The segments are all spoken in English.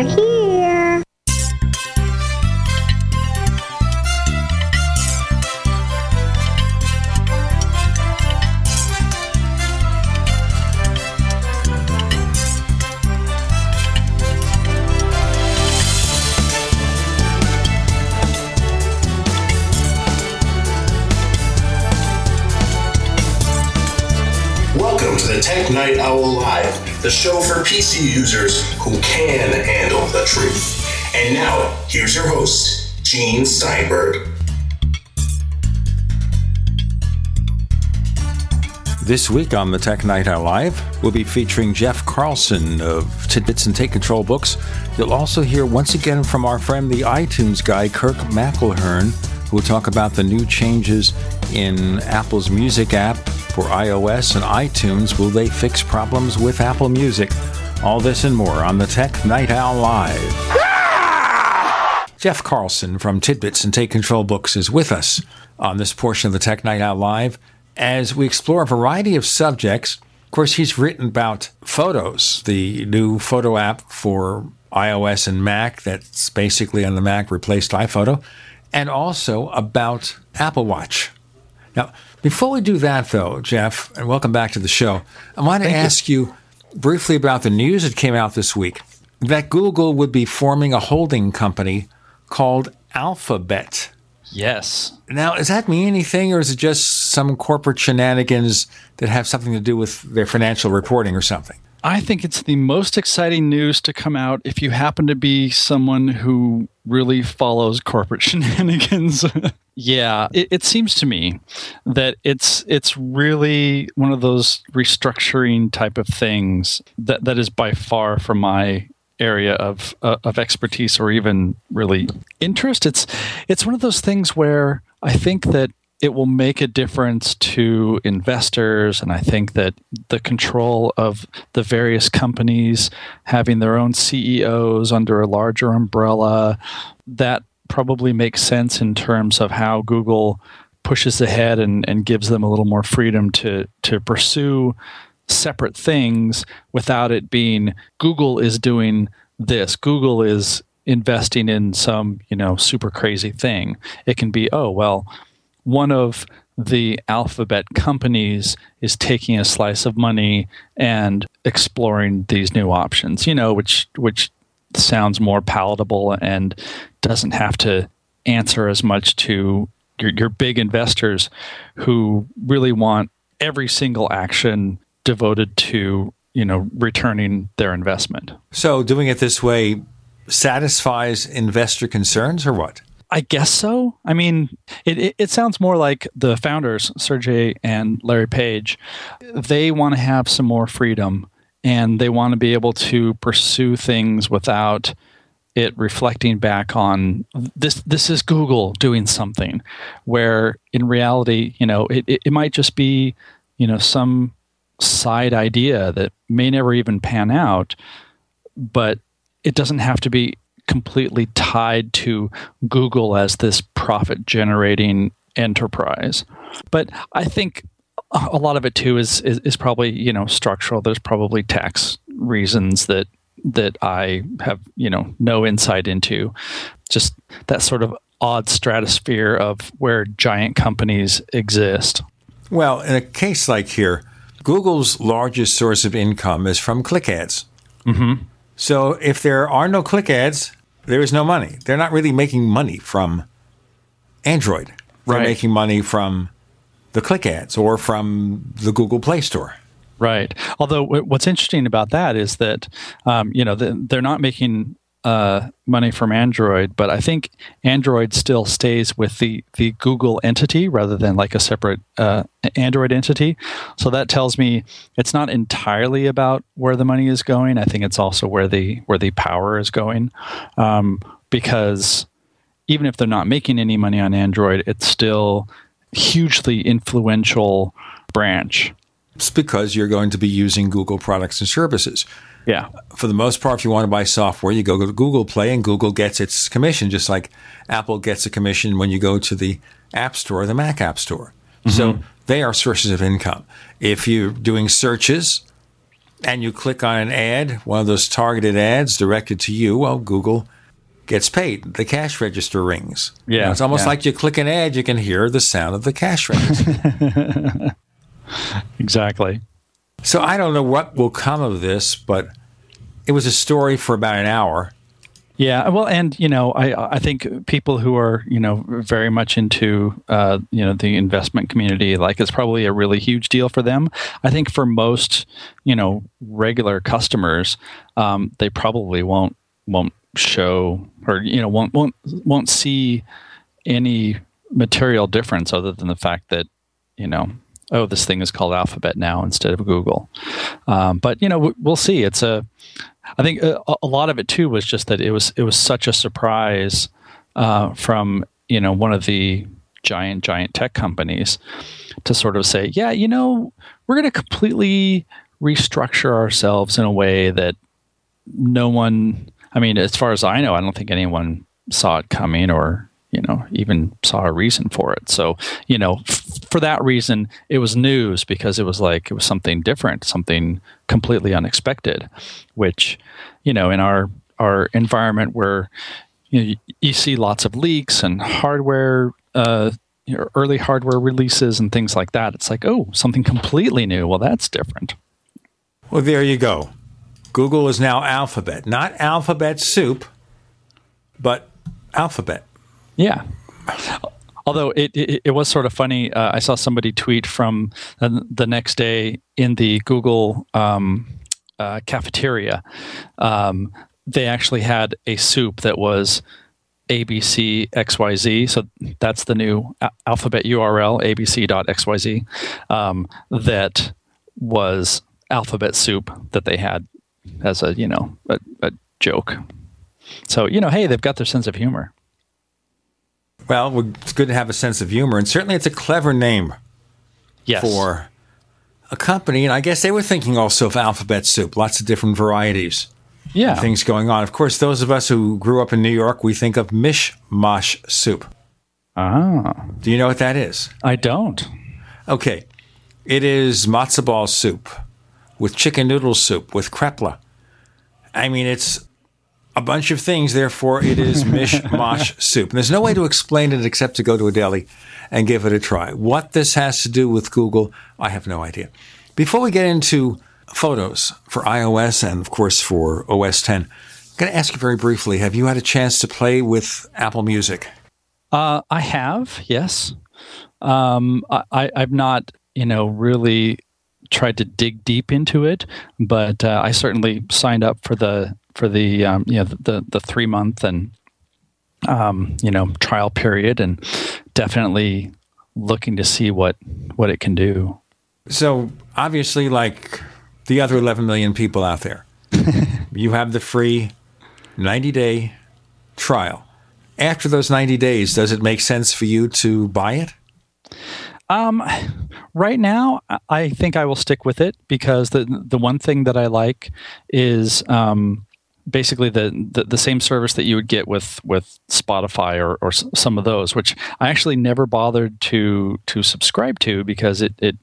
They're PC users who can handle the truth. And now, here's your host, Gene Steinberg. This week on the Tech Night Owl Live, we'll be featuring Jeff Carlson of Tidbits and Take Control Books. You'll also hear once again from our friend, the iTunes guy, Kirk McElhearn, who will talk about the new changes in Apple's Music app for iOS and iTunes. Will they fix problems with Apple Music? All this and more on the Tech Night Owl Live. Jeff Carlson from Tidbits and Take Control Books is with us on this portion of the Tech Night Owl Live as we explore a variety of subjects. Of course, he's written about Photos, the new photo app for iOS and Mac that's basically on the Mac replaced iPhoto, and also about Apple Watch. Now, before we do that, though, Jeff, and welcome back to the show, I want to ask you briefly about the news that came out this week that Google would be forming a holding company called Alphabet. Yes. Now, does that mean anything, or is it just some corporate shenanigans that have something to do with their financial reporting or something? I think it's the most exciting news to come out if you happen to be someone who really follows corporate shenanigans. yeah, it, it, seems to me that it's it's really one of those restructuring type of things that, that is by far from my area of uh, of expertise or even really interest. It's it's one of those things where I think that it will make a difference to investors. And I think that the control of the various companies having their own CEOs under a larger umbrella, that probably makes sense in terms of how Google pushes ahead and, and gives them a little more freedom to, to pursue separate things without it being Google is doing this, Google is investing in some, you know, super crazy thing. It can be, oh, well, one of the alphabet companies is taking a slice of money and exploring these new options you know which which sounds more palatable and doesn't have to answer as much to your, your big investors who really want every single action devoted to you know returning their investment. So doing it this way satisfies investor concerns or what I guess so. I mean, it, it, it, sounds more like the founders, Sergey and Larry Page, they want to have some more freedom and they want to be able to pursue things without it reflecting back on this this is Google doing something where in reality, you know, it, it, it might just be, you know, some side idea that may never even pan out, but it doesn't have to be completely tied to Google as this profit generating enterprise. But I think a lot of it too is, is, is probably you know structural. There's probably tax reasons that that I have you know no insight into. Just that sort of odd stratosphere of where giant companies exist. Well, in a case like here, Google's largest source of income is from click ads. Mm-hmm. So if there are no click ads, there is no money. They're not really making money from Android. They're right. making money from the click ads or from the Google Play Store. Right. Although what's interesting about that is that um, you know they're not making uh, money from Android, but I think Android still stays with the the Google entity rather than like a separate uh, Android entity. So that tells me it's not entirely about where the money is going. I think it's also where the where the power is going, um, because even if they're not making any money on Android, it's still hugely influential branch. It's because you're going to be using Google products and services. Yeah. For the most part, if you want to buy software, you go to Google Play and Google gets its commission, just like Apple gets a commission when you go to the App Store, the Mac App Store. Mm-hmm. So they are sources of income. If you're doing searches and you click on an ad, one of those targeted ads directed to you, well, Google gets paid. The cash register rings. Yeah, You know, it's almost yeah. like you click an ad, you can hear the sound of the cash register. Exactly. So I don't know what will come of this, but it was a story for about an hour. Yeah, well, and you know, I I think people who are you know very much into uh, you know the investment community, like it's probably a really huge deal for them. I think for most you know regular customers, um, they probably won't won't show or you know won't won't won't see any material difference other than the fact that you know oh this thing is called Alphabet now instead of Google. Um, but you know we'll see. It's a I think a, a lot of it too was just that it was it was such a surprise uh, from you know one of the giant giant tech companies to sort of say, yeah, you know, we're going to completely restructure ourselves in a way that no one. I mean, as far as I know, I don't think anyone saw it coming or you know even saw a reason for it. So you know, f- for that reason, it was news because it was like it was something different, something completely unexpected, which you know in our our environment where you, know, you see lots of leaks and hardware. Uh, you know, early hardware releases and things like that. It's like, oh, something completely new. Well, that's different. Well, there you go. Google is now Alphabet, not Alphabet Soup, but Alphabet. Yeah. Although it, it, it was sort of funny, uh, I saw somebody tweet from the, next day in the Google um, uh, cafeteria. Um, they actually had a soup that was ABC XYZ. So that's the new alphabet URL, abc.xyz, um, that was alphabet soup that they had as a, you know, a, a joke. So, you know, hey, they've got their sense of humor. Well, it's good to have a sense of humor, and certainly it's a clever name Yes. for a company. And I guess they were thinking also of alphabet soup, lots of different varieties, yeah. things going on. Of course, those of us who grew up in New York, we think of mishmash soup. Ah, Do you know what that is? I don't. Okay, it is matzo ball soup with chicken noodle soup with krepla. I mean, it's a bunch of things. Therefore, it is mishmash soup. And there's no way to explain it except to go to a deli and give it a try. What this has to do with Google, I have no idea. Before we get into photos for iOS and, of course, for OS 10, I'm going to ask you very briefly have you had a chance to play with Apple Music? Uh, I have, yes. Um, I, I, I've not, you know, really tried to dig deep into it, but uh, I certainly signed up for the for the um, you know the the three month and um, you know trial period, and definitely looking to see what what it can do. So, obviously, like the other 11 million people out there, you have the free 90 day trial. After those 90 days, does it make sense for you to buy it? Um, right now, I- I think I will stick with it because the the one thing that I like is um, basically the, the the same service that you would get with with Spotify or or some of those, which I actually never bothered to to subscribe to because it it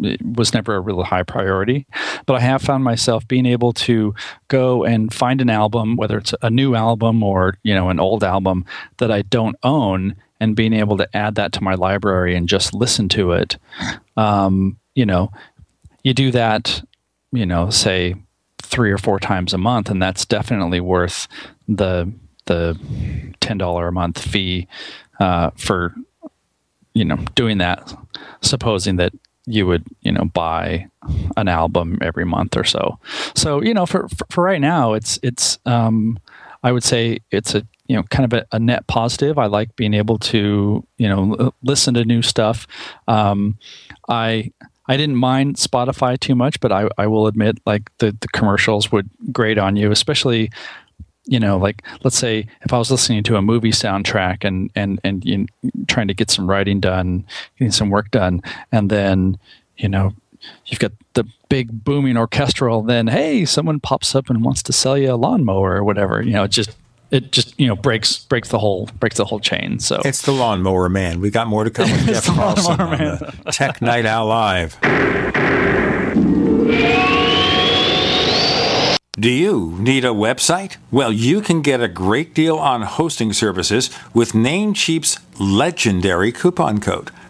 it was never a real high priority. But I have found myself being able to go and find an album, whether it's a new album or you know an old album that I don't own, and being able to add that to my library and just listen to it. Um, you know, you do that, you know, say three or four times a month, and that's definitely worth the the ten dollar a month fee uh, for you know doing that. Supposing that you would you know buy an album every month or so. So you know for for, right now, it's it's um, I would say it's a you know kind of a, a net positive. I like being able to you know listen to new stuff. Um, I I didn't mind Spotify too much, but I, I will admit like the, the commercials would grate on you, especially you know like let's say if I was listening to a movie soundtrack and and and you know, trying to get some writing done, getting some work done, and then you know you've got the big booming orchestral, then hey, someone pops up and wants to sell you a lawnmower or whatever. You know, it just it just you know breaks breaks the whole breaks the whole chain. So It's the Lawnmower Man. We got more to come with Jeff Carlson on the Tech Night Owl Live. Do you need a website? Well, you can get a great deal on hosting services with Namecheap's legendary coupon code.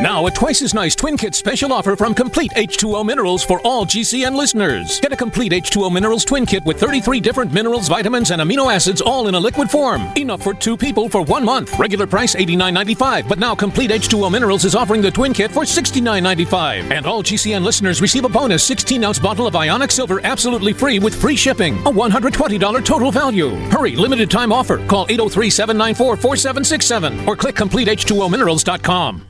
Now, a twice as nice Twin Kit special offer from Complete H2O Minerals for all GCN listeners. Get a Complete H2O Minerals Twin Kit with 33 different minerals, vitamins, and amino acids all in a liquid form. Enough for two people for one month. Regular price $89.95, but now Complete H2O Minerals is offering the Twin Kit for $69.95. And all GCN listeners receive a bonus 16 ounce bottle of Ionic Silver absolutely free with free shipping. A $120 total value. Hurry, limited time offer. Call 803 794 4767 or click CompleteH2OMinerals.com.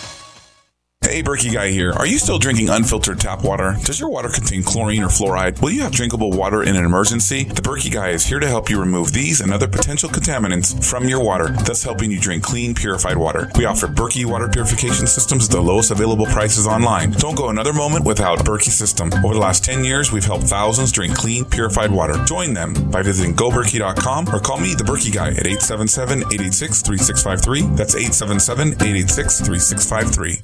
Hey, Berkey Guy here. Are you still drinking unfiltered tap water? Does your water contain chlorine or fluoride? Will you have drinkable water in an emergency? The Berkey Guy is here to help you remove these and other potential contaminants from your water, thus helping you drink clean, purified water. We offer Berkey water purification systems at the lowest available prices online. Don't go another moment without Berkey system. Over the last 10 years, we've helped thousands drink clean, purified water. Join them by visiting goberkey.com or call me, the Berkey Guy, at 877-886-3653. That's 877-886-3653.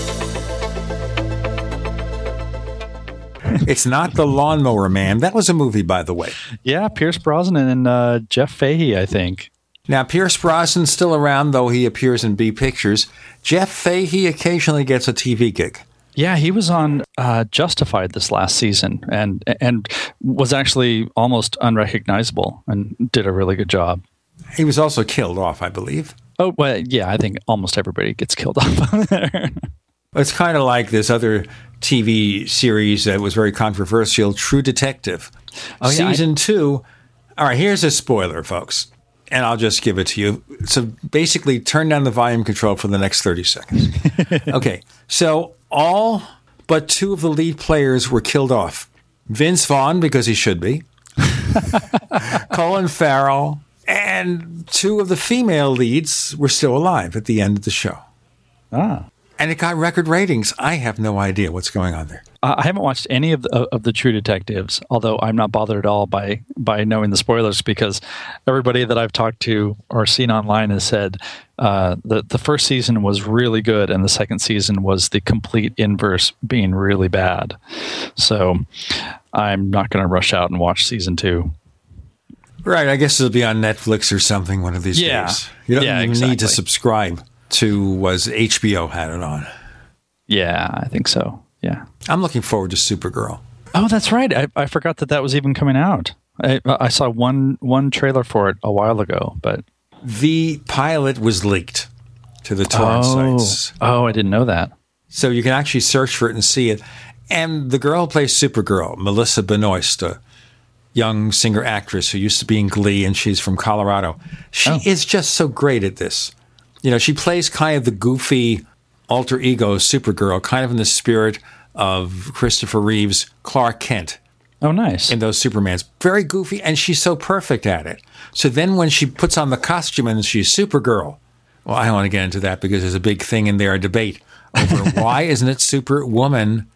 it's not the Lawnmower Man. That was a movie, by the way. Yeah, Pierce Brosnan and uh, Jeff Fahey, I think. Now, Pierce Brosnan's still around, though he appears in B pictures. Jeff Fahey occasionally gets a TV gig. Yeah, he was on uh, Justified this last season, and and was actually almost unrecognizable, and did a really good job. He was also killed off, I believe. Oh well, yeah, I think almost everybody gets killed off on there. It's kind of like this other TV series that was very controversial, True Detective. Oh, yeah, I- Season two. All right, here's a spoiler, folks, and I'll just give it to you. So basically, turn down the volume control for the next 30 seconds. okay, so all but two of the lead players were killed off Vince Vaughn, because he should be, Colin Farrell, and two of the female leads were still alive at the end of the show. Ah. And it got record ratings. I have no idea what's going on there. Uh, I haven't watched any of the, of the True Detectives, although I'm not bothered at all by by knowing the spoilers because everybody that I've talked to or seen online has said uh, the the first season was really good and the second season was the complete inverse, being really bad. So I'm not going to rush out and watch season two. Right. I guess it'll be on Netflix or something one of these Yeah. days. You don't Yeah, even need to subscribe to was HBO had it on. Yeah, I think so. Yeah. I'm looking forward to Supergirl. Oh, that's right. I, I forgot that that was even coming out. I, I saw one one trailer for it a while ago, but The pilot was leaked to the torrent oh, sites. oh, I didn't know that. So you can actually search for it and see it. And the girl who plays Supergirl, Melissa Benoist, a young singer actress who used to be in Glee, and she's from Colorado. She oh. is just so great at this. You know, she plays kind of the goofy alter ego Supergirl, kind of in the spirit of Christopher Reeve's Clark Kent Oh, nice. in those Supermans. Very goofy, and she's so perfect at it. So then when she puts on the costume and she's Supergirl, well, I don't want to get into that because there's a big thing in there, a debate over why isn't it Superwoman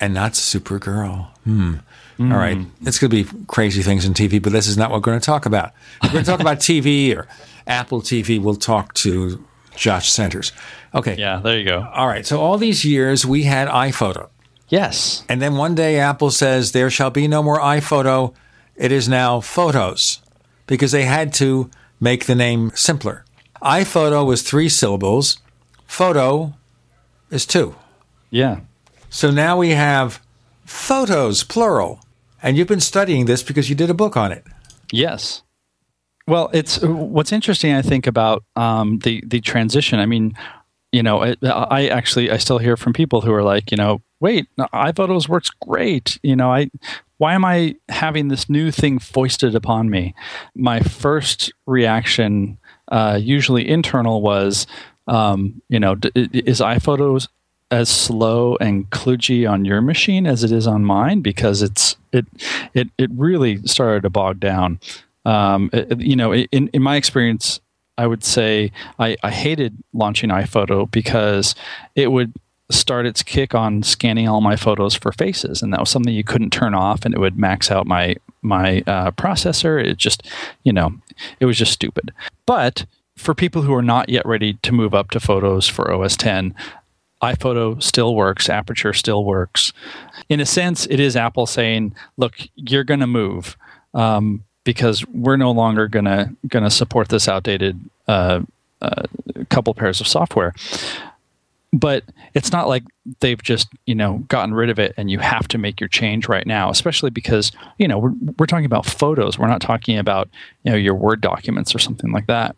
and not Supergirl? Hmm. All right. It's going to be crazy things in TV, but this is not what we're going to talk about. We're going to talk about TV or Apple TV. We'll talk to Josh Centers. Okay. yeah, there you go. All right. So all these years we had iPhoto. Yes. And then one day Apple says there shall be no more iPhoto. It is now Photos because they had to make the name simpler. iPhoto was three syllables, photo is two. Yeah. So now we have photos, plural. And you've been studying this because you did a book on it. Yes. Well, it's what's interesting. I think about um, the the transition. I mean, you know, I, I actually I still hear from people who are like, you know, wait, iPhotos works great. You know, I why am I having this new thing foisted upon me? My first reaction, uh, usually internal, was, um, you know, d- is iPhotos as slow and kludgy on your machine as it is on mine because it's it it it really started to bog down. Um, it- it- you know, in in my experience, I would say I, I hated launching iPhoto because it would start its kick on scanning all my photos for faces, and that was something you couldn't turn off, and it would max out my my uh, processor. It just, you know, it was just stupid. But for people who are not yet ready to move up to photos for OS 10, iPhoto still works, Aperture still works. In a sense, it is Apple saying, "Look, you're going to move um, because we're no longer going to support this outdated uh, uh, couple pairs of software." But it's not like they've just you know gotten rid of it and you have to make your change right now, especially because you know we're we're talking about photos. We're not talking about you know your Word documents or something like that.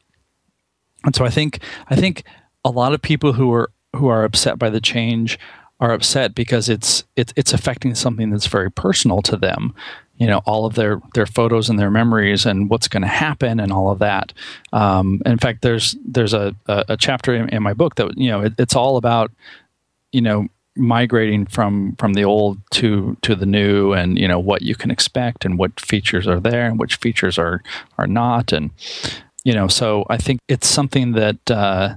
And so I think I think a lot of people who are who are upset by the change are upset because it's it's it's affecting something that's very personal to them. You know, all of their their photos and their memories and what's going to happen and all of that. Um, in fact, there's there's a a, a chapter in, in my book that you know it, it's all about you know migrating from from the old to to the new and you know what you can expect and what features are there and which features are are not and you know so i think it's something that uh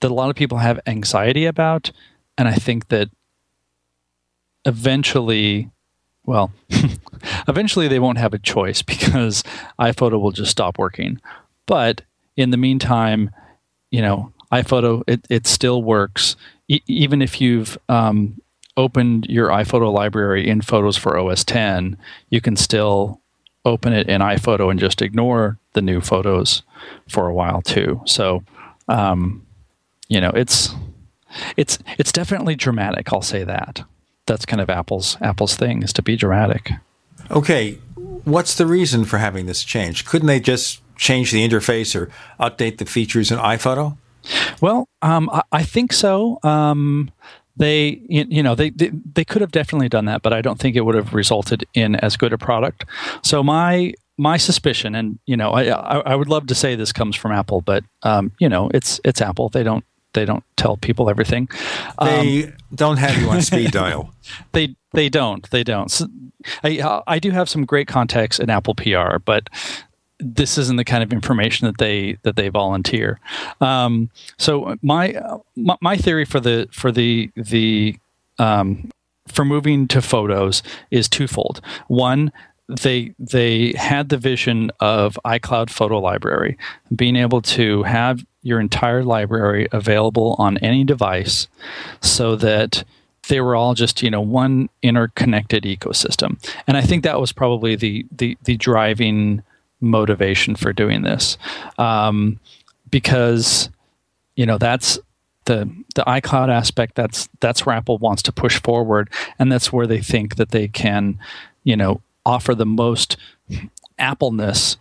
that a lot of people have anxiety about and i think that eventually well eventually they won't have a choice because iphoto will just stop working. But in the meantime you know iPhoto it, it still works. E- even if you've um, opened your iPhoto library in Photos for OS 10 you can still open it in iPhoto and just ignore the new photos for a while too. So um, you know it's it's it's definitely dramatic I'll say that that's kind of Apple's Apple's thing is to be dramatic Okay, what's the reason for having this change? Couldn't they just change the interface or update the features in iPhoto? Well, um, I, I, think so. Um, they, you know, they, they they could have definitely done that, but I don't think it would have resulted in as good a product. So my my suspicion, and you know, I I, would love to say this comes from Apple, but um, you know, it's it's Apple. They don't they don't tell people everything. They um, don't have you on speed dial. They they don't. They don't. So I I do have some great contacts in Apple PR, but this isn't the kind of information that they that they volunteer. Um, so my, my, my theory for the for the the um, for moving to photos is twofold. One, they they had the vision of iCloud Photo Library, being able to have your entire library available on any device, so that they were all just you know one interconnected ecosystem. And I think that was probably the the the driving motivation for doing this um, because you know that's the the iCloud aspect that's that's where Apple wants to push forward and that's where they think that they can you know offer the most Appleness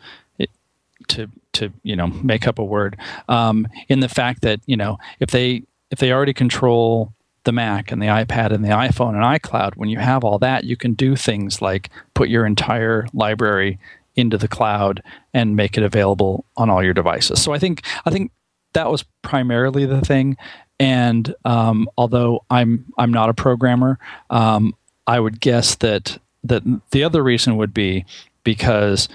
to to you know make up a word um, in the fact that you know if they if they already control the Mac and the iPad and the iPhone and iCloud, when you have all that, you can do things like put your entire library into the cloud and make it available on all your devices. So I think I think that was primarily the thing. And um, although I'm I'm not a programmer, um, I would guess that that the other reason would be because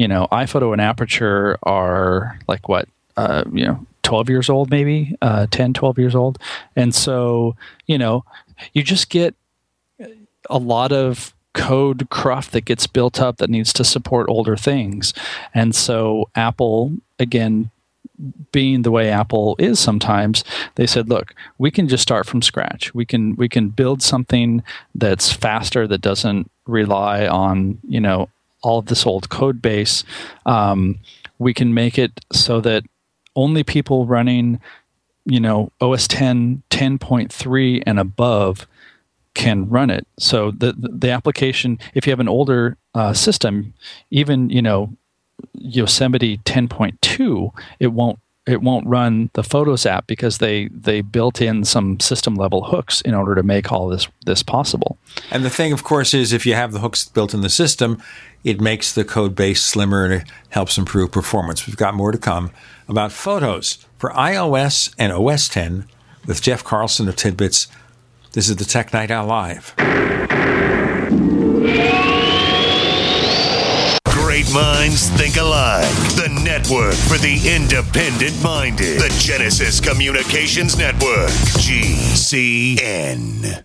you know iPhoto and Aperture are like what uh, you know 12 years old maybe uh, 10 12 years old and so you know you just get a lot of code cruft that gets built up that needs to support older things. And so Apple, again, being the way Apple is sometimes, they said, look, we can just start from scratch. We can we can build something that's faster that doesn't rely on, you know, all of this old code base. Um, we can make it so that only people running, you know, OS 10 10.3 and above can run it. So the the application, if you have an older uh, system, even you know Yosemite 10.2, it won't it won't run the Photos app because they they built in some system level hooks in order to make all this this possible. And the thing, of course, is if you have the hooks built in the system, it makes the code base slimmer and it helps improve performance. We've got more to come about photos for iOS and OS 10 with Jeff Carlson of Tidbits this is the Tech Night Owl Live. Great minds think alike. The network for the independent minded. The Genesis Communications Network. GCN.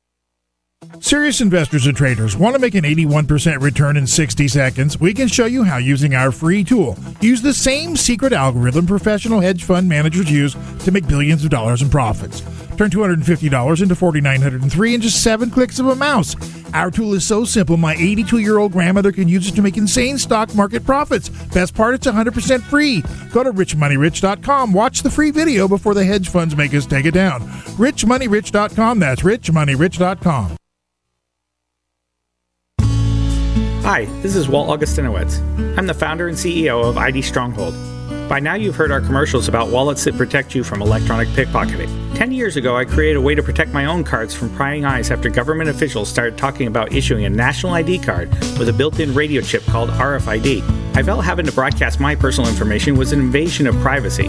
Serious investors and traders want to make an 81% return in 60 seconds. We can show you how using our free tool. Use the same secret algorithm professional hedge fund managers use to make billions of dollars in profits. Turn $250 into 4,903 in just seven clicks of a mouse. Our tool is so simple, my 82 year old grandmother can use it to make insane stock market profits. Best part, it's 100% free. Go to richmoneyrich.com, watch the free video before the hedge funds make us take it down. richmoneyrich.com, that's richmoneyrich.com. Hi, this is Walt Augustinowicz. I'm the founder and CEO of ID Stronghold. By now, you've heard our commercials about wallets that protect you from electronic pickpocketing. Ten years ago, I created a way to protect my own cards from prying eyes after government officials started talking about issuing a national ID card with a built in radio chip called RFID. I felt having to broadcast my personal information was an invasion of privacy.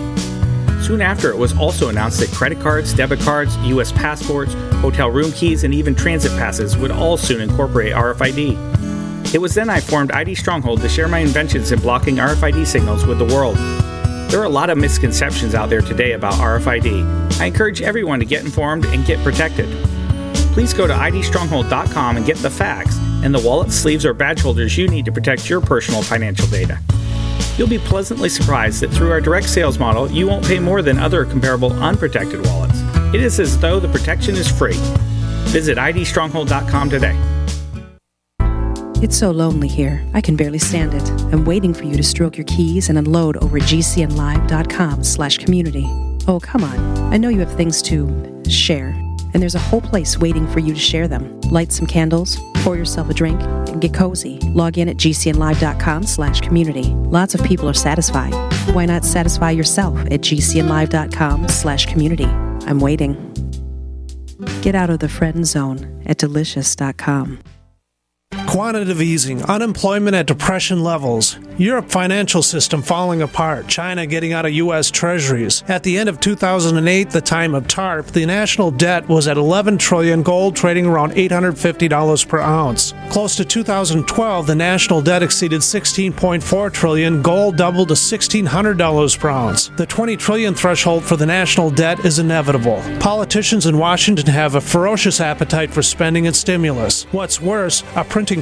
Soon after, it was also announced that credit cards, debit cards, US passports, hotel room keys, and even transit passes would all soon incorporate RFID. It was then I formed ID Stronghold to share my inventions in blocking RFID signals with the world. There are a lot of misconceptions out there today about RFID. I encourage everyone to get informed and get protected. Please go to idstronghold.com and get the facts and the wallet, sleeves, or badge holders you need to protect your personal financial data. You'll be pleasantly surprised that through our direct sales model, you won't pay more than other comparable unprotected wallets. It is as though the protection is free. Visit idstronghold.com today. It's so lonely here. I can barely stand it. I'm waiting for you to stroke your keys and unload over gcnlive.com slash community. Oh, come on. I know you have things to share, and there's a whole place waiting for you to share them. Light some candles, pour yourself a drink, and get cozy. Log in at gcnlive.com slash community. Lots of people are satisfied. Why not satisfy yourself at gcnlive.com slash community? I'm waiting. Get out of the friend zone at delicious.com. Quantitative easing, unemployment at depression levels, Europe financial system falling apart, China getting out of U.S. treasuries. At the end of 2008, the time of TARP, the national debt was at 11 trillion, gold trading around $850 per ounce. Close to 2012, the national debt exceeded 16.4 trillion, gold doubled to $1,600 per ounce. The 20 trillion threshold for the national debt is inevitable. Politicians in Washington have a ferocious appetite for spending and stimulus. What's worse, a printing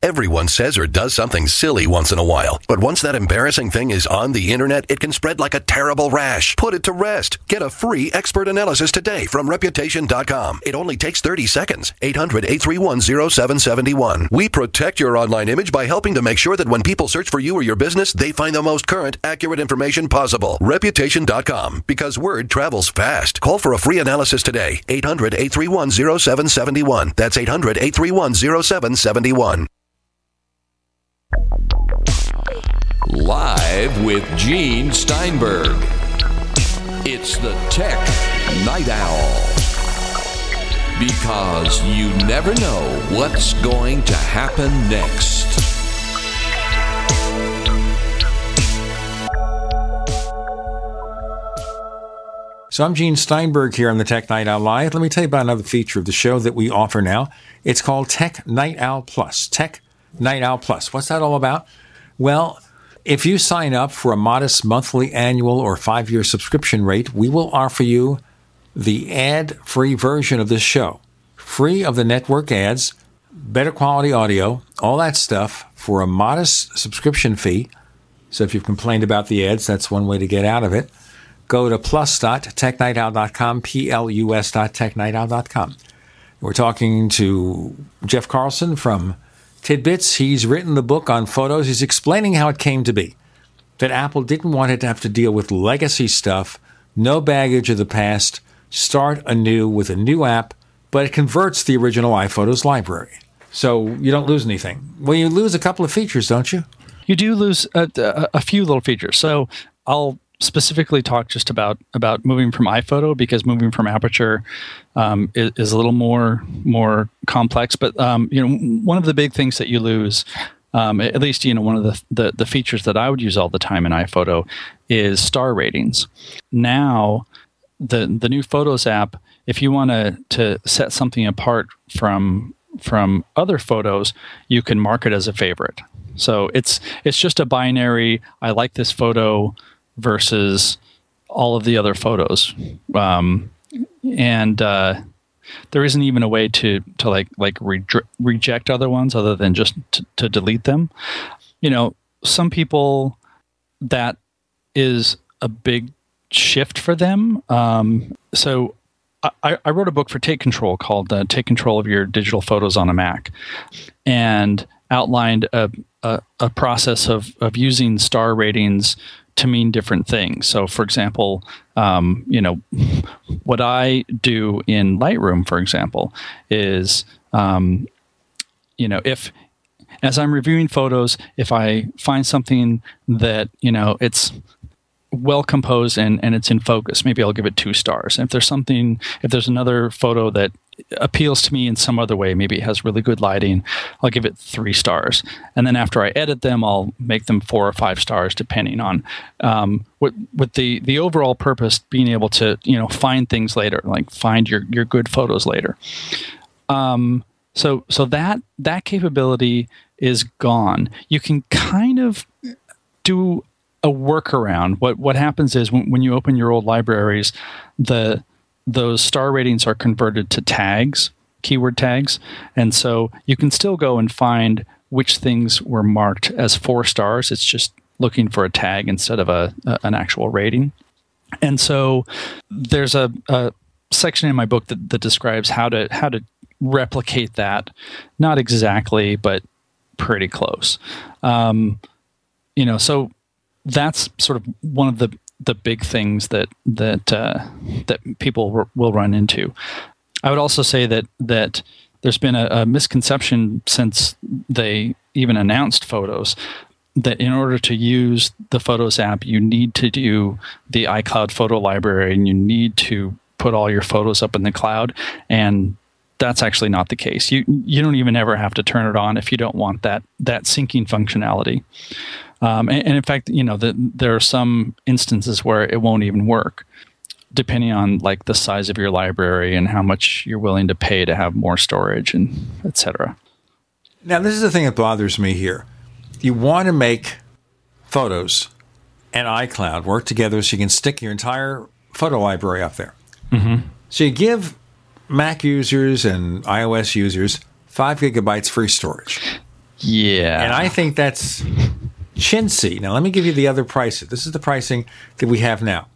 Everyone says or does something silly once in a while, but once that embarrassing thing is on the internet, it can spread like a terrible rash. Put it to rest. Get a free expert analysis today from reputation.com. It only takes 30 seconds. 800 831 0771. We protect your online image by helping to make sure that when people search for you or your business, they find the most current, accurate information possible. Reputation.com, because word travels fast. Call for a free analysis today. 800 831 0771. That's 800 831 0771. Live with Gene Steinberg. It's the Tech Night Owl. Because you never know what's going to happen next. So I'm Gene Steinberg here on the Tech Night Owl Live. Let me tell you about another feature of the show that we offer now. It's called Tech Night Owl Plus. Tech Night Owl Plus. What's that all about? Well, if you sign up for a modest monthly, annual, or five year subscription rate, we will offer you the ad free version of this show. Free of the network ads, better quality audio, all that stuff for a modest subscription fee. So if you've complained about the ads, that's one way to get out of it. Go to plus.technightowl.com, P-L-U-S.technightowl.com. We're talking to Jeff Carlson from Tidbits. He's written the book on photos. He's explaining how it came to be that Apple didn't want it to have to deal with legacy stuff, no baggage of the past, start anew with a new app, but it converts the original iPhotos library. So you don't lose anything. Well, you lose a couple of features, don't you? You do lose a, a, a few little features. So I'll specifically talk just about about moving from iPhoto because moving from Aperture um, is, is, a little more more complex. But um, you know, one of the big things that you lose, um, at least you know, one of the, the the features that I would use all the time in iPhoto is star ratings. Now, the the new Photos app, if you want to to set something apart from from other photos, you can mark it as a favorite. So it's it's just a binary. I like this photo versus all of the other photos. Um, and uh, there isn't even a way to to like like re- reject other ones other than just to, to delete them. You know, some people that is a big shift for them. Um, so I, I, wrote a book for Take Control called uh, "Take Control of Your Digital Photos on a Mac," and outlined a, a, a process of of using star ratings to mean different things. So, for example, um, you know, what I do in Lightroom, for example, is, um, you know, if as I'm reviewing photos, if I find something that you know it's well composed and, and it's in focus, maybe I'll give it two stars. And if there's something, if there's another photo that appeals to me in some other way. Maybe it has really good lighting. I'll give it three stars, and then after I edit them, I'll make them four or five stars, depending on um, with with the the overall purpose being able to you know find things later, like find your your good photos later. Um, so so that that capability is gone. You can kind of do a workaround. What what happens is when, when you open your old libraries, the those star ratings are converted to tags, keyword tags, and so you can still go and find which things were marked as four stars. It's just looking for a tag instead of a, a an actual rating. And so there's a, a section in my book that, that describes how to how to replicate that. Not exactly, but pretty close. Um, you know, so that's sort of one of the the big things that that uh, that people r- will run into. I would also say that that there's been a, a misconception since they even announced photos that in order to use the Photos app, you need to do the iCloud photo library and you need to put all your photos up in the cloud. And that's actually not the case. You you don't even ever have to turn it on if you don't want that that syncing functionality. Um, and, and, in fact, you know, the, there are some instances where it won't even work, depending on like the size of your library and how much you're willing to pay to have more storage and etc. Now, this is the thing that bothers me here. You want to make photos and iCloud work together so you can stick your entire photo library up there. Mm-hmm. So you give Mac users and iOS users five gigabytes free storage. Yeah. And I think that's chintzy. Now, let me give you the other prices. This is the pricing that we have now.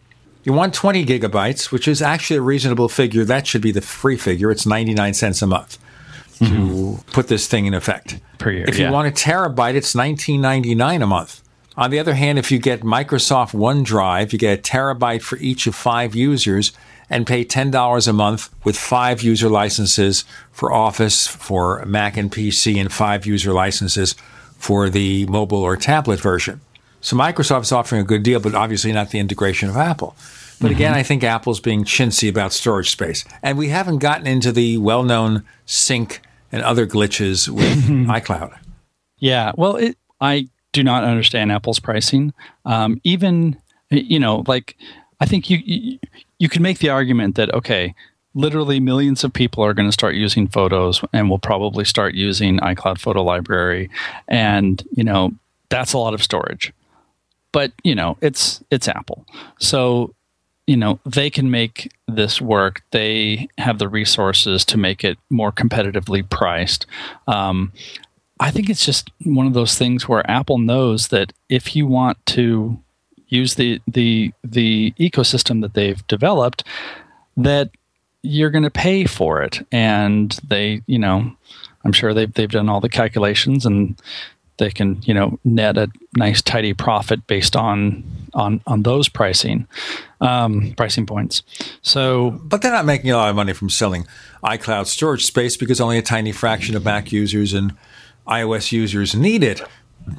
You want 20 gigabytes, which is actually a reasonable figure. That should be the free figure. It's 99 cents a month to mm-hmm. put this thing in effect. Per year. If you yeah. want a terabyte, it's 19.99 a month. On the other hand, if you get Microsoft OneDrive, you get a terabyte for each of five users and pay $10 a month with five user licenses for Office, for Mac and PC, and five user licenses for the mobile or tablet version. So Microsoft is offering a good deal, but obviously not the integration of Apple. But mm-hmm. again, I think Apple's being chintzy about storage space. And we haven't gotten into the well known sync and other glitches with iCloud. Yeah. Well, it, I do not understand Apple's pricing. Um, even, you know, like, I think you, you, you can make the argument that, okay, literally millions of people are going to start using photos and will probably start using iCloud photo library. And you know that's a lot of storage. But you know it's it's Apple. So you know they can make this work. They have the resources to make it more competitively priced. Um, I think it's just one of those things where Apple knows that if you want to use the the the ecosystem that they've developed that you're going to pay for it. And they, you know, I'm sure they've, they've done all the calculations and they can, you know, net a nice tidy profit based on, on, on those pricing, um, pricing points. So, but they're not making a lot of money from selling iCloud storage space because only a tiny fraction of Mac users and iOS users need it.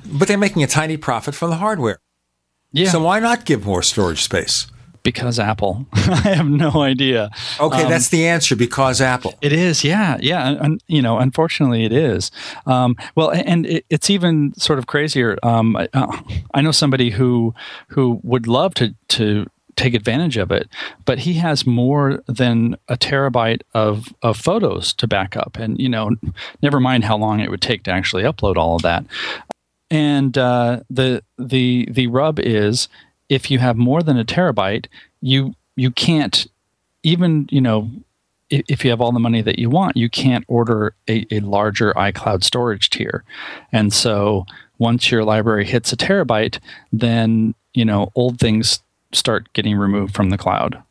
But they're making a tiny profit from the hardware. Yeah. So why not give more storage space? Because Apple. I have no idea. Okay, um, that's the answer. Because Apple. It is. Yeah, yeah. And, you know, unfortunately, it is. Um, well, and it, it's even sort of crazier. Um, I, uh, I, know somebody who who would love to to take advantage of it, but he has more than a terabyte of of photos to back up, and you know, never mind how long it would take to actually upload all of that. And uh, the the the rub is if you have more than a terabyte, you you can't even you know if, you have all the money that you want, you can't order a, a larger iCloud storage tier, and so once your library hits a terabyte, then you know old things start getting removed from the cloud.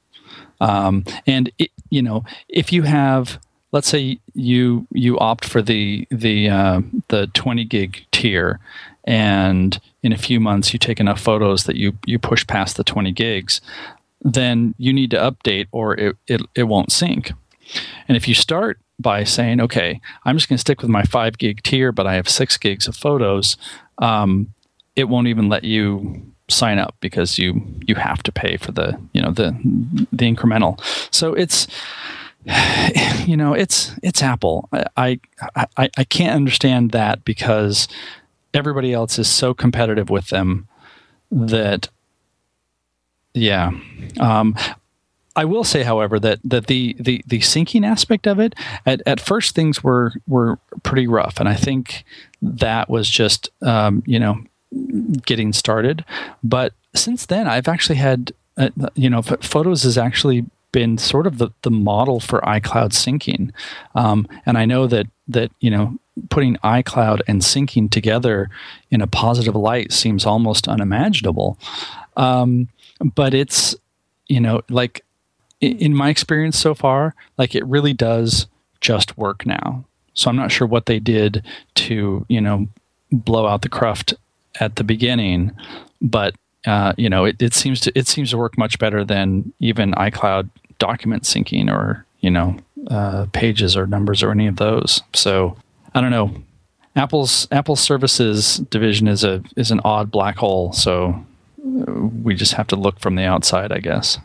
Um, and it, you know if you have let's say you you opt for the the uh, the 20 gig tier and in a few months you take enough photos that you you push past the 20 gigs then you need to update or it, it, it won't sync and if you start by saying okay i'm just going to stick with my 5 gig tier but i have 6 gigs of photos um, it won't even let you sign up because you you have to pay for the you know the the incremental so it's you know, it's it's Apple. I, I I can't understand that because everybody else is so competitive with them that yeah. Um, I will say, however, that that the the the syncing aspect of it at, at first things were were pretty rough, and I think that was just um, you know getting started. But since then, I've actually had uh, you know photos has actually been sort of the, the model for iCloud syncing, um, and I know that that you know putting iCloud and syncing together in a positive light seems almost unimaginable. Um, but it's you know like in my experience so far, like it really does just work now. So I'm not sure what they did to, you know, blow out the cruft at the beginning, but uh, you know, it, it seems to it seems to work much better than even iCloud document syncing or you know uh, pages or numbers or any of those. So I don't know. Apple's Apple Services division is a is an odd black hole. So uh, we just have to look from the outside, I guess.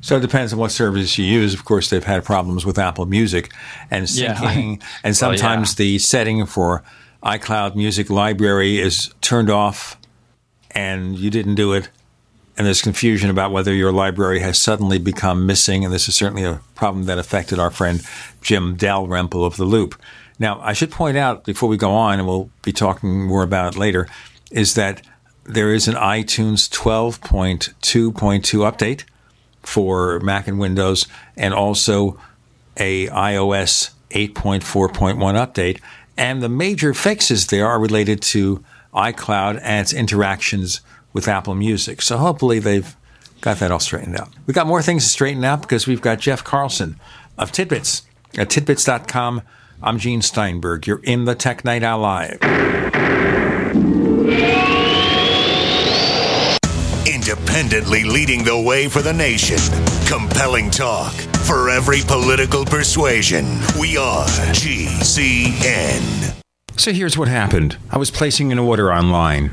So it depends on what service you use. Of course, they've had problems with Apple Music and syncing, yeah. and sometimes oh, yeah. the setting for iCloud Music Library is turned off, and you didn't do it, and there's confusion about whether your library has suddenly become missing. And this is certainly a problem that affected our friend Jim Dalrymple of the Loop. Now, I should point out before we go on, and we'll be talking more about it later, is that there is an iTunes 12.2.2 update for Mac and Windows, and also a iOS 8.4.1 update. And the major fixes there are related to iCloud and its interactions with Apple Music. So hopefully they've got that all straightened out. We've got more things to straighten out because we've got Jeff Carlson of Tidbits at tidbits.com. I'm Gene Steinberg. You're in the Tech Night Owl Live. independently leading the way for the nation. Compelling talk for every political persuasion. We are GCN. So here's what happened I was placing an order online.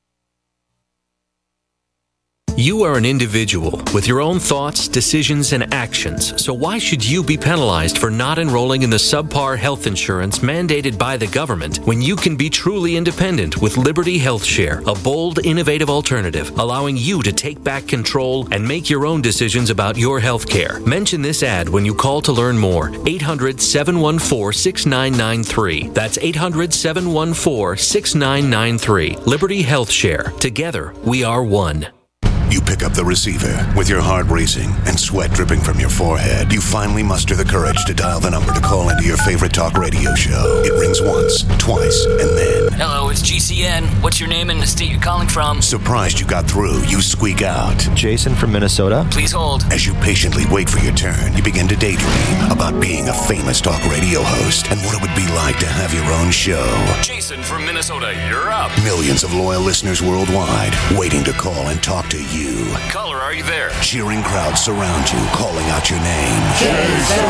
You are an individual with your own thoughts, decisions, and actions, so why should you be penalized for not enrolling in the subpar health insurance mandated by the government when you can be truly independent with Liberty Health Share, a bold, innovative alternative allowing you to take back control and make your own decisions about your health care? Mention this ad when you call to learn more. 800 714 6993. That's 800 714 6993. Liberty Health Share. Together, we are one. You pick up the receiver. With your heart racing and sweat dripping from your forehead, you finally muster the courage to dial the number to call into your favorite talk radio show. It rings once, twice, and then. Hello, it's GCN. What's your name and the state you're calling from? Surprised you got through, you squeak out. Jason from Minnesota. Please hold. As you patiently wait for your turn, you begin to daydream about being a famous talk radio host and what it would be like to have your own show. Jason from Minnesota, you're up. Millions of loyal listeners worldwide waiting to call and talk to you. Caller, are you there? Cheering crowds surround you, calling out your name. Jason!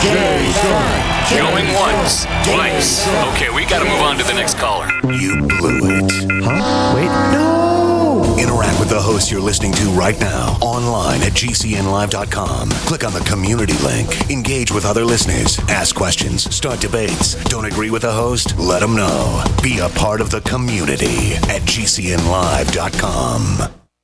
Jason! Going once, twice. Okay, we gotta move on to the next caller. You blew it. Huh? Wait, no! Interact with the host you're listening to right now online at gcnlive.com. Click on the community link. Engage with other listeners. Ask questions. Start debates. Don't agree with the host? Let them know. Be a part of the community at gcnlive.com.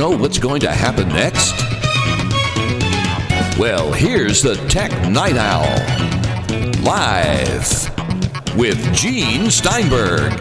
Know what's going to happen next? Well, here's the Tech Night Owl. Live with Gene Steinberg.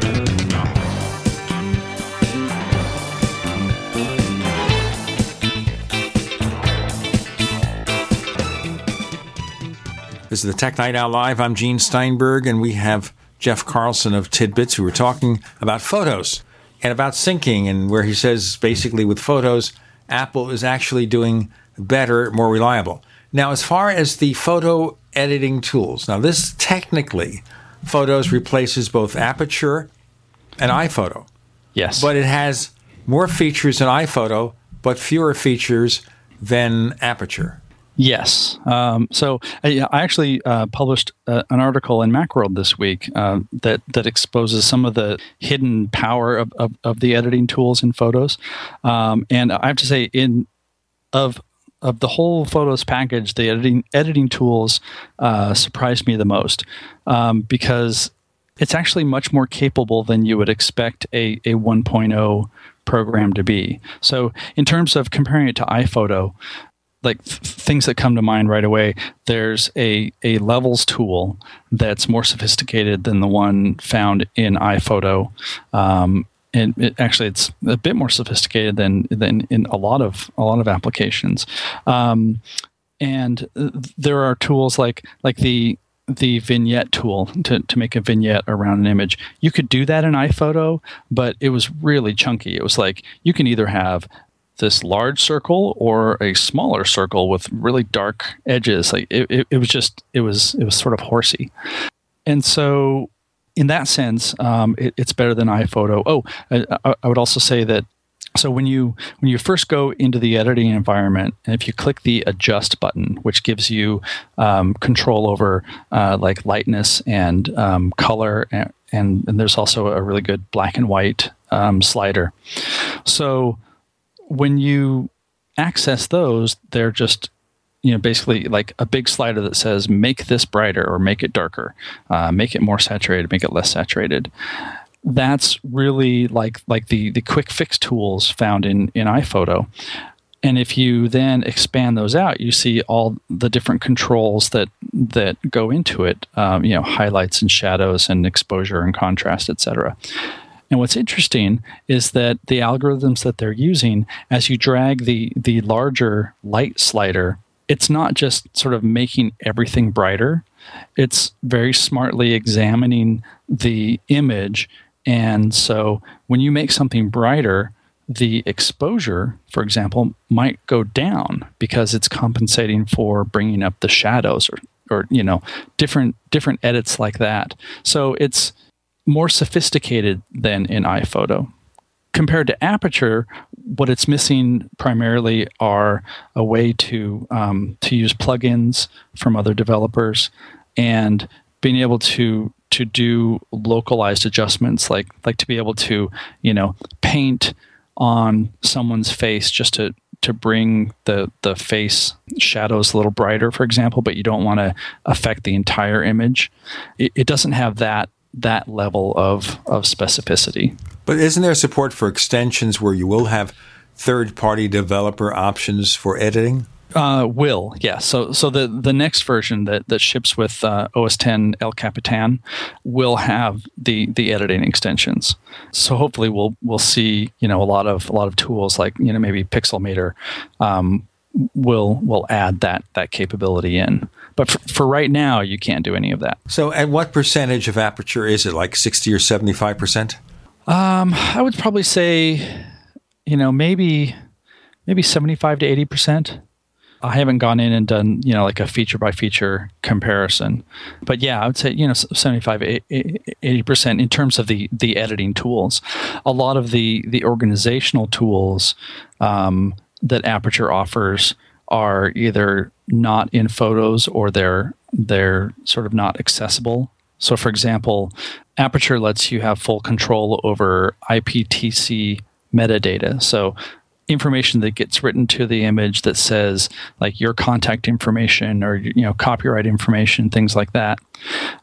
This is the Tech Night Owl Live. I'm Gene Steinberg, and we have Jeff Carlson of Tidbits who are talking about photos and about syncing, and where he says basically with photos, Apple is actually doing better, more reliable. Now, as far as the photo editing tools, now this technically, Photos replaces both Aperture and iPhoto. Yes. But it has more features than iPhoto, but fewer features than Aperture. Yes. Um, so I, I actually uh, published uh, an article in Macworld this week uh, that that exposes some of the hidden power of, of, of the editing tools in Photos, um, and I have to say, in of of the whole Photos package, the editing editing tools uh, surprised me the most um, because it's actually much more capable than you would expect a, a 1.0 program to be. So, in terms of comparing it to iPhoto, like th- things that come to mind right away there's a, a levels tool that's more sophisticated than the one found in iphoto um, and it, actually it's a bit more sophisticated than than in a lot of a lot of applications um, and there are tools like like the the vignette tool to, to make a vignette around an image. You could do that in iPhoto, but it was really chunky. It was like you can either have this large circle or a smaller circle with really dark edges. Like it, it, it was just it was it was sort of horsey. And so in that sense, um, it, it's better than iPhoto. Oh, I, I would also say that so when you when you first go into the editing environment, and if you click the adjust button, which gives you um, control over uh, like lightness and um, color, and, and, and there's also a really good black and white um, slider. So when you access those, they're just you know basically like a big slider that says make this brighter or make it darker, uh, make it more saturated, make it less saturated. That's really like like the the quick fix tools found in in iPhoto. And if you then expand those out, you see all the different controls that that go into it. Um, you know, highlights and shadows and exposure and contrast, etc. And what's interesting is that the algorithms that they're using, as you drag the the larger light slider, it's not just sort of making everything brighter. It's very smartly examining the image. And so when you make something brighter, the exposure, for example, might go down because it's compensating for bringing up the shadows or, or you know, different different edits like that. So it's more sophisticated than in iPhoto. Compared to Aperture, what it's missing primarily are a way to um, to use plugins from other developers and being able to to do localized adjustments, like like to be able to you know paint on someone's face just to to bring the the face shadows a little brighter, for example, but you don't want to affect the entire image. It, it doesn't have that that level of of specificity. But isn't there support for extensions where you will have third party developer options for editing? Uh, will yeah. So so the the next version that that ships with uh, OS 10 El Capitan will have the the editing extensions. So hopefully we'll we'll see you know a lot of a lot of tools like you know maybe Pixelmator um, will will add that that capability in. But for, for right now, you can't do any of that. So, at what percentage of aperture is it? Like sixty or seventy five percent? Um, I would probably say, you know, maybe maybe seventy five to eighty percent. I haven't gone in and done, you know, like a feature by feature comparison. But yeah, I would say, you know, 75, 80% in terms of the, the editing tools. A lot of the, the organizational tools um, that Aperture offers are either not in photos or they're, they're sort of not accessible. So, for example, Aperture lets you have full control over IPTC metadata. So information that gets written to the image that says like your contact information or you know copyright information things like that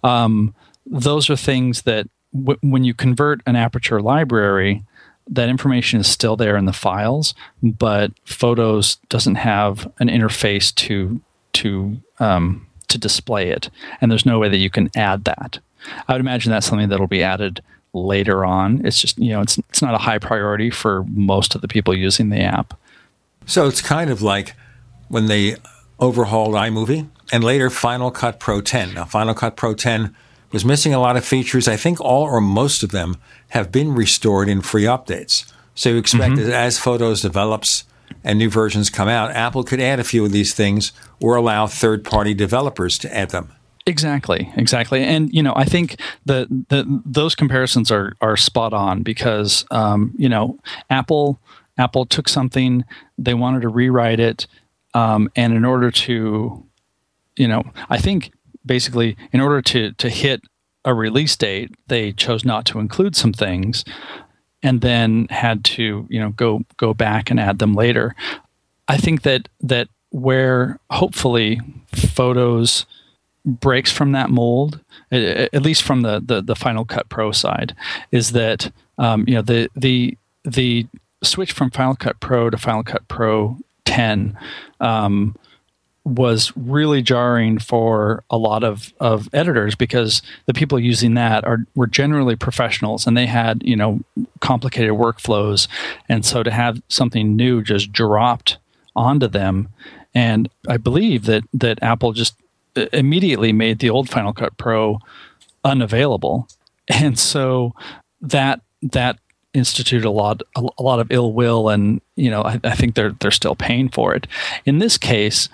um, those are things that w- when you convert an aperture library that information is still there in the files but photos doesn't have an interface to to um, to display it and there's no way that you can add that i would imagine that's something that'll be added later on. It's just you know it's it's not a high priority for most of the people using the app. So it's kind of like when they overhauled iMovie and later Final Cut Pro 10. Now Final Cut Pro 10 was missing a lot of features. I think all or most of them have been restored in free updates. So you expect mm-hmm. that as Photos develops and new versions come out, Apple could add a few of these things or allow third party developers to add them. Exactly, exactly, and you know, I think that the, those comparisons are are spot on because um, you know, Apple Apple took something they wanted to rewrite it, um, and in order to, you know, I think basically in order to to hit a release date, they chose not to include some things, and then had to you know go go back and add them later. I think that that where hopefully photos breaks from that mold, at least from the, the, the Final Cut Pro side, is that um, you know the the the switch from Final Cut Pro to Final Cut Pro 10 um, was really jarring for a lot of, of editors because the people using that are were generally professionals and they had you know complicated workflows, and so to have something new just dropped onto them, and I believe that that Apple just uh, immediately made the old Final Cut Pro unavailable, and so that that instituted a lot a, a lot of ill will, and you know I, I, think they're they're still paying for it. In this case,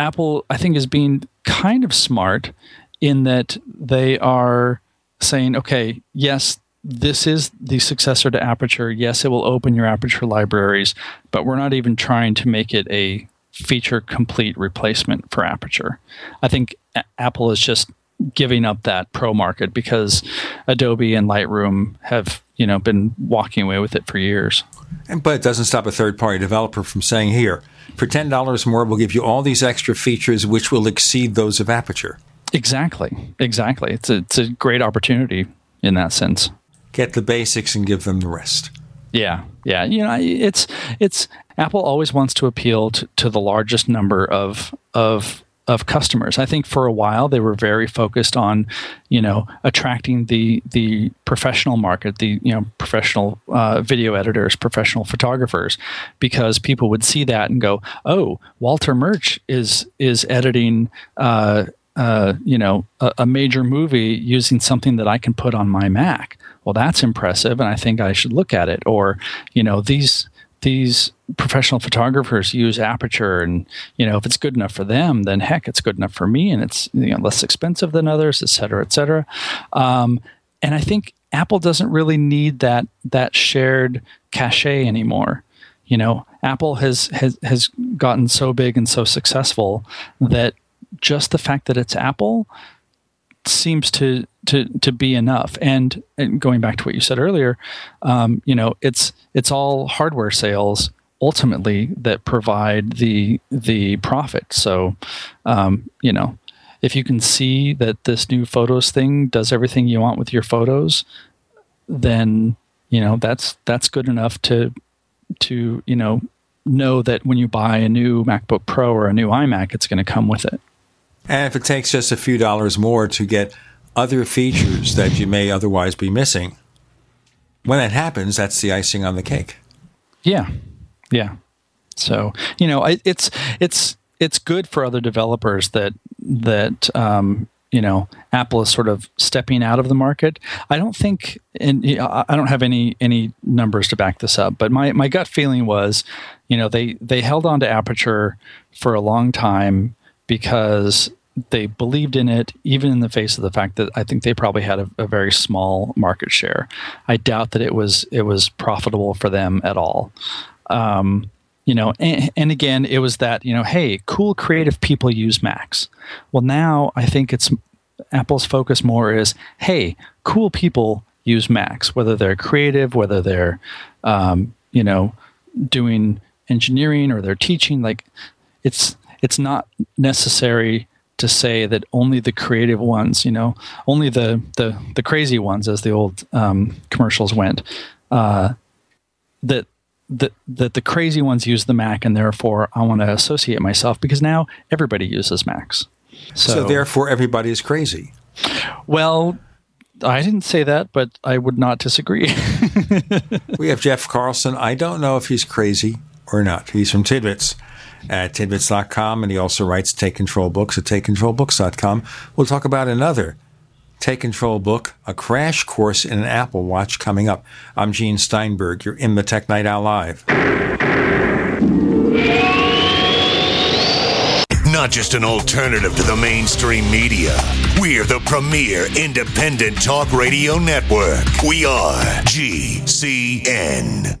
Apple I think is being kind of smart in that they are saying, okay, yes, this is the successor to Aperture. Yes, it will open your Aperture libraries, but we're not even trying to make it a feature complete replacement for Aperture. I think a- Apple is just giving up that pro market because Adobe and Lightroom have you know been walking away with it for years. And, but it doesn't stop a third party developer from saying, "Here, for ten dollars more, we'll give you all these extra features which will exceed those of Aperture." Exactly, exactly. It's a, it's a great opportunity in that sense. Get the basics and give them the rest. Yeah, yeah. You know, it's it's Apple always wants to appeal to, to the largest number of of of customers. I think for a while they were very focused on, you know, attracting the the professional market, the you know professional uh, video editors, professional photographers, because people would see that and go, "Oh, Walter Murch is is editing." Uh, uh, you know, a, a major movie using something that I can put on my Mac. Well, that's impressive, and I think I should look at it. Or, you know, these these professional photographers use aperture and you know if it's good enough for them then heck it's good enough for me and it's you know, less expensive than others et cetera et cetera. Um, and i think apple doesn't really need that that shared cachet anymore. You know apple has has has gotten so big and so successful that just the fact that it's apple seems to to to be enough. And, and going back to what you said earlier, um, you know, it's it's all hardware sales ultimately that provide the the profit. So, um, you know, if you can see that this new photos thing does everything you want with your photos, then you know that's that's good enough to to you know know that when you buy a new MacBook Pro or a new iMac, it's going to come with it. And if it takes just a few dollars more to get other features that you may otherwise be missing, when that happens, that's the icing on the cake. Yeah, yeah. So you know, it's it's it's good for other developers that that um, you know Apple is sort of stepping out of the market. I don't think, and I don't have any any numbers to back this up, but my my gut feeling was, you know, they they held on to Aperture for a long time because they believed in it, even in the face of the fact that I think they probably had a, a very small market share. I doubt that it was it was profitable for them at all. Um, you know and, and, again it was that you know hey cool creative people use macs well now i think it's apple's focus more is hey cool people use macs whether they're creative whether they're um, you know doing engineering or they're teaching like it's it's not necessary to say that only the creative ones you know only the the the crazy ones as the old um, commercials went uh, that that that the crazy ones use the Mac, and therefore I want to associate myself because now everybody uses Macs. So, so therefore, everybody is crazy. Well, I didn't say that, but I would not disagree. we have Jeff Carlson. I don't know if he's crazy or not. He's from Tidbits at tidbits.com, and he also writes Take Control Books at takecontrolbooks.com. We'll talk about another Take Control book, a crash course in an Apple Watch coming up. I'm Gene Steinberg. You're in the Tech Night Owl Live. Not just an alternative to the mainstream media. We're the premier independent talk radio network. We are GCN.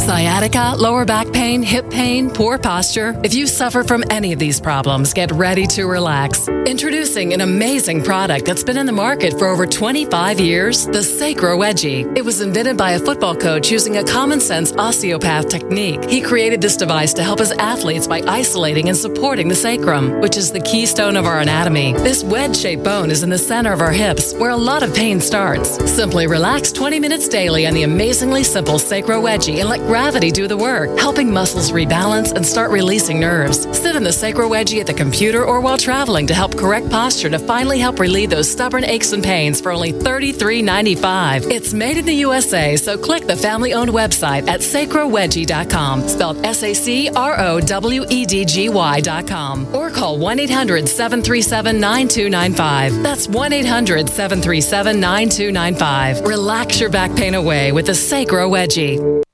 Sciatica, lower back pain, hip pain, poor posture. If you suffer from any of these problems, get ready to relax. Introducing an amazing product that's been in the market for over 25 years the Sacro Wedgy. It was invented by a football coach using a common sense osteopath technique. He created this device to help his athletes by isolating and supporting the sacrum, which is the keystone of our anatomy. This wedge shaped bone is in the center of our hips, where a lot of pain starts. Simply relax 20 minutes daily on the amazingly simple Sacro Wedgy and let gravity do the work, helping muscles rebalance and start releasing nerves. Sit in the sacro wedgy at the computer or while traveling to help correct posture to finally help relieve those stubborn aches and pains for only $33.95. It's made in the USA, so click the family owned website at sacrowedgy.com, spelled S A C R O W E D G Y.com, or call 1 800 737 9295. That's 1 800 737 9295. Relax your back pain away with the Sacro Wedgy.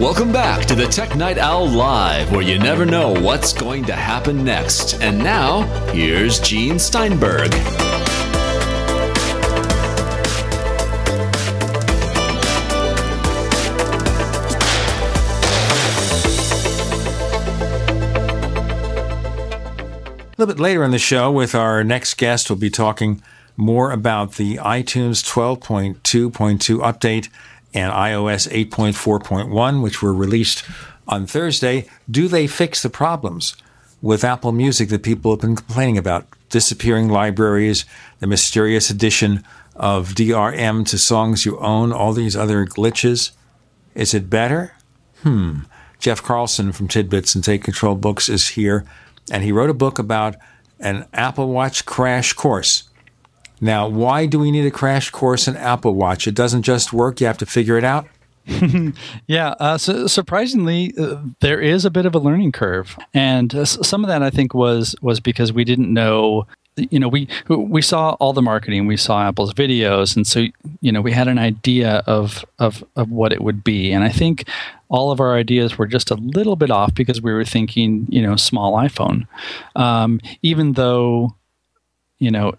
Welcome back to the Tech Night Owl Live, where you never know what's going to happen next. And now, here's Gene Steinberg. A little bit later in the show, with our next guest, we'll be talking more about the iTunes 12.2.2 update and iOS 8.4.1, which were released on Thursday, do they fix the problems? with Apple Music that people have been complaining about disappearing libraries, the mysterious addition of DRM to songs you own, all these other glitches. Is it better? Hmm. Jeff Carlson from Tidbits and Take Control Books is here, and he wrote a book about an Apple Watch crash course. Now, why do we need a crash course in Apple Watch? It doesn't just work, you have to figure it out. yeah, uh, so surprisingly, uh, there is a bit of a learning curve, and uh, some of that I think was was because we didn't know. You know, we we saw all the marketing, we saw Apple's videos, and so you know we had an idea of of of what it would be, and I think all of our ideas were just a little bit off because we were thinking, you know, small iPhone, um, even though, you know,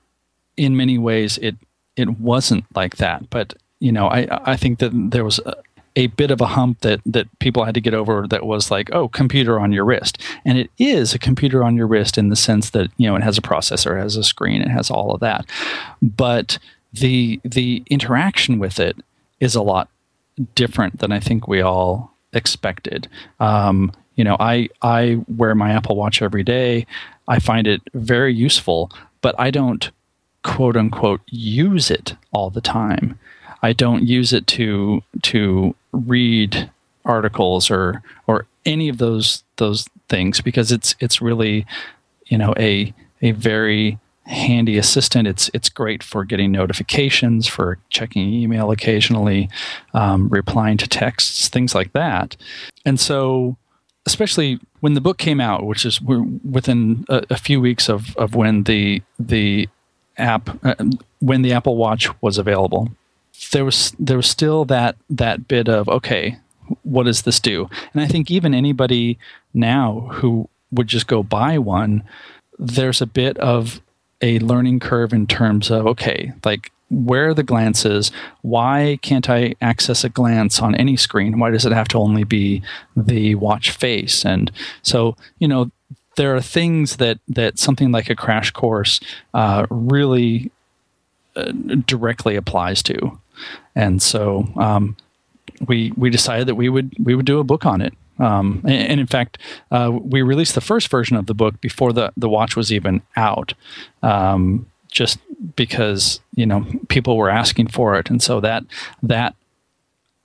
in many ways it it wasn't like that, but you know, I I think that there was a, a bit of a hump that that people had to get over that was like oh computer on your wrist. And it is a computer on your wrist in the sense that you know it has a processor it has a screen it has all of that. But the the interaction with it is a lot different than i think we all expected. Um, you know i i wear my apple watch every day. I find it very useful but i don't quote unquote use it all the time I don't use it to to read articles or or any of those those things because it's it's really you know a a very handy assistant. It's it's great for getting notifications, for checking email occasionally, um, replying to texts, things like that. And so, especially when the book came out, which is within a, a few weeks of of when the the app uh, when the Apple Watch was available there was there was still that that bit of okay, what does this do? And I think even anybody now who would just go buy one, there's a bit of a learning curve in terms of okay, like where are the glances? Why can't I access a glance on any screen? Why does it have to only be the watch face? And so, you know, there are things that that something like a crash course uh, really uh, directly applies to and so um, we we decided that we would we would do a book on it. Um, and, and, in fact, uh, we released the first version of the book before the the watch was even out, um, just because you know people were asking for it, and so that that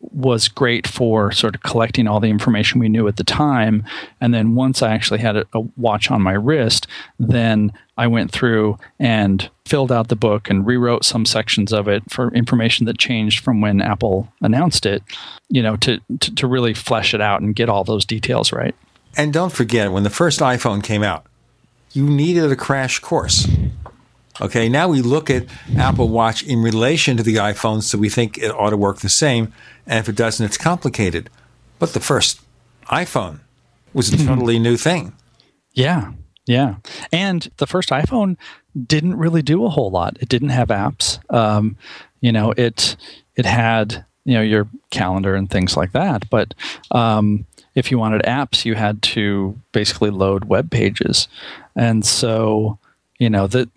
was great for sort of collecting all the information we knew at the time. And then once I actually had a, a, watch on my wrist, then I went through and filled out the book and rewrote some sections of it for information that changed from when Apple announced it, you know, to, to, to really flesh it out and get all those details right. And don't forget, when the first iPhone came out, you needed a crash course. Okay, now we look at Apple Watch in relation to the iPhone, so we think it ought to work the same. And if it doesn't, it's complicated. But the first iPhone was a totally new thing. Yeah, yeah. And the first iPhone didn't really do a whole lot. It didn't have apps. Um, you know, it it had you know your calendar and things like that. But um, if you wanted apps, you had to basically load web pages. And so, you know, that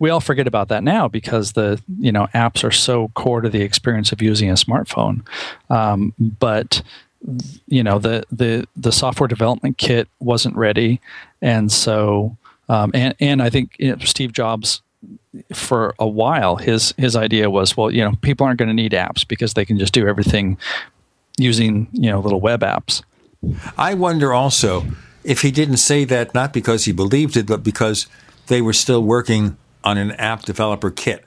we all forget about that now because the you know apps are so core to the experience of using a smartphone. Um, but you know the the the software development kit wasn't ready, and so um, and and I think you know, Steve Jobs for a while his his idea was well you know people aren't going to need apps because they can just do everything using you know little web apps. I wonder also if he didn't say that not because he believed it, but because they were still working on an app developer kit.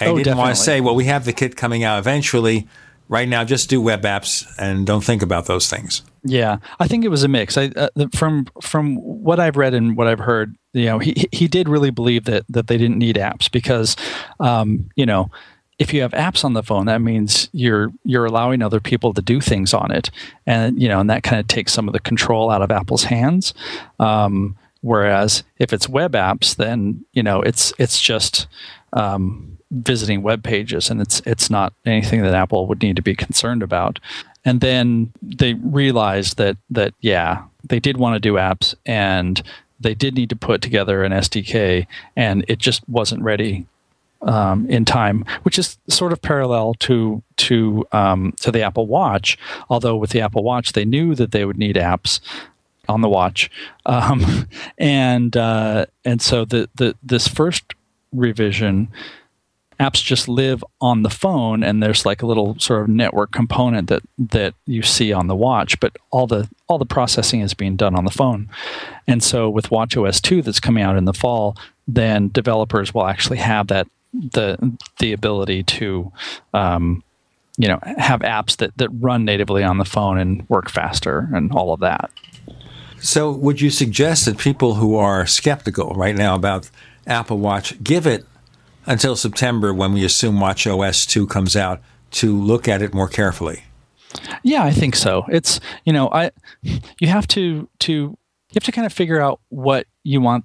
I oh, didn't definitely. want to say, well, we have the kit coming out eventually. Right now, just do web apps and don't think about those things. Yeah, I think it was a mix. I, uh, from from what I've read and what I've heard, you know, he he did really believe that that they didn't need apps because, um, you know, if you have apps on the phone, that means you're you're allowing other people to do things on it, and you know, and that kind of takes some of the control out of Apple's hands. Um, Whereas if it's web apps, then you know it's it's just um, visiting web pages, and it's it's not anything that Apple would need to be concerned about. And then they realized that that yeah, they did want to do apps, and they did need to put together an SDK, and it just wasn't ready um, in time, which is sort of parallel to to um, to the Apple Watch. Although with the Apple Watch, they knew that they would need apps, on the watch, um, and uh, and so the the this first revision apps just live on the phone and there's like a little sort of network component that that you see on the watch but all the all the processing is being done on the phone. And so with watchOS 2 that's coming out in the fall then developers will actually have that the the ability to um, you know have apps that that run natively on the phone and work faster and all of that so would you suggest that people who are skeptical right now about Apple Watch give it until September when we assume Watch OS 2 comes out to look at it more carefully. Yeah, I think so. It's, you know, I you have to to you have to kind of figure out what you want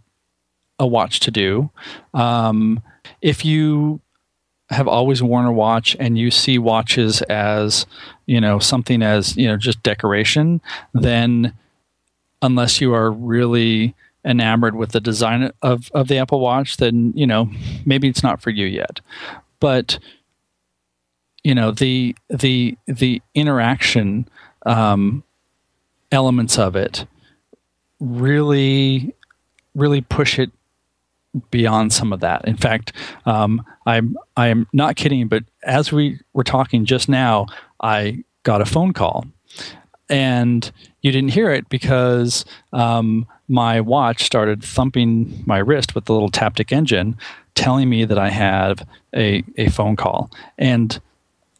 a watch to do. Um, if you have always worn a watch and you see watches as, you know, something as, you know, just decoration, then unless you are really enamored with the design of, of the Apple Watch, then you know maybe it's not for you yet. But you know the the the interaction um, elements of it really really push it beyond some of that. In fact, um, I'm I'm not kidding, but as we were talking just now, I got a phone call, and you didn't hear it because um, my watch started thumping my wrist with the little Taptic engine, telling me that I had a, a phone call. And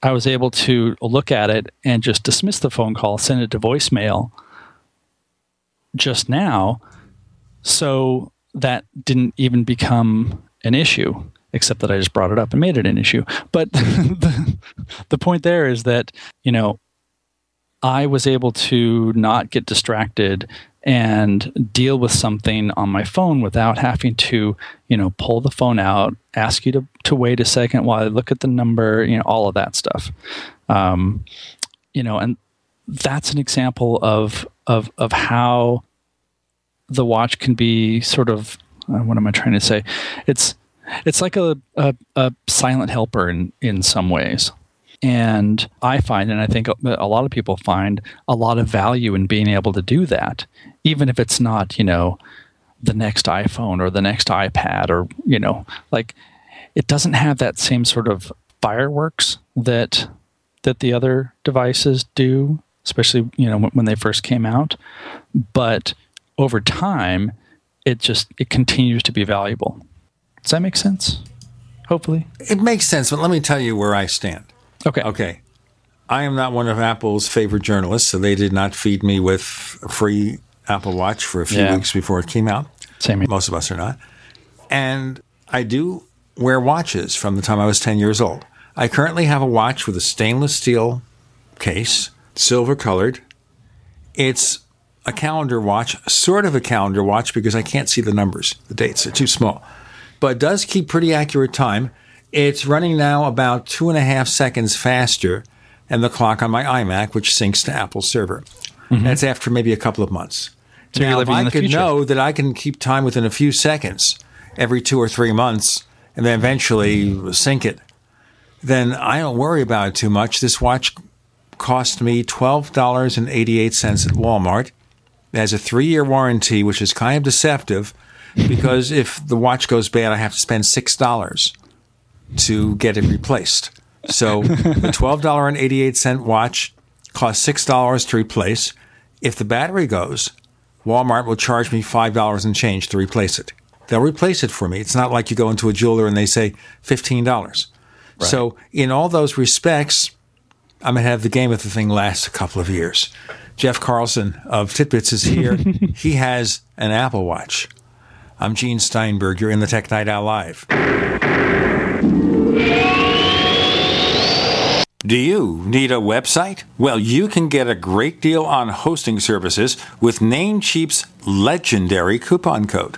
I was able to look at it and just dismiss the phone call, send it to voicemail just now. So that didn't even become an issue, except that I just brought it up and made it an issue. But the, the point there is that, you know, I was able to not get distracted and deal with something on my phone without having to, you know, pull the phone out, ask you to, to wait a second while I look at the number, you know, all of that stuff. Um, you know, and that's an example of of of how the watch can be sort of uh, what am I trying to say? It's it's like a, a, a silent helper in in some ways. And I find, and I think a lot of people find, a lot of value in being able to do that, even if it's not, you know, the next iPhone or the next iPad or, you know, like it doesn't have that same sort of fireworks that that the other devices do, especially, you know, when, they first came out. But over time, it just it continues to be valuable. Does that make sense? Hopefully. It makes sense, but let me tell you where I stand. Okay. Okay. I am not one of Apple's favorite journalists, so they did not feed me with a free Apple Watch for a few Yeah. weeks before it came out. Same here. Most of us are not. And I do wear watches from the time I was 10 years old. I currently have a watch with a stainless steel case, silver colored. It's a calendar watch, sort of a calendar watch because I can't see the numbers. The dates are too small. But it does keep pretty accurate time. It's running now about two and a half seconds faster than the clock on my iMac, which syncs to Apple's server. That's after maybe a couple of months. So now, if I could future. know that I can keep time within a few seconds every two or three months and then eventually sync it, then I don't worry about it too much. This watch cost me $12.88 at Walmart. It has a three year warranty, which is kind of deceptive because if the watch goes bad, I have to spend $6 to get it replaced. So the $12.88 watch costs $6 to replace. If the battery goes, Walmart will charge me $5 and change to replace it. They'll replace it for me. It's not like you go into a jeweler and they say $15. So, in all those respects, I'm going to have the game if the thing lasts a couple of years. Jeff Carlson of Tidbits is here. he has an Apple Watch. I'm Gene Steinberg. You're in the Tech Night Owl Live. Do you need a website? Well, you can get a great deal on hosting services with Namecheap's legendary coupon code.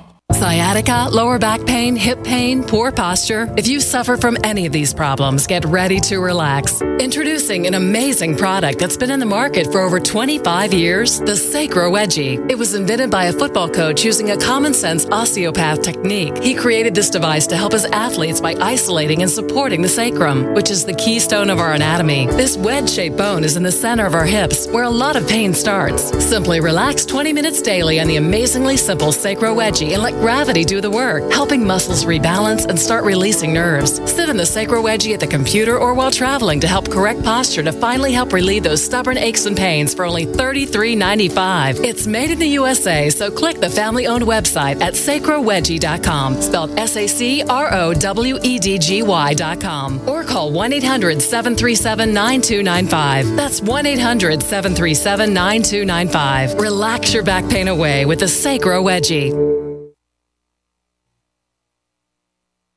Sciatica, lower back pain, hip pain, poor posture. If you suffer from any of these problems, get ready to relax. Introducing an amazing product that's been in the market for over 25 years the Sacro Wedgy. It was invented by a football coach using a common sense osteopath technique. He created this device to help his athletes by isolating and supporting the sacrum, which is the keystone of our anatomy. This wedge shaped bone is in the center of our hips, where a lot of pain starts. Simply relax 20 minutes daily on the amazingly simple Sacro Wedgy and let gravity do the work, helping muscles rebalance and start releasing nerves. Sit in the sacro wedgy at the computer or while traveling to help correct posture to finally help relieve those stubborn aches and pains for only $33.95. It's made in the USA, so click the family owned website at sacrowedgy.com, spelled S A C R O W E D G Y.com, or call 1 800 737 9295. That's 1 800 737 9295. Relax your back pain away with the Sacro Wedgy.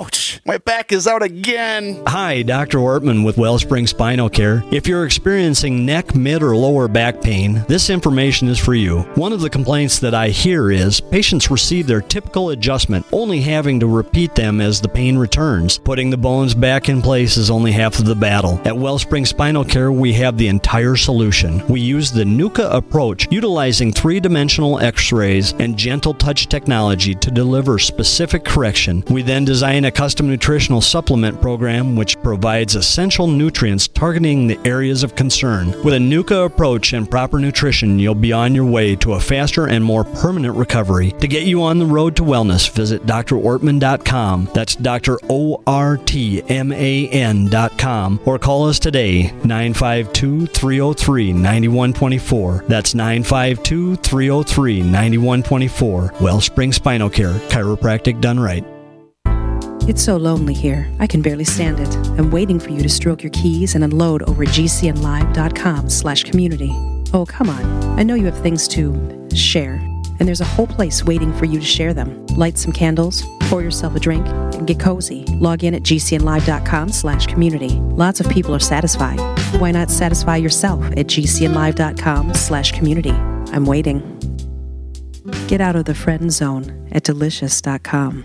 Ouch! My back is out again. Hi, Dr. Ortman with Wellspring Spinal Care. If you're experiencing neck, mid, or lower back pain, this information is for you. One of the complaints that I hear is patients receive their typical adjustment, only having to repeat them as the pain returns. Putting the bones back in place is only half of the battle. At Wellspring Spinal Care, we have the entire solution. We use the NUCCA approach, utilizing three dimensional x rays and gentle touch technology to deliver specific correction. We then design a custom nutritional supplement program which provides essential nutrients targeting the areas of concern. With a NUCCA approach and proper nutrition, you'll be on your way to a faster and more permanent recovery. To get you on the road to wellness, visit drortman.com. That's Dr. O R T M A N.com or call us today 952 303 9124. That's 952 303 9124. Wellspring Spinal Care, chiropractic done right. It's so lonely here. I can barely stand it. I'm waiting for you to stroke your keys and unload over gcnlive.com slash community. Oh, come on. I know you have things to share, and there's a whole place waiting for you to share them. Light some candles, pour yourself a drink, and get cozy. Log in at gcnlive.com slash community. Lots of people are satisfied. Why not satisfy yourself at gcnlive.com slash community? I'm waiting. Get out of the friend zone at delicious.com.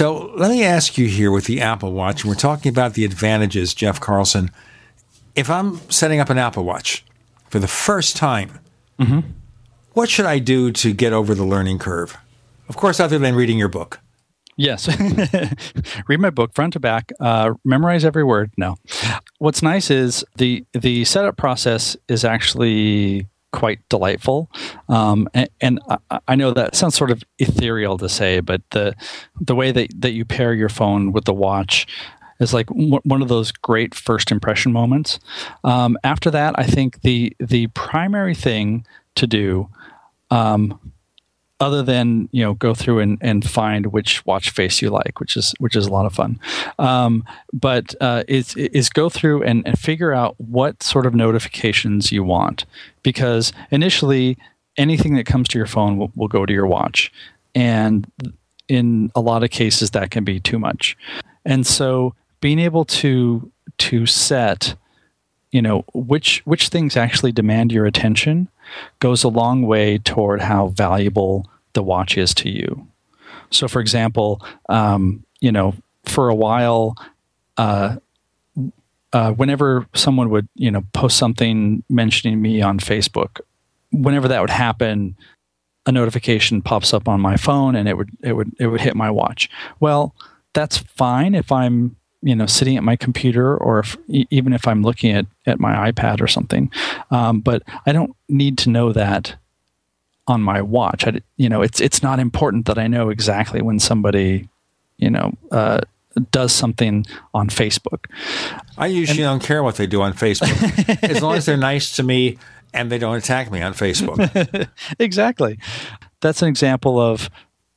So let me ask you here with the Apple Watch, and we're talking about the advantages, Jeff Carlson. If I'm setting up an Apple Watch for the first time, mm-hmm. what should I do to get over the learning curve? Of course, other than reading your book. Yes. Read my book front to back. Uh, memorize every word. No. What's nice is the the setup process is actually quite delightful. Um, and, and I, know that sounds sort of ethereal to say, but the the way that, that you pair your phone with the watch is like w- one of those great first impression moments. Um, after that, I think the the primary thing to do. Um, other than you know go through and, and find which watch face you like which is which is a lot of fun um, but uh, is, is go through and, and figure out what sort of notifications you want because initially anything that comes to your phone will, will go to your watch. And in a lot of cases, that can be too much. And so being able to to set you know which which things actually demand your attention goes a long way toward how valuable the watch is to you. So for example um, you know for a while uh, uh, whenever someone would you know post something mentioning me on facebook whenever that would happen a notification pops up on my phone and it would it would it would hit my watch. Well that's fine if i'm you know sitting at my computer or if, even if i'm looking at, at my ipad or something. Um, but i don't need to know that on my watch. I, you know it's it's not important that i know exactly when somebody you know uh, does something on facebook. I usually and, don't care what they do on facebook as long as they're nice to me and they don't attack me on facebook. Exactly. That's an example of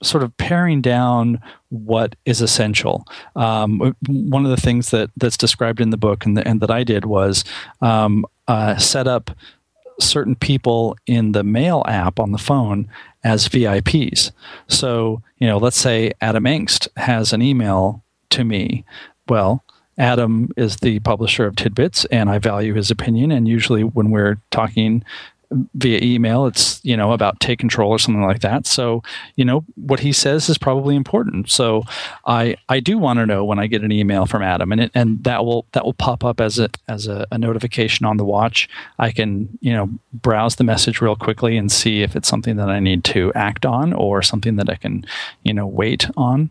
sort of paring down what is essential. Um, one of the things that that's described in the book and, the, and that I did was um, uh, set up certain people in the mail app on the phone as VIPs. So you know, let's say Adam Engst has an email to me. Well, Adam is the publisher of Tidbits, and I value his opinion. And usually, when we're talking via email it's you know about take control or something like that. So you know what he says is probably important. So i i do want to know when i get an email from adam and it, and that will that will pop up as a as a, a notification on the watch. I can you know browse the message real quickly and see if it's something that i need to act on or something that i can you know wait on.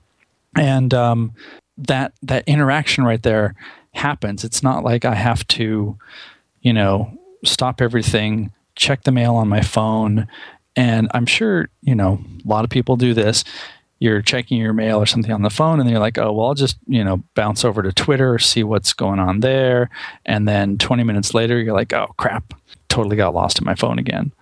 And um, that that interaction right there happens. It's not like i have to you know stop everything check the mail on my phone. And I'm sure, you know, a lot of people do this. You're checking your mail or something on the phone, and you're like, oh, well, I'll just, you know, bounce over to Twitter, see what's going on there. And then 20 minutes later, you're like, oh, crap, totally got lost in my phone again.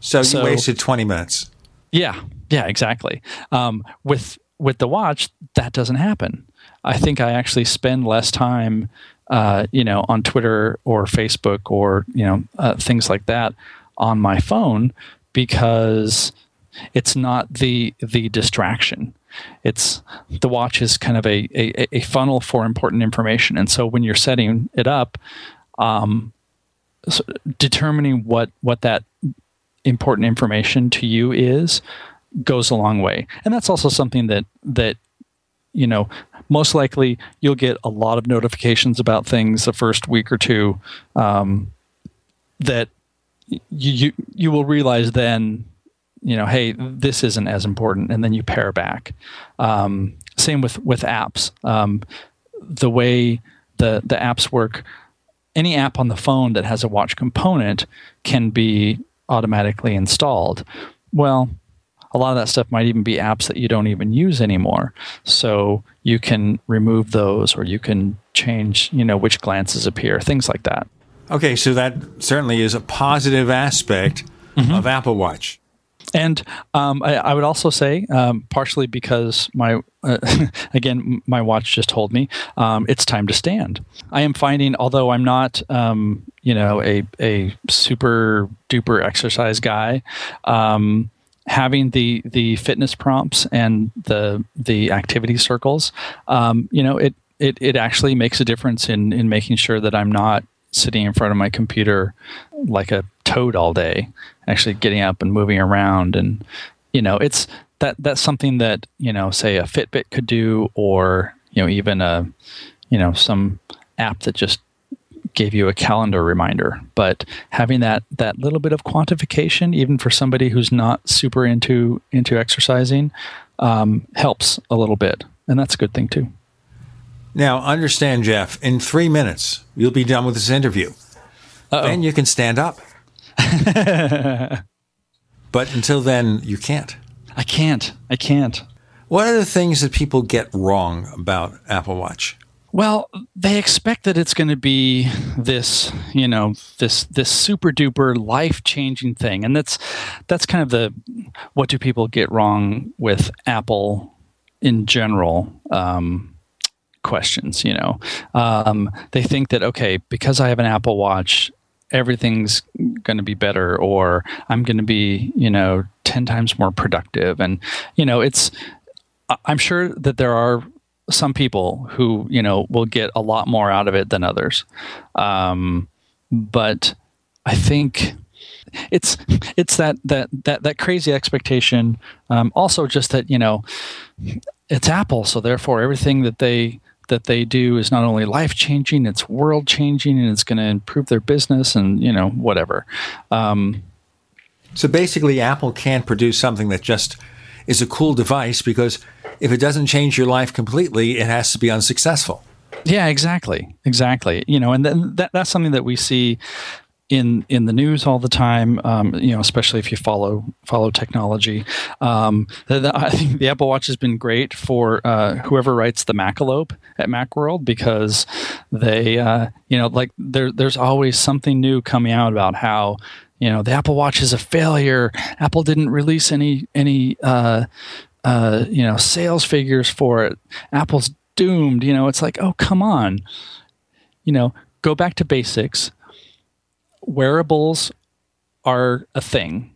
So, so you wasted 20 minutes. Yeah, yeah, exactly. Um, with with the watch, that doesn't happen. I think I actually spend less time uh, you know, on Twitter or Facebook or you know uh, things like that on my phone because it's not the the distraction. It's the watch is kind of a, a, a funnel for important information, and so when you're setting it up, um, so determining what what that important information to you is goes a long way, and that's also something that that you know most likely you'll get a lot of notifications about things the first week or two um, that you, you you will realize then you know hey this isn't as important and then you pare back. Um, same with with apps. Um, the way the the apps work any app on the phone that has a watch component can be automatically installed. Well a lot of that stuff might even be apps that you don't even use anymore. So you can remove those or you can change, you know, which glances appear, things like that. Okay, so that certainly is a positive aspect mm-hmm. of Apple Watch. And um, I, I, would also say, um, partially because my, uh, again, my watch just told me um, it's time to stand. I am finding, although I'm not, um, you know, a a super duper exercise guy, um, having the the fitness prompts and the the activity circles, um, you know, it, it it actually makes a difference in in making sure that I'm not sitting in front of my computer like a toad all day, actually getting up and moving around, and you know, it's that that's something that you know, say a Fitbit could do, or you know, even a you know some app that just gave you a calendar reminder. But having that that little bit of quantification, even for somebody who's not super into into exercising, um, helps a little bit, and that's a good thing too. Now, understand, Jeff. In three minutes, you'll be done with this interview. Uh-oh. Then you can stand up. but until then, you can't. I can't. I can't. What are the things that people get wrong about Apple Watch? Well, they expect that it's going to be this, you know, this this super duper life changing thing, and that's that's kind of the what do people get wrong with Apple in general um, questions. You know, um, they think that okay, because I have an Apple Watch, everything's going to be better or I'm going to be, you know, 10 times more productive. And, you know, it's, I'm sure that there are some people who, you know, will get a lot more out of it than others. Um, but I think it's it's that that that that crazy expectation. Um, also, just that you know, it's Apple, so therefore everything that they that they do is not only life changing, it's world changing, and it's going to improve their business and you know whatever. Um, so basically, Apple can't produce something that just is a cool device because if it doesn't change your life completely, it has to be unsuccessful. Yeah, exactly, exactly. You know, and then that, that's something that we see in in the news all the time. Um, you know, especially if you follow follow technology. Um, the, the, I think the Apple Watch has been great for uh, whoever writes the Macalope at MacWorld because they, uh, you know, like there there's always something new coming out about how you know the Apple Watch is a failure. Apple didn't release any any uh, uh, you know sales figures for it. Apple's doomed. You know, it's like oh come on, you know, go back to basics wearables are a thing,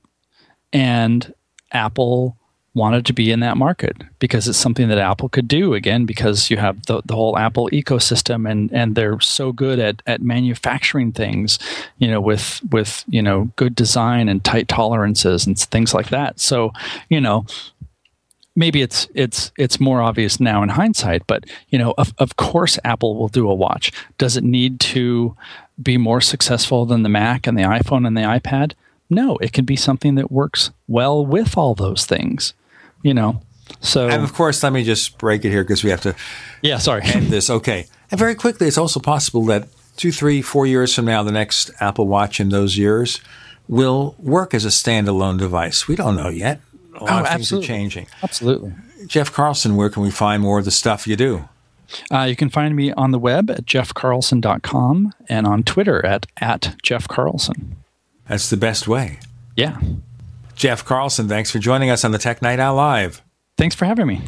and Apple wanted to be in that market because it's something that Apple could do again because you have the, the whole Apple ecosystem and and they're so good at at manufacturing things you know with with you know good design and tight tolerances and things like that so you know maybe it's it's it's more obvious now in hindsight but you know of, of course Apple will do a watch does it need to be more successful than the Mac and the iPhone and the iPad? No, it can be something that works well with all those things. You know, so and of course, let me just break it here because we have to. Yeah, sorry. End this. Okay, and very quickly, it's also possible that two, three, four years from now, the next Apple Watch in those years will work as a standalone device. We don't know yet. A lot oh, of things absolutely. are changing. Absolutely. Jeff Carlson, where can we find more of the stuff you do? Uh, you can find me on the web at jeffcarlson.com and on Twitter at, at Jeff Carlson. That's the best way. Yeah. Jeff Carlson, thanks for joining us on the Tech Night Owl Live. Thanks for having me.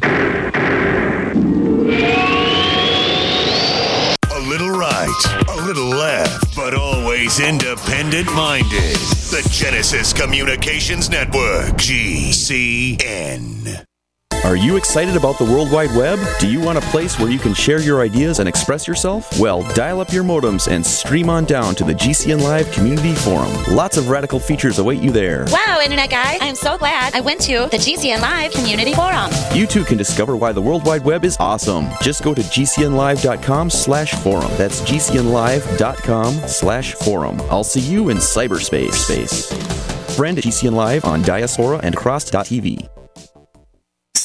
A little right, a little left, but always independent minded. The Genesis Communications Network, GCN. Are you excited about the World Wide Web? Do you want a place where you can share your ideas and express yourself? Well, dial up your modems and stream on down to the GCN Live Community Forum. Lots of radical features await you there. Wow, Internet guy, I'm so glad I went to the GCN Live Community Forum. You too can discover why the World Wide Web is awesome. Just go to gcnlive.com slash forum. That's gcnlive.com slash forum. I'll see you in cyberspace. Space. Friend GCN Live on Diaspora and Cross.tv.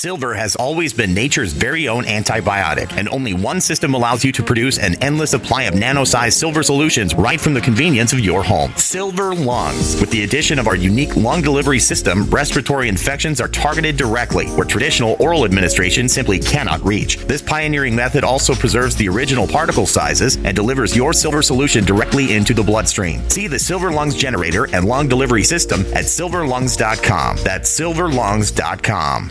Silver has always been nature's very own antibiotic, and only one system allows you to produce an endless supply of nano-sized silver solutions right from the convenience of your home. Silver Lungs. With the addition of our unique lung delivery system, respiratory infections are targeted directly, where traditional oral administration simply cannot reach. This pioneering method also preserves the original particle sizes and delivers your silver solution directly into the bloodstream. See the Silver Lungs generator and lung delivery system at silverlungs.com. That's silverlungs.com.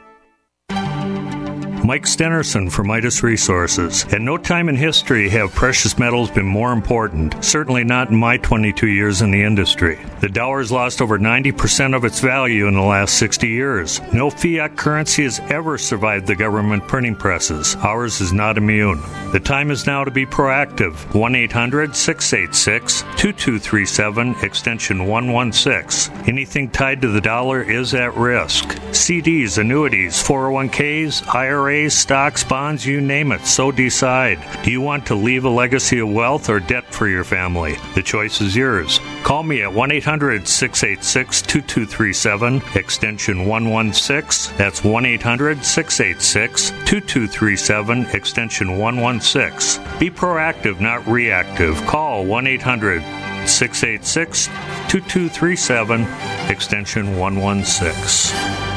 Mike Stenerson for Midas Resources. At no time in history have precious metals been more important, certainly not in my 22 years in the industry. The dollar has lost over 90% of its value in the last 60 years. No fiat currency has ever survived the government printing presses. Ours is not immune. The time is now to be proactive. 1 800 686 2237, extension 116. Anything tied to the dollar is at risk. CDs, annuities, 401ks, IRAs, stocks, bonds, you name it. So decide. Do you want to leave a legacy of wealth or debt for your family? The choice is yours. Call me at 1 800 686 2237, extension 116. That's 1 800 686 2237, extension 116. Be proactive, not reactive. Call 1 800 686 2237, extension 116.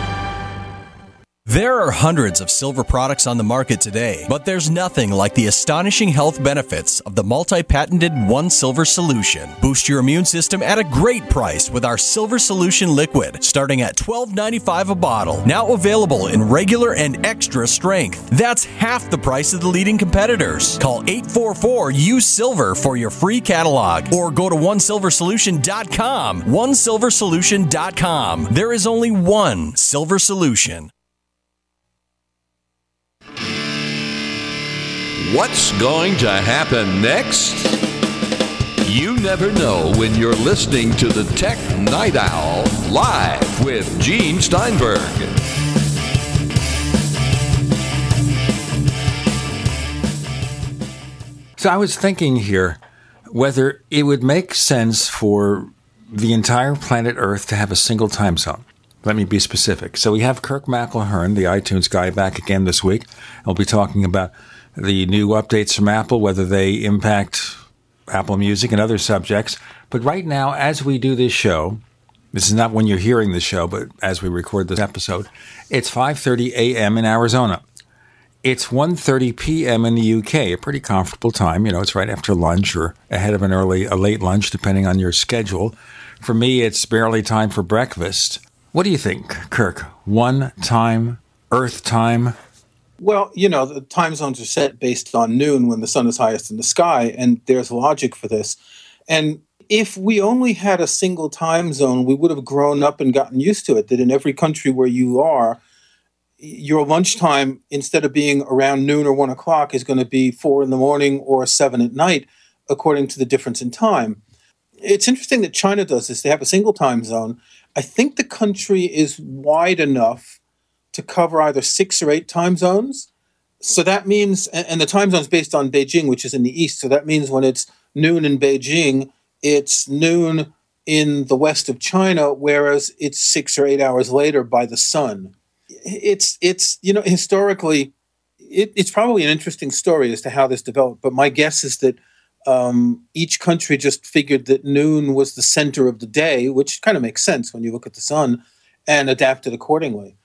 There are hundreds of silver products on the market today, but there's nothing like the astonishing health benefits of the multi patented One Silver solution. Boost your immune system at a great price with our Silver Solution Liquid, starting at $12.95 a bottle. Now available in regular and extra strength. That's half the price of the leading competitors. Call 844 Use Silver for your free catalog or go to OneSilverSolution.com. OneSilverSolution.com. There is only one Silver Solution. What's going to happen next? You never know when you're listening to the Tech Night Owl live with Gene Steinberg. So I was thinking here whether it would make sense for the entire planet Earth to have a single time zone. Let me be specific. So we have Kirk McElhearn, the iTunes guy, back again this week. I'll be talking about the new updates from Apple, whether they impact Apple Music and other subjects. But right now, as we do this show, this is not when you're hearing the show, but as we record this episode, it's 5:30 a.m. in Arizona. It's 1:30 p.m. in the UK, a pretty comfortable time. You know, it's right after lunch or ahead of an early, a late lunch, depending on your schedule. For me, it's barely time for breakfast. What do you think, Kirk? One time, Earth time, well, you know, the time zones are set based on noon when the sun is highest in the sky, and there's logic for this. And if we only had a single time zone, we would have grown up and gotten used to it. That in every country where you are, your lunchtime, instead of being around noon or one o'clock, is going to be four in the morning or seven at night, according to the difference in time. It's interesting that China does this. They have a single time zone. I think the country is wide enough to cover either six or eight time zones. So that means, and the time zone is based on Beijing, which is in the east. So that means when it's noon in Beijing, it's noon in the west of China, whereas it's six or eight hours later by the sun. It's it's you know historically, it, it's probably an interesting story as to how this developed. But my guess is that um, each country just figured that noon was the center of the day, which kind of makes sense when you look at the sun, and adapted accordingly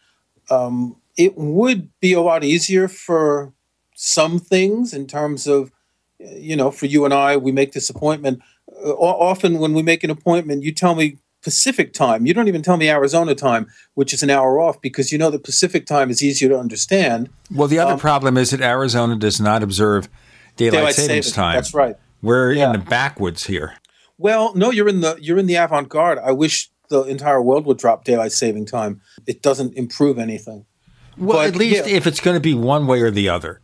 um, it would be a lot easier for some things in terms of, you know, for you and I, we make this appointment. Uh, often when we make an appointment, you tell me Pacific time. You don't even tell me Arizona time, which is an hour off, because you know the Pacific time is easier to understand. Well, the other um, problem is that Arizona does not observe daylight, daylight savings, savings time. That's right. We're yeah. in the backwoods here. Well, no, you're in the you're in the avant garde. I wish the entire world would drop daylight saving time. It doesn't improve anything. Well, but, at least yeah. if it's going to be one way or the other,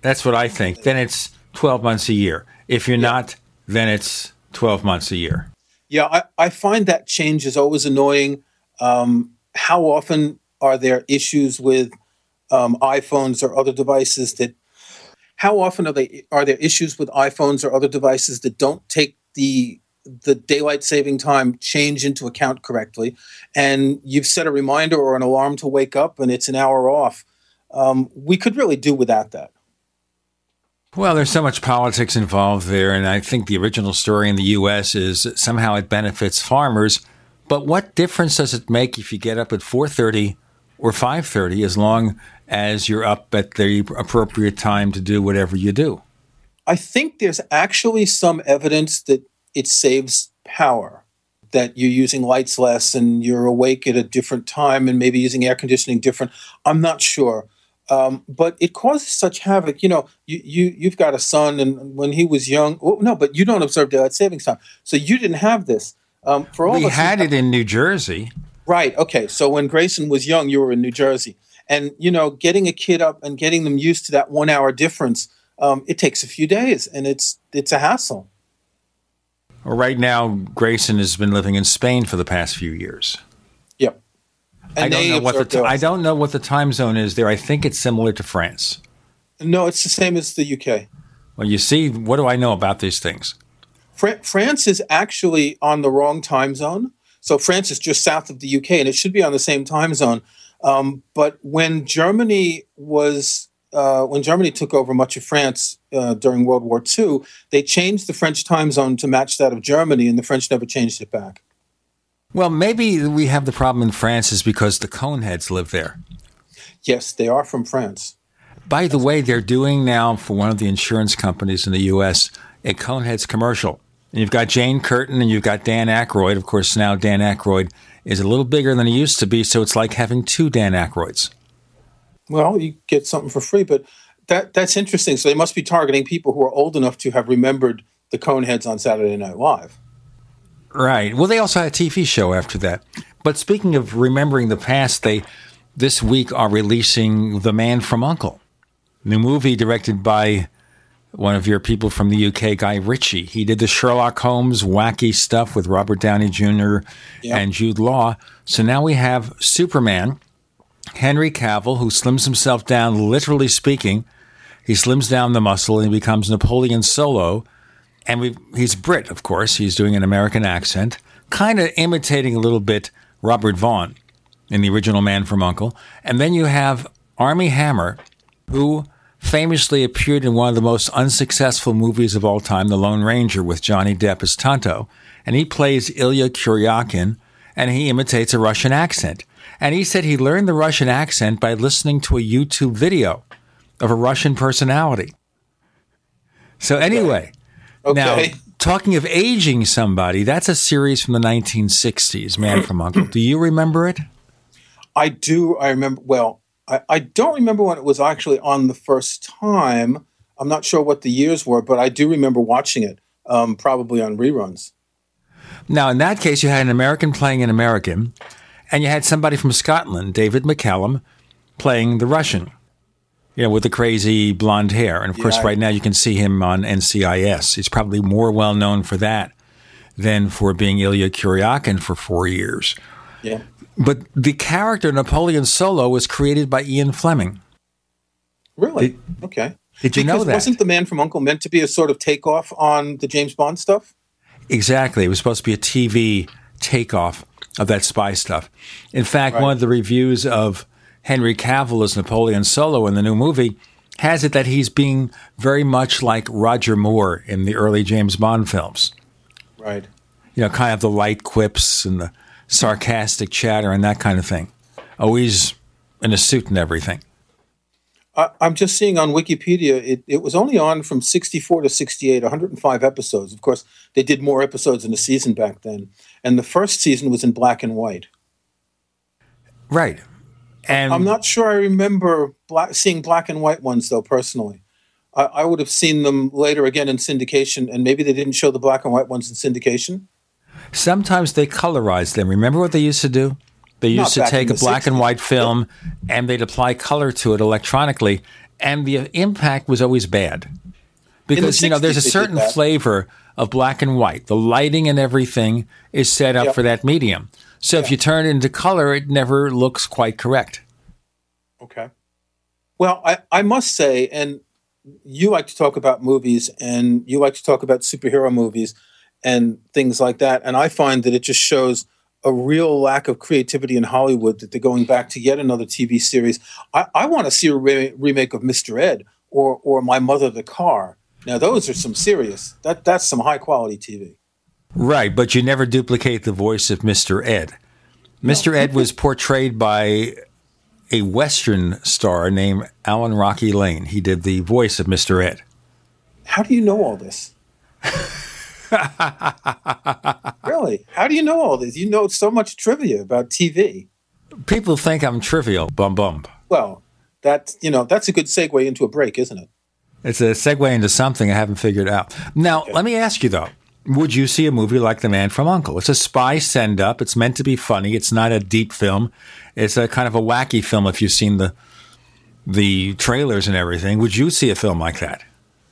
that's what I think. Then it's 12 months a year. If you're yeah. not, then it's 12 months a year. Yeah, I, I find that change is always annoying. Um, how often are there issues with um, iPhones or other devices that? How often are they are there issues with iPhones or other devices that don't take the the daylight saving time change into account correctly and you've set a reminder or an alarm to wake up and it's an hour off um, we could really do without that. Well, there's so much politics involved there, and I think the original story in the U.S. is somehow it benefits farmers. But what difference does it make if you get up at 4:30 or 5:30, as long as you're up at the appropriate time to do whatever you do? I think there's actually some evidence that it saves power. That you're using lights less and you're awake at a different time and maybe using air conditioning different. I'm not sure. Um, but it causes such havoc. You know, you, you you've got a son, and when he was young, oh, no, but you don't observe daylight savings time, so you didn't have this. Um, for all we us, had it in New Jersey. Right. Okay. So when Grayson was young, you were in New Jersey, and you know, getting a kid up and getting them used to that one hour difference, um, it takes a few days, and it's it's a hassle. Right now, Grayson has been living in Spain for the past few years. Yep. I don't know what the t- I don't know what the time zone is there. I think it's similar to France. No, it's the same as the UK. Well, you see, what do I know about these things? Fra- France is actually on the wrong time zone. So France is just south of the UK, and it should be on the same time zone. Um, but when Germany was uh, when Germany took over much of France uh, during World War II, they changed the French time zone to match that of Germany, and the French never changed it back. Well, maybe we have the problem in France is because the Coneheads live there. Yes, they are from France. By the way, they're doing now for one of the insurance companies in the U.S. a Coneheads commercial. And you've got Jane Curtin and you've got Dan Aykroyd. Of course, now Dan Aykroyd is a little bigger than he used to be, so it's like having two Dan Aykroyds. Well, you get something for free, but that that's interesting. So they must be targeting people who are old enough to have remembered the Coneheads on Saturday Night Live. Right. Well, they also had a TV show after that. But speaking of remembering the past, they this week are releasing The Man from Uncle, new movie directed by one of your people from the UK, Guy Ritchie. He did the Sherlock Holmes wacky stuff with Robert Downey Jr. and Jude Law. So now we have Superman, Henry Cavill, who slims himself down, literally speaking. He slims down the muscle and he becomes Napoleon Solo. And he's Brit, of course. He's doing an American accent, kind of imitating a little bit Robert Vaughn in the original Man from Uncle. And then you have Armie Hammer, who famously appeared in one of the most unsuccessful movies of all time, The Lone Ranger, with Johnny Depp as Tonto. And he plays Illya Kuryakin, and he imitates a Russian accent. And he said he learned the Russian accent by listening to a YouTube video of a Russian personality. So, anyway, now Okay. talking of aging somebody, that's a series from the 1960s, Man from Uncle. Do you remember it? I do. I remember. Well, I, I don't remember when it was actually on the first time. I'm not sure what the years were, but I do remember watching it, um, probably on reruns. Now, in that case, you had an American playing an American, and you had somebody from Scotland, David McCallum, playing the Russian, you know, with the crazy blonde hair. And of course, I- right now you can see him on NCIS. He's probably more well known for that than for being Illya Kuryakin for four years. Yeah. But the character Napoleon Solo was created by Ian Fleming. Really? okay. Did you know that? Wasn't the Man from Uncle meant to be a sort of takeoff on the James Bond stuff? Exactly. It was supposed to be a TV takeoff of that spy stuff. In fact, Right. one of the reviews of Henry Cavill as Napoleon Solo in the new movie has it that he's being very much like Roger Moore in the early James Bond films. Right. You know, kind of the light quips and the sarcastic chatter and that kind of thing. Always in a suit and everything. I, I'm just seeing on Wikipedia, it, it was only on from 64 to 68, 105 episodes. Of course, they did more episodes in a season back then. And the first season was in black and white. Right. And I'm not sure I remember black, seeing black and white ones, though, personally. I, I would have seen them later again in syndication, and maybe they didn't show the black and white ones in syndication. Sometimes they colorize them. Remember what they used to do? They Not used to take a black and white film and they'd apply color to it electronically, and the impact was always bad. Because, you know, there's a 60s certain flavor of black and white. The lighting and everything is set up Yep. for that medium. So if you turn it into color, it never looks quite correct. Okay. Well, I, I must say, and you like to talk about movies and you like to talk about superhero movies and things like that. And I find that it just shows a real lack of creativity in Hollywood that they're going back to yet another TV series. I, I want to see a re- remake of Mr. Ed or or My Mother the Car. Now those are some serious. That that's some high quality TV. Right, but you never duplicate the voice of Mr. Ed. Mr. Ed was portrayed by a Western star named Alan Rocky Lane. He did the voice of Mr. Ed. How do you know all this? really? How do you know all this? You know so much trivia about TV. People think I'm trivial. Bum bum. Well, that's you know that's a good segue into a break, isn't it? It's a segue into something I haven't figured out. Now, okay. let me ask you though. Would you see a movie like The Man from Uncle? It's a spy send up. It's meant to be funny. It's not a deep film. It's a kind of a wacky film if you've seen the the trailers and everything. Would you see a film like that?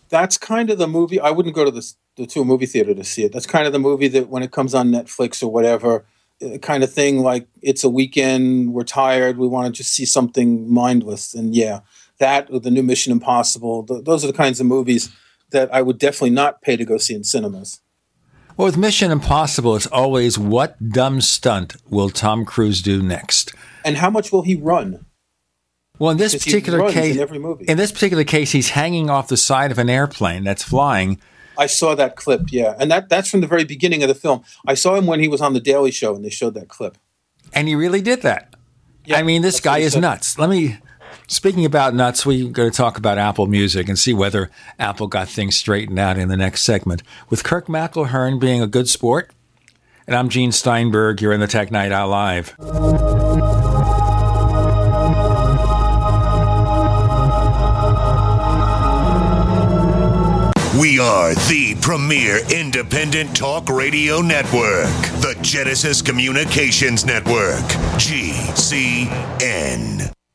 That's kind of the movie. I wouldn't go to the, the to a movie theater to see it. That's kind of the movie that when it comes on Netflix or whatever, uh, kind of thing like it's a weekend, we're tired, we want to just see something mindless. And yeah, that or the new Mission Impossible, the, those are the kinds of movies that I would definitely not pay to go see in cinemas. Well, with Mission Impossible, it's always what dumb stunt will Tom Cruise do next? And how much will he run? Well, in this particular case, in, in this particular case, he's hanging off the side of an airplane that's flying. I saw that clip, yeah, and that that's from the very beginning of the film. I saw him when he was on the Daily Show, and they showed that clip. And he really did that. Yeah, I mean, this guy is nuts. Let me Speaking about nuts, we're going to talk about Apple Music and see whether Apple got things straightened out in the next segment. With Kirk McElhearn being a good sport, and I'm Gene Steinberg. You're in the Tech Night Owl Live. We are the premier independent talk radio network, the Genesis Communications Network, GCN.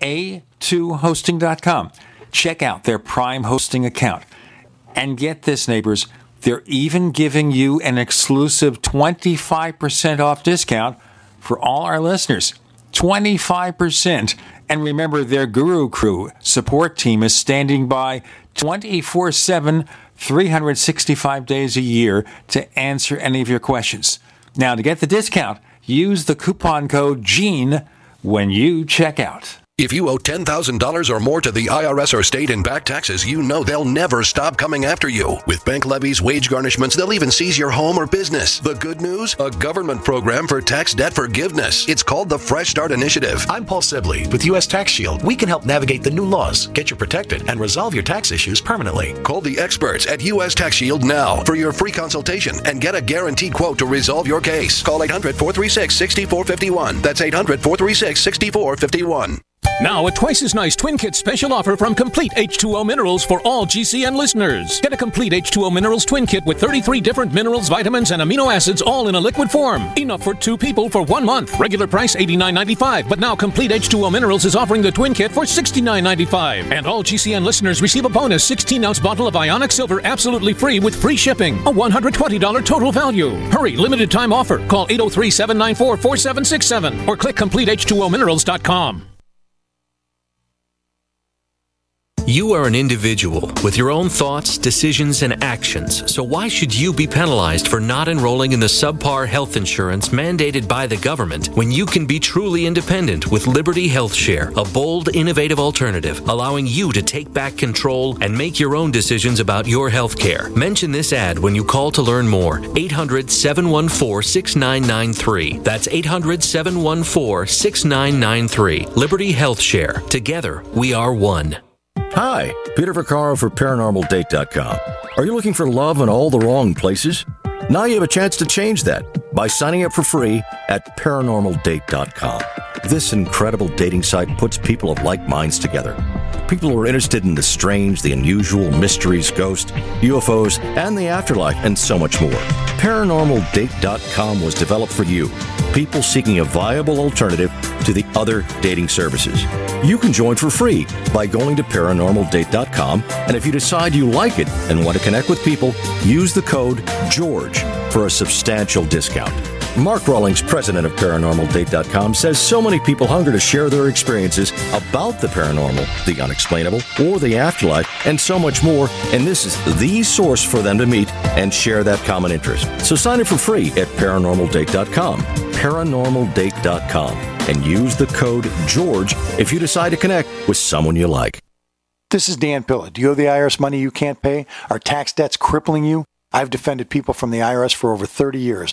a2hosting.com. Check out their Prime hosting account. And get this, neighbors, they're even giving you an exclusive 25% off discount for all our listeners. 25%. And remember, their Guru Crew support team is standing by 24 7, 365 days a year to answer any of your questions. Now, to get the discount, use the coupon code GENE when you check out. If you owe $10,000 or more to the IRS or state in back taxes, you know they'll never stop coming after you. With bank levies, wage garnishments, they'll even seize your home or business. The good news? A government program for tax debt forgiveness. It's called the Fresh Start Initiative. I'm Paul Sibley with U.S. Tax Shield. We can help navigate the new laws, get you protected, and resolve your tax issues permanently. Call the experts at U.S. Tax Shield now for your free consultation and get a guaranteed quote to resolve your case. Call 800 436 6451. That's 800 436 6451. Now, a twice as nice Twin Kit special offer from Complete H2O Minerals for all GCN listeners. Get a Complete H2O Minerals Twin Kit with 33 different minerals, vitamins, and amino acids all in a liquid form. Enough for two people for one month. Regular price $89.95, but now Complete H2O Minerals is offering the Twin Kit for $69.95. And all GCN listeners receive a bonus 16 ounce bottle of ionic silver absolutely free with free shipping. A $120 total value. Hurry, limited time offer. Call 803 794 4767 or click CompleteH2OMinerals.com. You are an individual with your own thoughts, decisions, and actions, so why should you be penalized for not enrolling in the subpar health insurance mandated by the government when you can be truly independent with Liberty Health Share, a bold, innovative alternative allowing you to take back control and make your own decisions about your health care? Mention this ad when you call to learn more. 800 714 6993. That's 800 714 6993. Liberty Health Share. Together, we are one. Hi, Peter Vaccaro for ParanormalDate.com. Are you looking for love in all the wrong places? Now you have a chance to change that by signing up for free at ParanormalDate.com. This incredible dating site puts people of like minds together. People who are interested in the strange, the unusual, mysteries, ghosts, UFOs, and the afterlife, and so much more. ParanormalDate.com was developed for you, people seeking a viable alternative to the other dating services. You can join for free by going to ParanormalDate.com, and if you decide you like it and want to connect with people, use the code GEORGE for a substantial discount. Mark Rawlings, president of ParanormalDate.com, says so many people hunger to share their experiences about the paranormal, the unexplainable, or the afterlife, and so much more, and this is the source for them to meet and share that common interest. So sign up for free at ParanormalDate.com, ParanormalDate.com, and use the code GEORGE if you decide to connect with someone you like. This is Dan Pilla. Do you owe the IRS money you can't pay? Are tax debts crippling you? I've defended people from the IRS for over 30 years.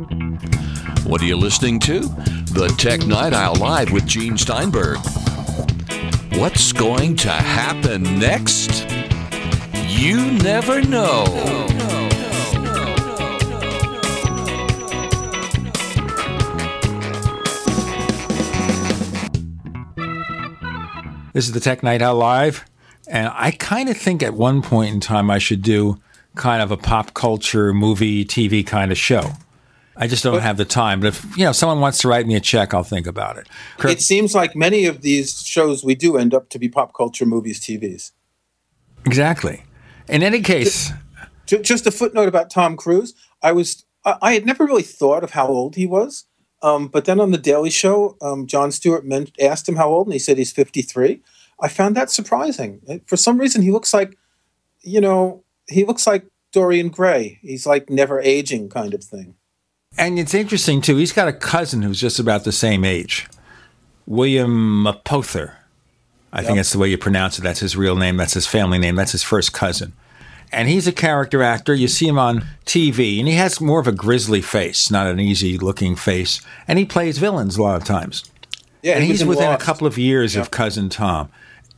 What are you listening to? The Tech Night Owl Live with Gene Steinberg. What's going to happen next? You never know. This is the Tech Night Owl Live, and I kind of think at one point in time I should do kind of a pop culture movie TV kind of show. I just don't have the time. But if you know someone wants to write me a check, I'll think about it. Kirk- It seems like many of these shows we do end up to be pop culture movies, TVs. exactly. In any case, Ju- Just a footnote about Tom Cruise. I was I had never really thought of how old he was, um, but then on the Daily Show, um, Jon Stewart meant, asked him how old, and he said he's fifty three. I found that surprising. For some reason, he looks like, you know, he looks like Dorian Gray. He's like never aging kind of thing. And it's interesting too. He's got a cousin who's just about the same age, William Mapother. I think that's the way you pronounce it. That's his real name. That's his family name. That's his first cousin. And he's a character actor. You see him on TV, and he has more of a grisly face, not an easy looking face. And he plays villains a lot of times. Yeah, and he he's within Lost. a couple of years of cousin Tom.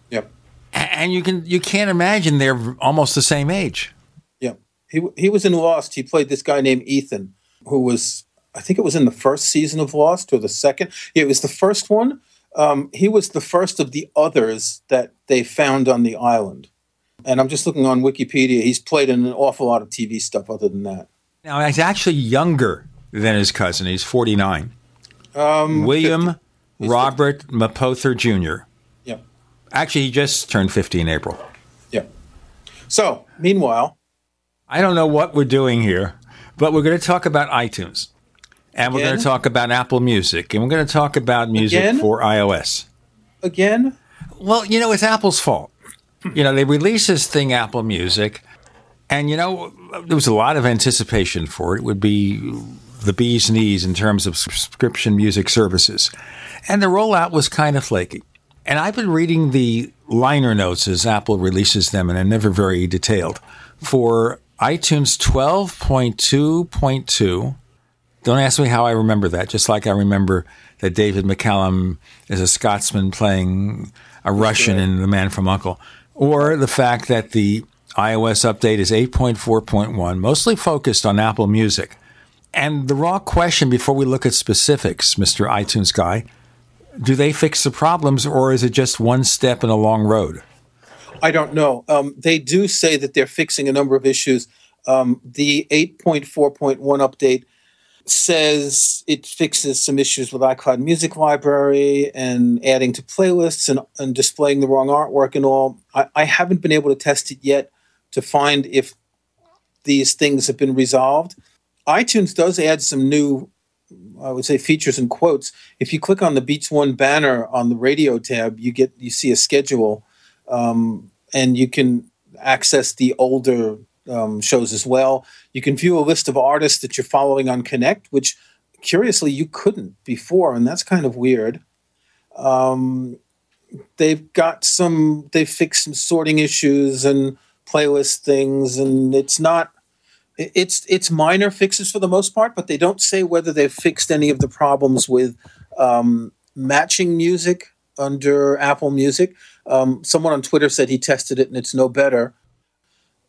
Yep. And you can you can't imagine they're almost the same age. Yeah, he he was in Lost. He played this guy named Ethan, who was I think it was in the first season of Lost or the second. Yeah, it was the first one. Um, he was the first of the others that they found on the island. And I'm just looking on Wikipedia. He's played in an awful lot of TV stuff. Other than that, Now he's actually younger than his cousin. He's forty nine. um, William Robert Mapother Jr. Yeah. Actually, he just turned 50 in April. Yeah. So, meanwhile, I don't know what we're doing here, but we're going to talk about iTunes. And we're going to talk about Apple Music. And we're going to talk about music Again? for iOS. again, Well, you know, it's Apple's fault. You know, they released this thing, Apple Music, and, you know, there was a lot of anticipation for it. It would be the bee's knees in terms of subscription music services. And the rollout was kind of flaky. And I've been reading the liner notes as Apple releases them, and they're never very detailed. For iTunes 12.2.2, don't ask me how I remember that, just like I remember that David McCallum is a Scotsman playing a Russian in The Man from U.N.C.L.E., or the fact that the iOS update is 8.4.1, mostly focused on Apple Music. And the raw question before we look at specifics, Mr. iTunes guy, do they fix the problems or is it just one step in a long road? I don't know. Um, they do say that they're fixing a number of issues. Um, the 8.4.1 update says it fixes some issues with iCloud Music Library and adding to playlists and, and displaying the wrong artwork and all. I, I haven't been able to test it yet to find if these things have been resolved. iTunes does add some new, I would say, features and quotes. If you click on the Beats One banner on the radio tab, you get you see a schedule um, and you can access the older um, shows as well. You can view a list of artists that you're following on Connect, which curiously you couldn't before, and that's kind of weird. Um, they've got some, they've fixed some sorting issues and playlist things, and it's not, It's it's minor fixes for the most part, but they don't say whether they've fixed any of the problems with um, matching music under Apple Music. Um, someone on Twitter said he tested it and it's no better.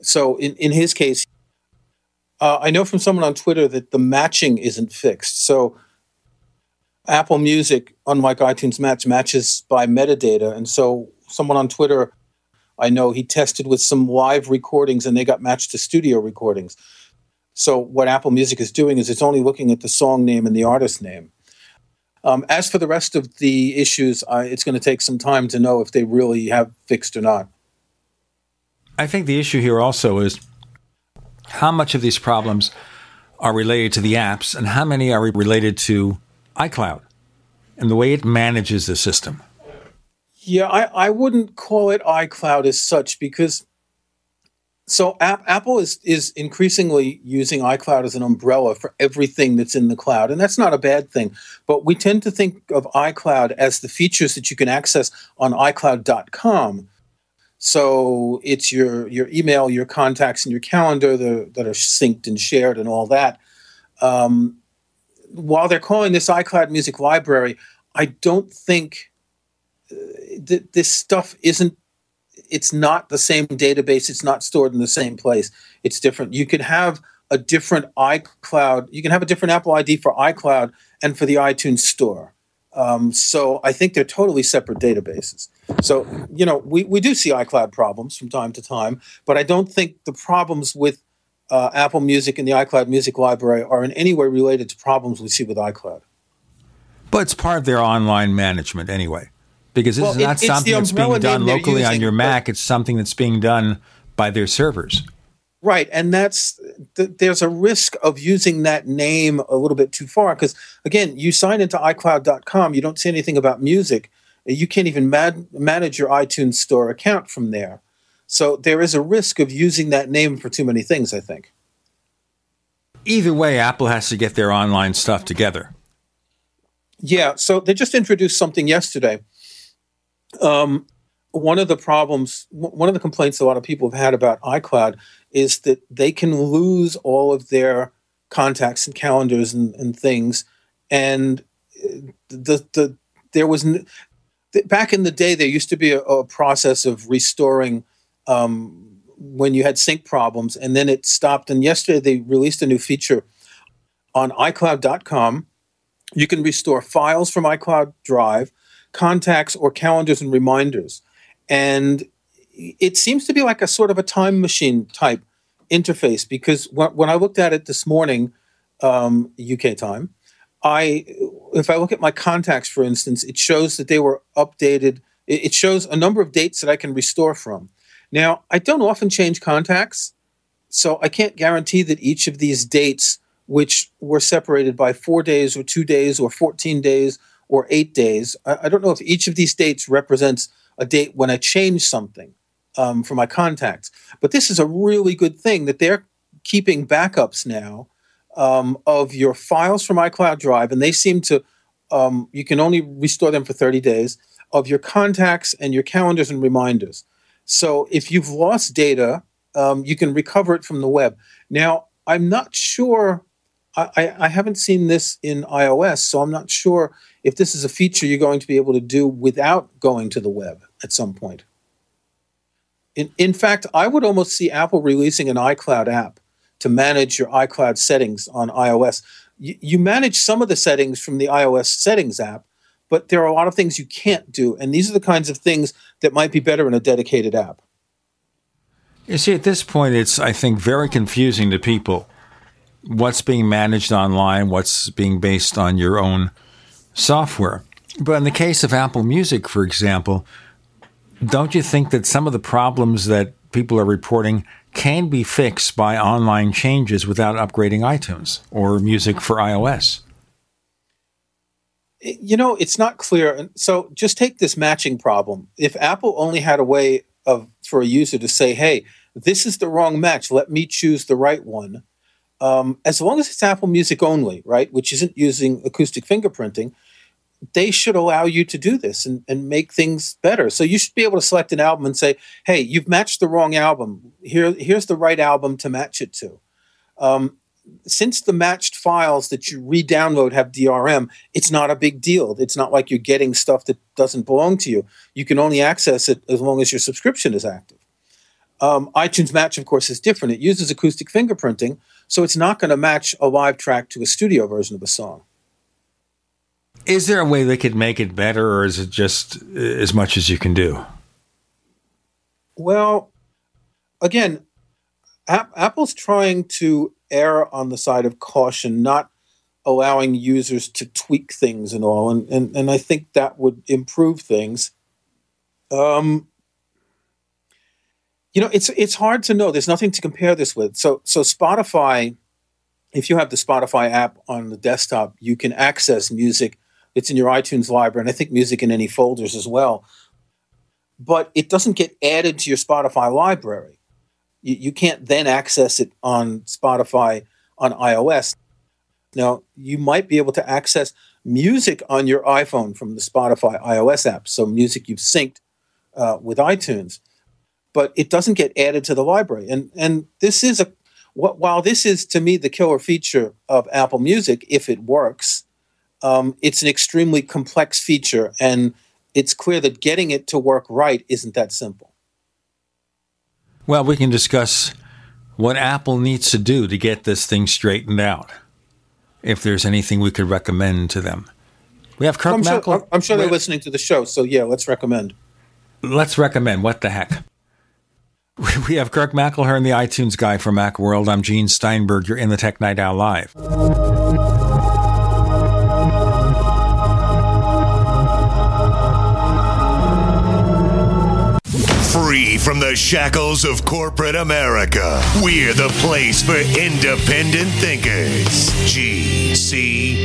So in, in his case, uh, I know from someone on Twitter that the matching isn't fixed. So Apple Music, unlike iTunes Match, matches by metadata. And so someone on Twitter, I know he tested with some live recordings and they got matched to studio recordings. So what Apple Music is doing is it's only looking at the song name and the artist name. Um, as for the rest of the issues, uh, it's going to take some time to know if they really have fixed or not. I think the issue here also is how much of these problems are related to the apps and how many are related to iCloud and the way it manages the system. Yeah, I, I wouldn't call it iCloud as such because so App, Apple is is increasingly using iCloud as an umbrella for everything that's in the cloud, and that's not a bad thing. But we tend to think of iCloud as the features that you can access on iCloud.com. So it's your your email, your contacts, and your calendar the, that are synced and shared, and all that. Um, while they're calling this iCloud Music Library, I don't think uh, th- this stuff isn't it's not the same database. It's not stored in the same place. It's different. You could have a different iCloud. You can have a different Apple ID for iCloud and for the iTunes Store. Um, so I think they're totally separate databases. So you know we, we do see iCloud problems from time to time, but I don't think the problems with uh, Apple Music and the iCloud Music Library are in any way related to problems we see with iCloud. But it's part of their online management anyway because this well, is not it, something that's being done locally on your Mac. It's something that's being done by their servers. Right, and that's th- there's a risk of using that name a little bit too far because again, you sign into iCloud.com, you don't see anything about music, you can't even manage your iTunes Store account from there. So there is a risk of using that name for too many things. I think. Either way, Apple has to get their online stuff together. Yeah, so they just introduced something yesterday um, one of the problems, one of the complaints a lot of people have had about iCloud is that they can lose all of their contacts and calendars and, and things. And uh, the the there was back in the day there used to be a, a process of restoring um, when you had sync problems, and then it stopped. And yesterday they released a new feature on iCloud.com. You can restore files from iCloud Drive contacts or calendars and reminders. And it seems to be like a sort of a time machine type interface because when I looked at it this morning, um, UK time, I if I look at my contacts, for instance, it shows that they were updated. It shows a number of dates that I can restore from. Now, I don't often change contacts, so I can't guarantee that each of these dates, which were separated by four days or two days or 14 days or eight days. I, I, don't know if each of these dates represents a date when I change something um, for my contacts. But this is a really good thing that they're keeping backups now um, of your files from iCloud Drive, and they seem to, um, you can only restore them for 30 days, of your contacts and your calendars and reminders. So if you've lost data, um, you can recover it from the web. Now, I'm not sure I, I, haven't seen this in iOS, so I'm not sure if this is a feature you're going to be able to do without going to the web at some point. In, in fact, I would almost see Apple releasing an iCloud app to manage your iCloud settings on iOS. You, you manage some of the settings from the iOS settings app, but there are a lot of things you can't do. And these are the kinds of things that might be better in a dedicated app. You see, at this point, it's, I think, very confusing to people what's being managed online, what's being based on your own software. But in the case of Apple Music, for example, don't you think that some of the problems that people are reporting can be fixed by online changes without upgrading iTunes or music for iOS? You know, it's not clear. So just take this matching problem. If Apple only had a way of for a user to say, "Hey, this is the wrong match. Let me choose the right one," um, as long as it's Apple Music only, right, which isn't using acoustic fingerprinting, they should allow you to do this and, and make things better. So you should be able to select an album and say, hey, you've matched the wrong album. Here, here's the right album to match it to. Um, since the matched files that you re-download have DRM, it's not a big deal. It's not like you're getting stuff that doesn't belong to you. You can only access it as long as your subscription is active. Um, iTunes Match, of course, is different. It uses acoustic fingerprinting, so it's not going to match a live track to a studio version of a song. Is there a way they could make it better, or is it just uh, as much as you can do? Well, again, Apple's trying to err on the side of caution, not allowing users to tweak things and all, and and, and I think that would improve things. Um, you know, it's it's hard to know. There's nothing to compare this with. So so Spotify, if you have the Spotify app on the desktop, you can access music. It's in your iTunes library, and I think music in any folders as well. But it doesn't get added to your Spotify library you, you can't then access it on Spotify on iOS. Now, you might be able to access music on your iPhone from the Spotify iOS app, so music you've synced uh, with iTunes, but it doesn't get added to the library. And and this is a while this is to me the killer feature of Apple Music, if it works, um, it's an extremely complex feature, and it's clear that getting it to work right isn't that simple. Well, we can discuss what Apple needs to do to get this thing straightened out. If there's anything we could recommend to them, we have Kirk I'm Mackle. Sure, I'm sure they're listening to the show, so yeah, let's recommend. Let's recommend. What the heck? We have Kirk McElhearn, the iTunes guy from Macworld. I'm Gene Steinberg. You're in the Tech Night Owl Live. From the shackles of corporate America, we're the place for independent thinkers. GCN.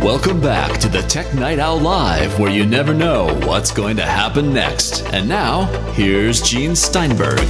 Welcome back to the Tech Night Owl Live, where you never know what's going to happen next. And now, here's Gene Steinberg.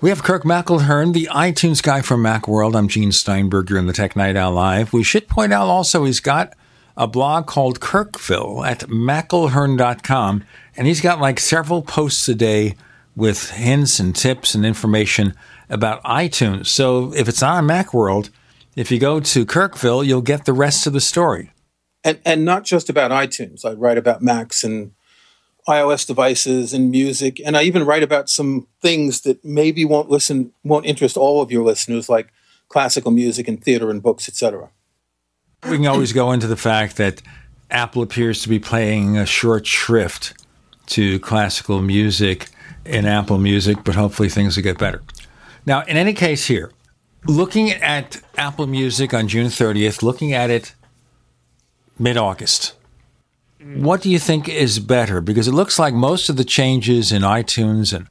We have Kirk McElhearn, the iTunes guy from Macworld. I'm Gene Steinberg. You're in the Tech Night Owl Live. We should point out also he's got a blog called Kirkville at McElhearn.com, and he's got like several posts a day with hints and tips and information about iTunes. So if it's on Macworld, if you go to Kirkville, you'll get the rest of the story. And and not just about iTunes. I write about Macs and iOS devices and music, and I even write about some things that maybe won't listen won't interest all of your listeners, like classical music and theater and books, etc. We can always go into the fact that Apple appears to be playing a short shrift to classical music in Apple Music, but hopefully things will get better. Now, in any case, here, looking at Apple Music on June 30th, looking at it mid August, what do you think is better? Because it looks like most of the changes in iTunes and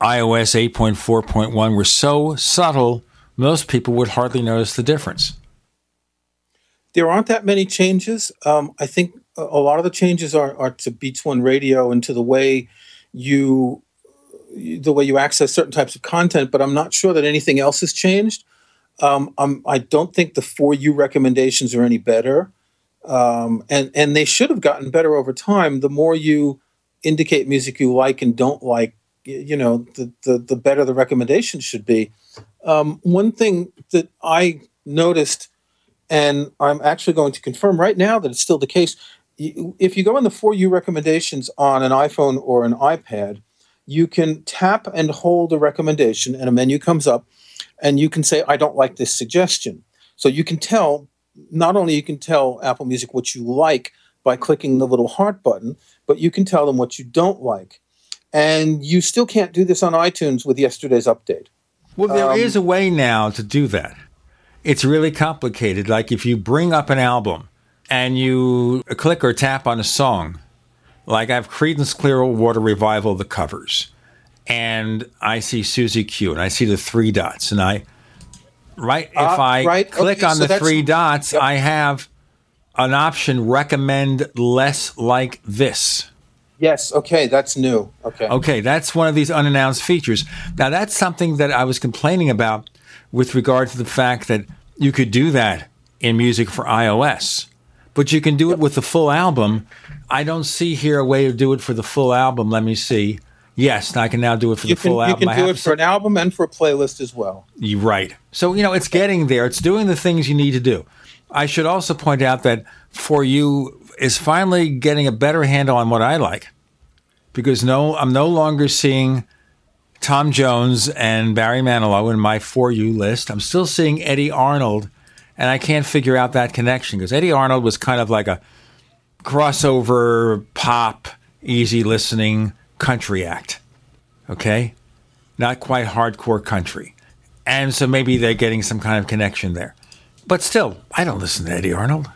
iOS 8.4.1 were so subtle, most people would hardly notice the difference. There aren't that many changes. Um, I think a lot of the changes are, are to Beats One Radio and to the way you the way you access certain types of content. But I'm not sure that anything else has changed. Um, I'm, I don't think the for you recommendations are any better, um, and and they should have gotten better over time. The more you indicate music you like and don't like, you know, the the, the better the recommendations should be. Um, one thing that I noticed, and I'm actually going to confirm right now that it's still the case. If you go in the for you recommendations on an iPhone or an iPad, you can tap and hold a recommendation, and a menu comes up, and you can say, "I don't like this suggestion." So you can tell not only you can tell Apple Music what you like by clicking the little heart button, but you can tell them what you don't like. And you still can't do this on iTunes with yesterday's update. Well, there is Um, a way now to do that. It's really complicated. Like if you bring up an album and you click or tap on a song, like I have Creedence Clearwater Revival, the covers, and I see Suzie Q, and I see the three dots, and I, right, if Uh, I right, click okay, on so the three dots, I have an option recommend less like this. Yes, okay, that's new. Okay. Okay, that's one of these unannounced features. Now, that's something that I was complaining about with regard to the fact that you could do that in music for iOS, but you can do it with the full album. I don't see here a way to do it for the full album. Let me see. Yes, I can now do it for You the can, full album. you can I do it for an album and for a playlist as well. you're right. So, you know, it's getting there. It's doing the things you need to do. I should also point out that For You is finally getting a better handle on what I like because no, I'm no longer seeing Tom Jones and Barry Manilow in my For You list. I'm still seeing Eddy Arnold, and I can't figure out that connection because Eddy Arnold was kind of like a crossover pop, easy listening country act. Okay? Not quite hardcore country. And so maybe they're getting some kind of connection there. But still, I don't listen to Eddy Arnold.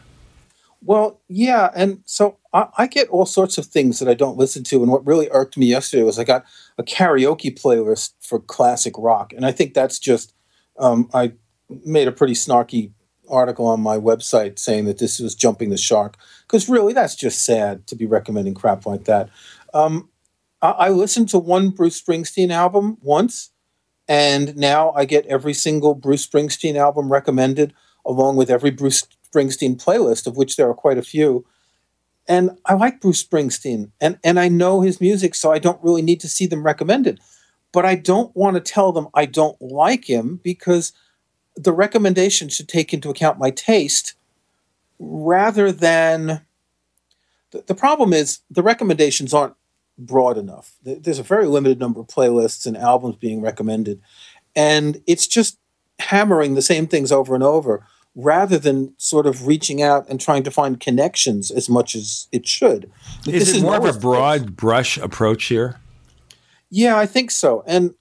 Well, yeah, and so I, I get all sorts of things that I don't listen to. And what really irked me yesterday was I got a karaoke playlist for classic rock, and I think that's just um, I made a pretty snarky article on my website saying that this was jumping the shark because really that's just sad to be recommending crap like that. Um, I, I listened to one Bruce Springsteen album once, and now I get every single Bruce Springsteen album recommended along with every Bruce Springsteen playlist, of which there are quite a few. And I like Bruce Springsteen, and, and I know his music, so I don't really need to see them recommended. But I don't want to tell them I don't like him because the recommendation should take into account my taste rather than. The, the problem is the recommendations aren't broad enough. There's a very limited number of playlists and albums being recommended, and it's just hammering the same things over and over rather than sort of reaching out and trying to find connections as much as it should. Is This it more of a broad brush approach here? Yeah, I think so. And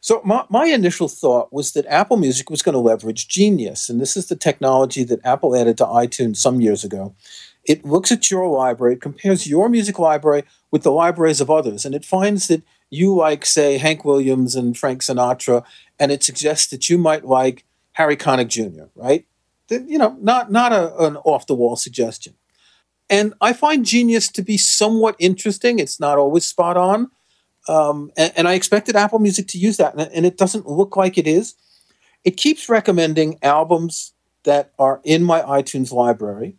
so my, my initial thought was that Apple Music was going to leverage Genius. And this is the technology that Apple added to iTunes some years ago. It looks at your library, it compares your music library with the libraries of others, and it finds that you like, say, Hank Williams and Frank Sinatra, and it suggests that you might like Harry Connick Jr., right? You know, not, not a, an off the wall suggestion. And I find Genius to be somewhat interesting. It's not always spot on. Um, and, and I expected Apple Music to use that, and, and it doesn't look like it is. It keeps recommending albums that are in my iTunes library.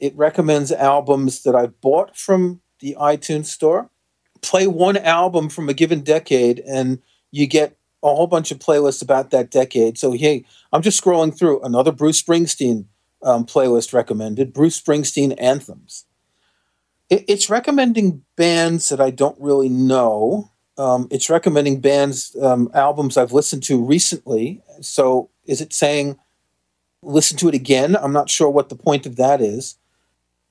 It recommends albums that I've bought from the iTunes store. Play one album from a given decade, and you get a whole bunch of playlists about that decade. So, hey, I'm just scrolling through another Bruce Springsteen um, playlist recommended Bruce Springsteen anthems. It, it's recommending bands that I don't really know. Um, it's recommending bands, um, albums I've listened to recently. So is it saying listen to it again? I'm not sure what the point of that is.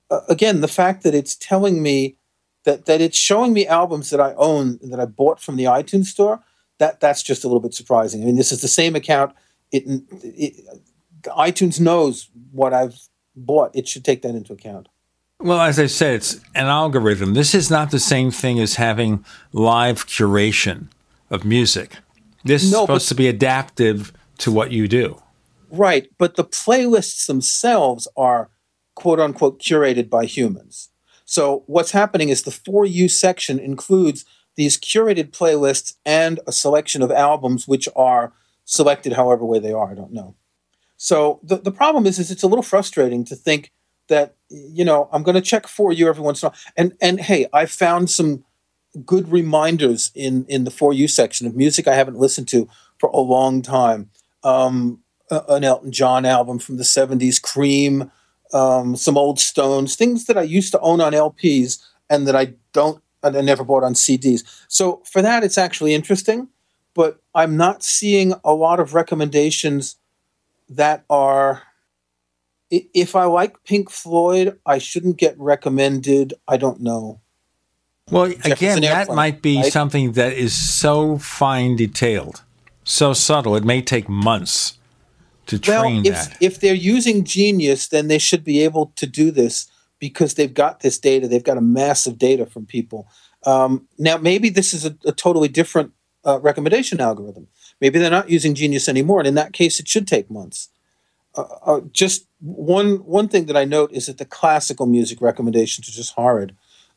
Uh, again, the fact that it's telling me that that it's showing me albums that I own that I bought from the iTunes store. That that's just a little bit surprising. I mean, this is the same account. It, it iTunes knows what I've bought. It should take that into account. Well, as I said, it's an algorithm. This is not the same thing as having live curation of music. This is supposed but- to be adaptive to what you do. Right, but the playlists themselves are quote unquote curated by humans. So what's happening is the for you section includes these curated playlists and a selection of albums which are selected however way they are. I don't know. So the, the problem is, is it's a little frustrating to think that, you know, I'm going to check for you every once in a while. And, and hey, I found some good reminders in, in the for you section of music I haven't listened to for a long time. Um, an Elton John album from the 70s, Cream, um, some old Stones, things that I used to own on LPs and that I don't, and I never bought on CDs. So for that, it's actually interesting, but I'm not seeing a lot of recommendations that are. If I like Pink Floyd, I shouldn't get recommended. I don't know. Well, Jefferson again, that Airplane, might be right? something that is so fine detailed, so subtle. It may take months to train if, that. if they're using Genius, then they should be able to do this because they've got this data. They've got a massive data from people. Um, now, maybe this is a, a totally different uh, recommendation algorithm. Maybe they're not using Genius anymore, and in that case, it should take months. Uh, uh, just one one thing that I note is that the classical music recommendations are just horrid.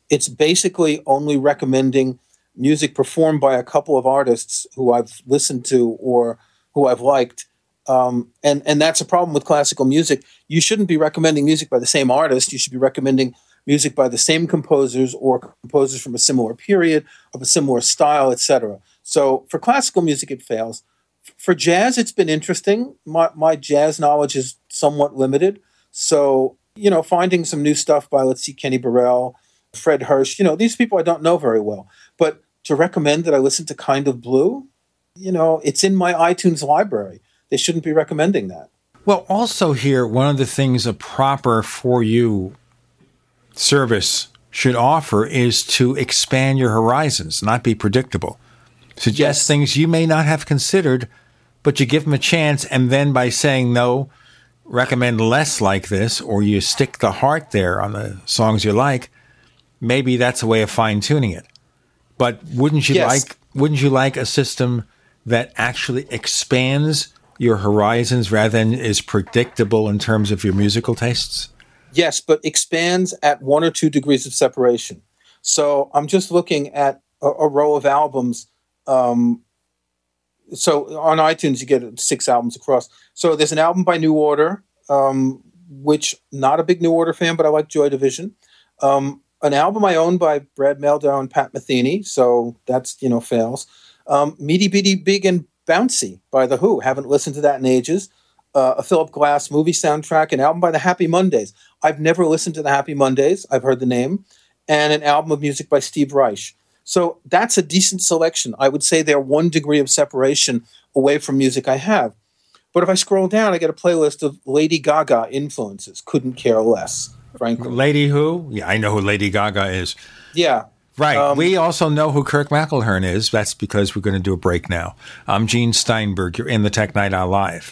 It's basically only recommending music performed by a couple of artists who I've listened to or who I've liked. Um, and and that's a problem with classical music. You shouldn't be recommending music by the same artist. You should be recommending music by the same composers or composers from a similar period of a similar style, etc. So for classical music, it fails. For jazz, it's been interesting. My my jazz knowledge is somewhat limited, so you know, finding some new stuff by let's see, Kenny Burrell, Fred Hersch. You know, these people I don't know very well, but to recommend that I listen to Kind of Blue, you know, it's in my iTunes library. They shouldn't be recommending that. Well, also here, one of the things a proper for you service should offer is to expand your horizons, not be predictable. Suggest things you may not have considered, but you give them a chance, and then by saying no, recommend less like this, or you stick the heart there on the songs you like. Maybe that's a way of fine tuning it. But wouldn't you Yes. like wouldn't you like a system that actually expands your horizons rather than is predictable in terms of your musical tastes? Yes, but expands at one or two degrees of separation. So I'm just looking at a, a row of albums. Um, so on iTunes, you get six albums across. So there's an album by New Order, um, which not a big New Order fan, but I like Joy Division. Um, an album I own by Brad Mehldau and Pat Metheny, so that's you know fails. Um, Meaty Beaty Big and Bouncy by The Who. Haven't listened to that in ages. Uh, a Philip Glass movie soundtrack, an album by the Happy Mondays. I've never listened to the Happy Mondays. I've heard the name, and an album of music by Steve Reich. So that's a decent selection. I would say they're one degree of separation away from music I have. But if I scroll down, I get a playlist of Lady Gaga influences. Couldn't care less, frankly. Lady who? Yeah, I know who Lady Gaga is. Yeah. Right. Um, we also know who Kirk McElhearn is. That's because we're going to do a break now. I'm Gene Steinberg. You're in the Tech Night Owl Live.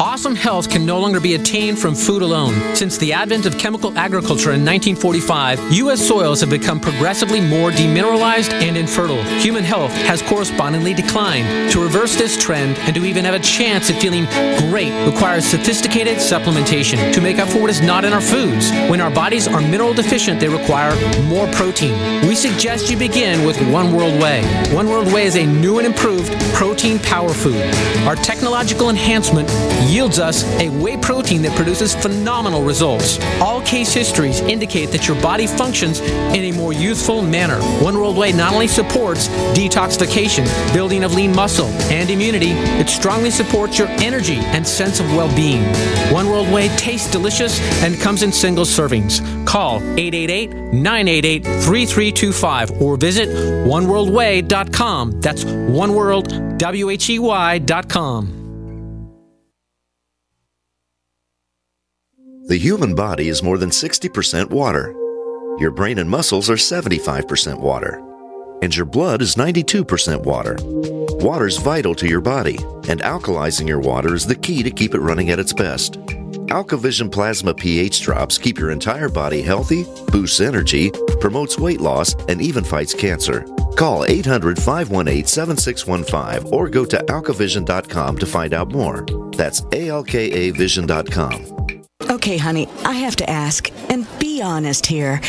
Awesome health can no longer be attained from food alone. Since the advent of chemical agriculture in 1945, U.S. soils have become progressively more demineralized and infertile. Human health has correspondingly declined. To reverse this trend and to even have a chance at feeling great requires sophisticated supplementation to make up for what is not in our foods. When our bodies are mineral deficient, they require more protein. We suggest you begin with One World Whey. One World Whey is a new and improved protein power food. Our technological enhancement yields us a whey protein that produces phenomenal results. All case histories indicate that your body functions in a more youthful manner. One World Whey not only supports detoxification, building of lean muscle, and immunity, it strongly supports your energy and sense of well being. One World Whey tastes delicious and comes in single servings. Call 888 988 3325 or visit oneworldwhey.com. That's oneworld, E Y.com. The human body is more than 60% water. Your brain and muscles are 75% water. And your blood is 92% water. Water is vital to your body, and alkalizing your water is the key to keep it running at its best. AlkaVision Plasma pH drops keep your entire body healthy, boosts energy, promotes weight loss, and even fights cancer. Call 800 518 7615 or go to alkavision.com to find out more. That's alkavision.com. Okay, honey, I have to ask, and be honest here.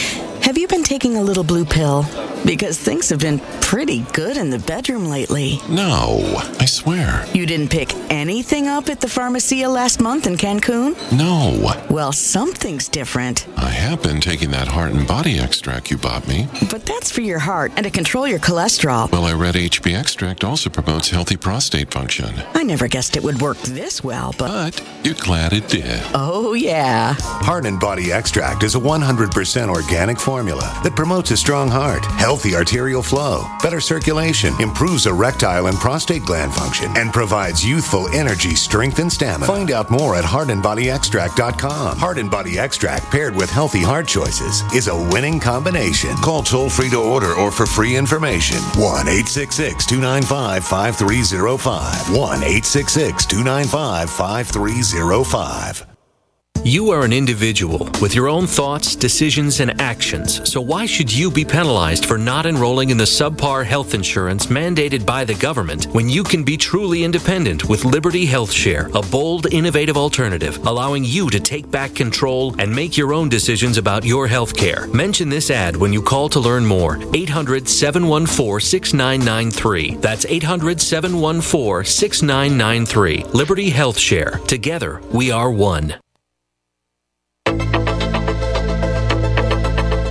Have you been taking a little blue pill? Because things have been pretty good in the bedroom lately. No, I swear. You didn't pick anything up at the Pharmacia last month in Cancun? No. Well, something's different. I have been taking that heart and body extract you bought me. But that's for your heart and to control your cholesterol. Well, I read HB extract also promotes healthy prostate function. I never guessed it would work this well, but. But you're glad it did. Oh, yeah. Heart and Body Extract is a 100% organic formula that promotes a strong heart, healthy arterial flow, better circulation, improves erectile and prostate gland function, and provides youthful energy, strength, and stamina. Find out more at heartandbodyextract.com. Heart and Body Extract paired with healthy heart choices is a winning combination. Call toll free to order or for free information. 1 866 295 5305. 1 866 295 5305. You are an individual with your own thoughts, decisions, and actions, so why should you be penalized for not enrolling in the subpar health insurance mandated by the government when you can be truly independent with Liberty Health Share, a bold, innovative alternative allowing you to take back control and make your own decisions about your health care? Mention this ad when you call to learn more. 800 714 6993. That's 800 714 6993. Liberty Health Share. Together, we are one.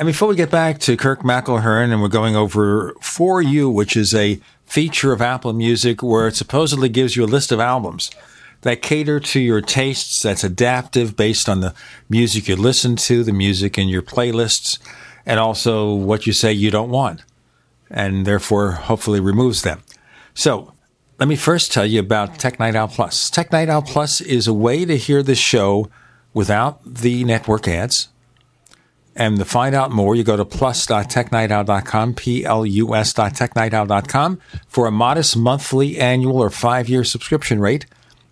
And before we get back to Kirk McElhearn, and we're going over For You, which is a feature of Apple Music where it supposedly gives you a list of albums that cater to your tastes, that's adaptive based on the music you listen to, the music in your playlists, and also what you say you don't want, and therefore hopefully removes them. So let me first tell you about Tech Night Owl Plus. Tech Night Owl Plus is a way to hear the show without the network ads and to find out more, you go to plus.technightowl.com, P-L-U-S.technightowl.com. For a modest monthly, annual, or five-year subscription rate,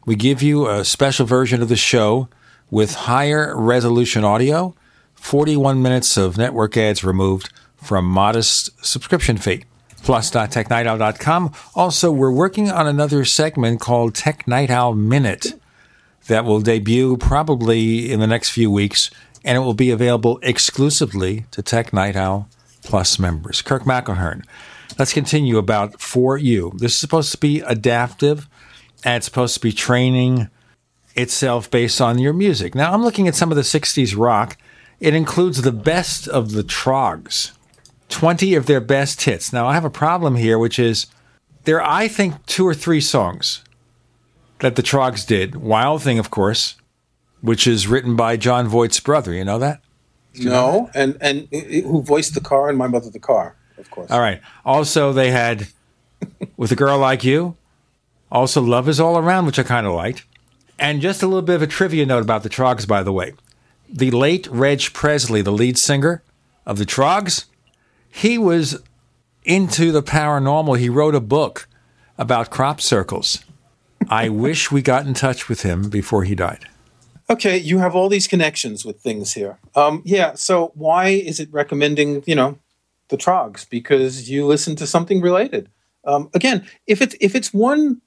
we give you a special version of the show with higher resolution audio, 41 minutes of network ads removed a modest subscription fee. Plus.technightowl.com. Also, we're working on another segment called Tech Night Owl Minute. that will debut probably in the next few weeks, and it will be available exclusively to Tech Night Owl Plus members. Kirk McElhearn. Let's continue about For You. This is supposed to be adaptive, and it's supposed to be training itself based on your music. Now, I'm looking at some of the 60s rock. It includes the best of the Troggs, 20 of their best hits. Now, I have a problem here, which is there are, I think, two or three songs that the Troggs did. Wild Thing, of course, which is written by Jon Voight's brother. You know that? You no, know that? and and who voiced the car and my mother the car, of course. All right. Also, they had with a girl like you. Also, Love is All Around, which I kind of liked. And just a little bit of a trivia note about the Troggs, by the way. The late Reg Presley, the lead singer of the Troggs, he was into the paranormal. He wrote a book about crop circles. I wish we got in touch with him before he died. Okay, you have all these connections with things here. Um, yeah, so why is it recommending, you know, the Troggs? Because you listen to something related. Um, again, if it's if it's one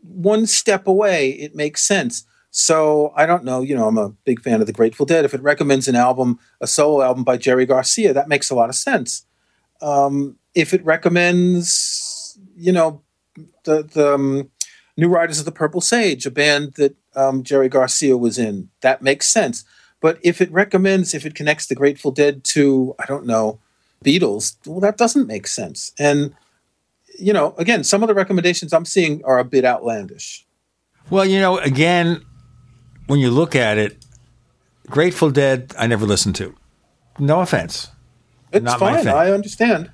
one step away, it makes sense. So I don't know, you know, I'm a big fan of the Grateful Dead. If it recommends an album, a solo album by Jerry Garcia, that makes a lot of sense. Um, if it recommends, you know, the the um, New Riders of the Purple Sage, a band that um, Jerry Garcia was in. That makes sense. But if it recommends, if it connects the Grateful Dead to, I don't know, Beatles, well, that doesn't make sense. And, you know, again, some of the recommendations I'm seeing are a bit outlandish. Well, you know, again, when you look at it, Grateful Dead, I never listened to. No offense. It's Not fine. I understand.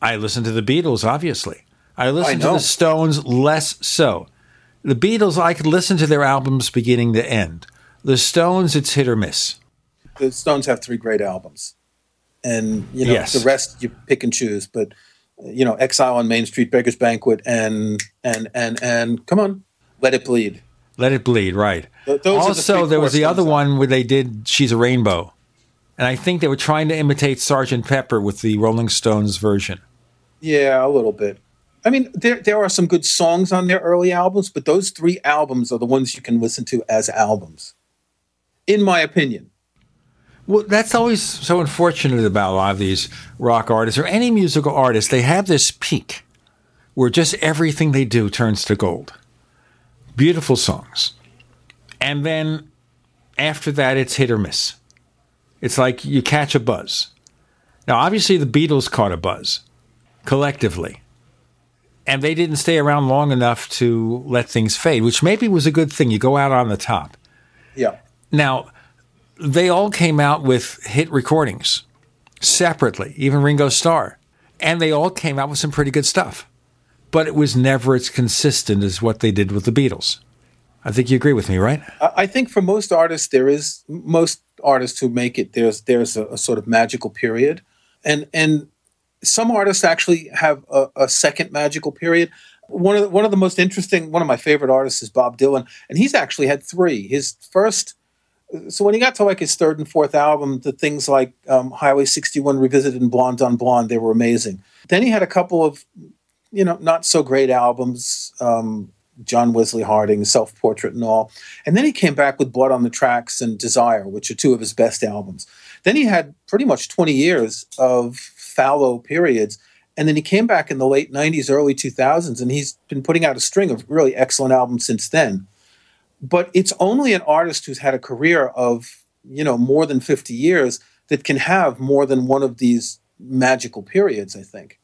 I listen to the Beatles, obviously. I listen I to the Stones less so. The Beatles, I could listen to their albums beginning to end. The Stones, it's hit or miss. The Stones have three great albums, and you know yes. the rest you pick and choose. But you know, Exile on Main Street, Beggars Banquet, and and and and come on, Let It Bleed. Let It Bleed, right? Th- also, the there was the other one where they did "She's a Rainbow," and I think they were trying to imitate Sergeant Pepper with the Rolling Stones version. Yeah, a little bit. I mean, there there are some good songs on their early albums, but those three albums are the ones you can listen to as albums, in my opinion. Well, that's always so unfortunate about a lot of these rock artists or any musical artist. They have this peak where just everything they do turns to gold. Beautiful songs. And then after that, it's hit or miss. It's like you catch a buzz. Now, obviously, the Beatles caught a buzz collectively and they didn't stay around long enough to let things fade, which maybe was a good thing. You go out on the top. Yeah. Now, they all came out with hit recordings separately, even Ringo Starr, and they all came out with some pretty good stuff. But it was never as consistent as what they did with the Beatles. I think you agree with me, right? I think for most artists, there is most artists who make it. There's there's a, a sort of magical period, and and some artists actually have a, a, second magical period. One of the, one of the most interesting, one of my favorite artists is Bob Dylan, and he's actually had three. His first, so when he got to like his third and fourth album, the things like um, Highway 61 Revisited and Blonde on Blonde, they were amazing. Then he had a couple of, you know, not so great albums. Um, John Wesley Harding, Self Portrait, and all. And then he came back with Blood on the Tracks and Desire, which are two of his best albums. Then he had pretty much 20 years of fallow periods. And then he came back in the late 90s, early 2000s, and he's been putting out a string of really excellent albums since then. But it's only an artist who's had a career of, you know, more than 50 years that can have more than one of these magical periods, I think.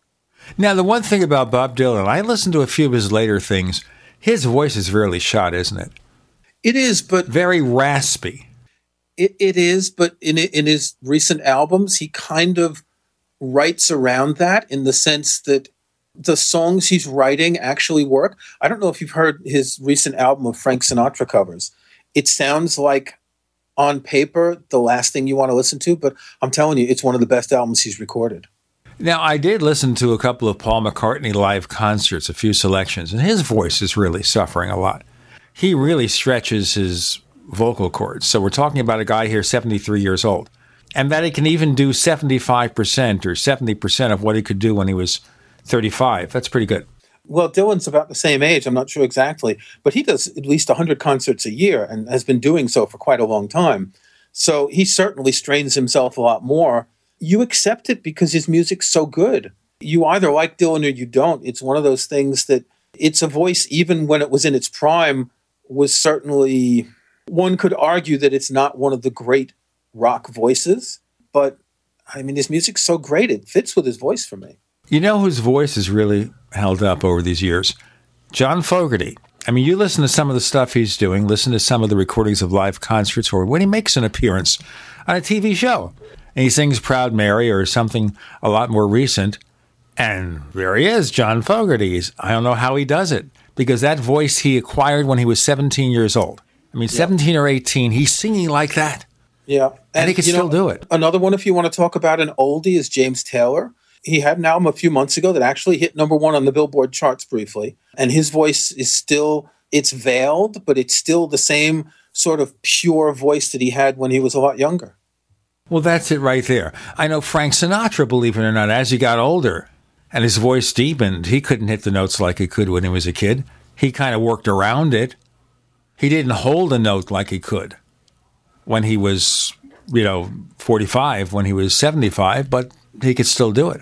Now, the one thing about Bob Dylan, I listened to a few of his later things. His voice is really shot, isn't it? It is, but very raspy. It, it is, but in in his recent albums, he kind of writes around that in the sense that the songs he's writing actually work. I don't know if you've heard his recent album of Frank Sinatra covers. It sounds like on paper the last thing you want to listen to, but I'm telling you, it's one of the best albums he's recorded. Now, I did listen to a couple of Paul McCartney live concerts, a few selections, and his voice is really suffering a lot. He really stretches his vocal cords. So we're talking about a guy here, 73 years old and that he can even do 75% or 70% of what he could do when he was 35. That's pretty good. Well, Dylan's about the same age. I'm not sure exactly, but he does at least 100 concerts a year and has been doing so for quite a long time. So he certainly strains himself a lot more. You accept it because his music's so good. You either like Dylan or you don't. It's one of those things that it's a voice, even when it was in its prime, was certainly, one could argue that it's not one of the great rock voices, but I mean, his music's so great, it fits with his voice for me. You know whose voice has really held up over these years? John Fogerty. I mean, you listen to some of the stuff he's doing, listen to some of the recordings of live concerts, or when he makes an appearance on a TV show and he sings Proud Mary or something a lot more recent. And there he is, John Fogerty. I don't know how he does it because that voice he acquired when he was 17 years old. I mean, 17 or 18, he's singing like that. Yeah. And, he can still know, do it. Another one, if you want to talk about an oldie, is James Taylor. He had an album a few months ago that actually hit number one on the Billboard charts briefly. And his voice is still, it's veiled, but it's still the same sort of pure voice that he had when he was a lot younger. Well, that's it right there. I know Frank Sinatra, believe it or not, as he got older and his voice deepened, he couldn't hit the notes like he could when he was a kid. He kind of worked around it. He didn't hold a note like he could when he was, you know, 45, when he was 75, but he could still do it.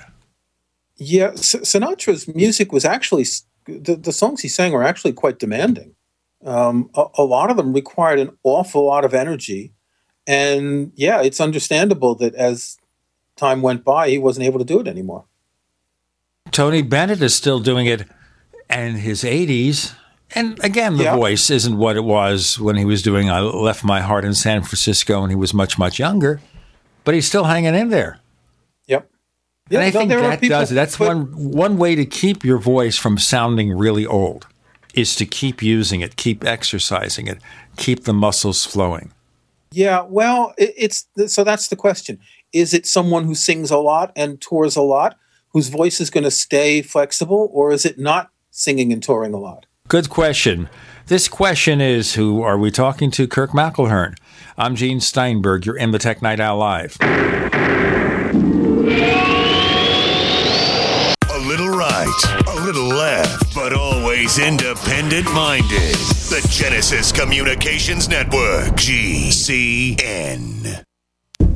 Yeah, S- Sinatra's music was actually, the, the songs he sang were actually quite demanding. Um, a, a lot of them required an awful lot of energy. And yeah, it's understandable that as time went by, he wasn't able to do it anymore. Tony Bennett is still doing it in his 80s. And again, the Yeah. voice isn't what it was when he was doing I Left My Heart in San Francisco and he was much, much younger, but he's still hanging in there. Yep. and I Yeah, think that does it. That's but- one one way to keep your voice from sounding really old is to keep using it, keep exercising it, keep the muscles flowing. Yeah, well, it, it's so that's the question. Is it someone who sings a lot and tours a lot, whose voice is going to stay flexible, or is it not singing and touring a lot? Good question. This question is who are we talking to? Kirk McElhearn. I'm Gene Steinberg. You're in the Tech Night Owl Live. A little right, a little left, but always independent minded. The Genesis Communications Network, GCN.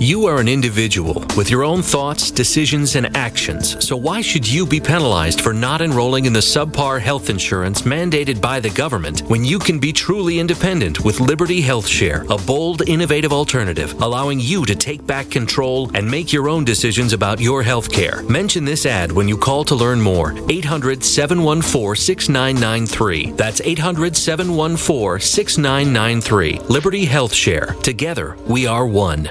You are an individual with your own thoughts, decisions, and actions, so why should you be penalized for not enrolling in the subpar health insurance mandated by the government when you can be truly independent with Liberty Health Share, a bold, innovative alternative allowing you to take back control and make your own decisions about your health care? Mention this ad when you call to learn more. 800 714 6993. That's 800 714 6993. Liberty Health Share. Together, we are one.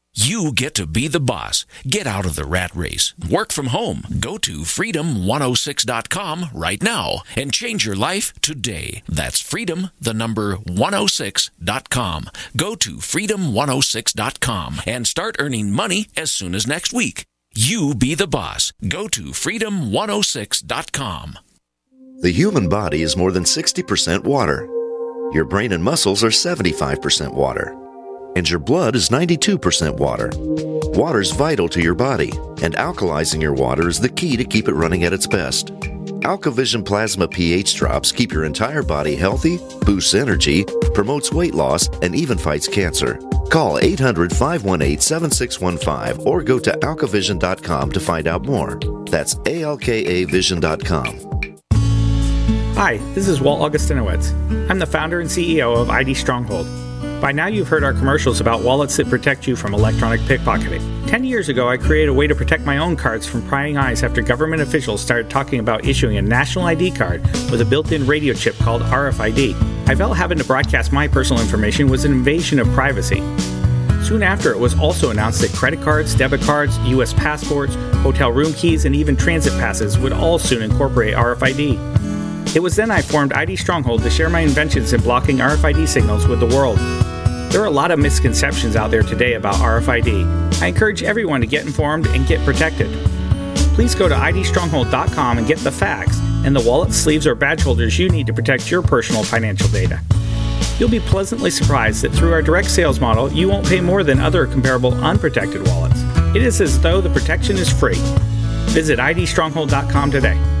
You get to be the boss. Get out of the rat race. Work from home. Go to freedom106.com right now and change your life today. That's freedom, the number 106.com. Go to freedom106.com and start earning money as soon as next week. You be the boss. Go to freedom106.com. The human body is more than 60% water. Your brain and muscles are 75% water. And your blood is 92% water. Water is vital to your body, and alkalizing your water is the key to keep it running at its best. AlkaVision Plasma pH drops keep your entire body healthy, boosts energy, promotes weight loss, and even fights cancer. Call 800 518 7615 or go to alkavision.com to find out more. That's alkavision.com. Hi, this is Walt Augustinowicz. I'm the founder and CEO of ID Stronghold. By now, you've heard our commercials about wallets that protect you from electronic pickpocketing. Ten years ago, I created a way to protect my own cards from prying eyes after government officials started talking about issuing a national ID card with a built in radio chip called RFID. I felt having to broadcast my personal information was an invasion of privacy. Soon after, it was also announced that credit cards, debit cards, US passports, hotel room keys, and even transit passes would all soon incorporate RFID. It was then I formed ID Stronghold to share my inventions in blocking RFID signals with the world. There are a lot of misconceptions out there today about RFID. I encourage everyone to get informed and get protected. Please go to idstronghold.com and get the facts and the wallet, sleeves, or badge holders you need to protect your personal financial data. You'll be pleasantly surprised that through our direct sales model, you won't pay more than other comparable unprotected wallets. It is as though the protection is free. Visit idstronghold.com today.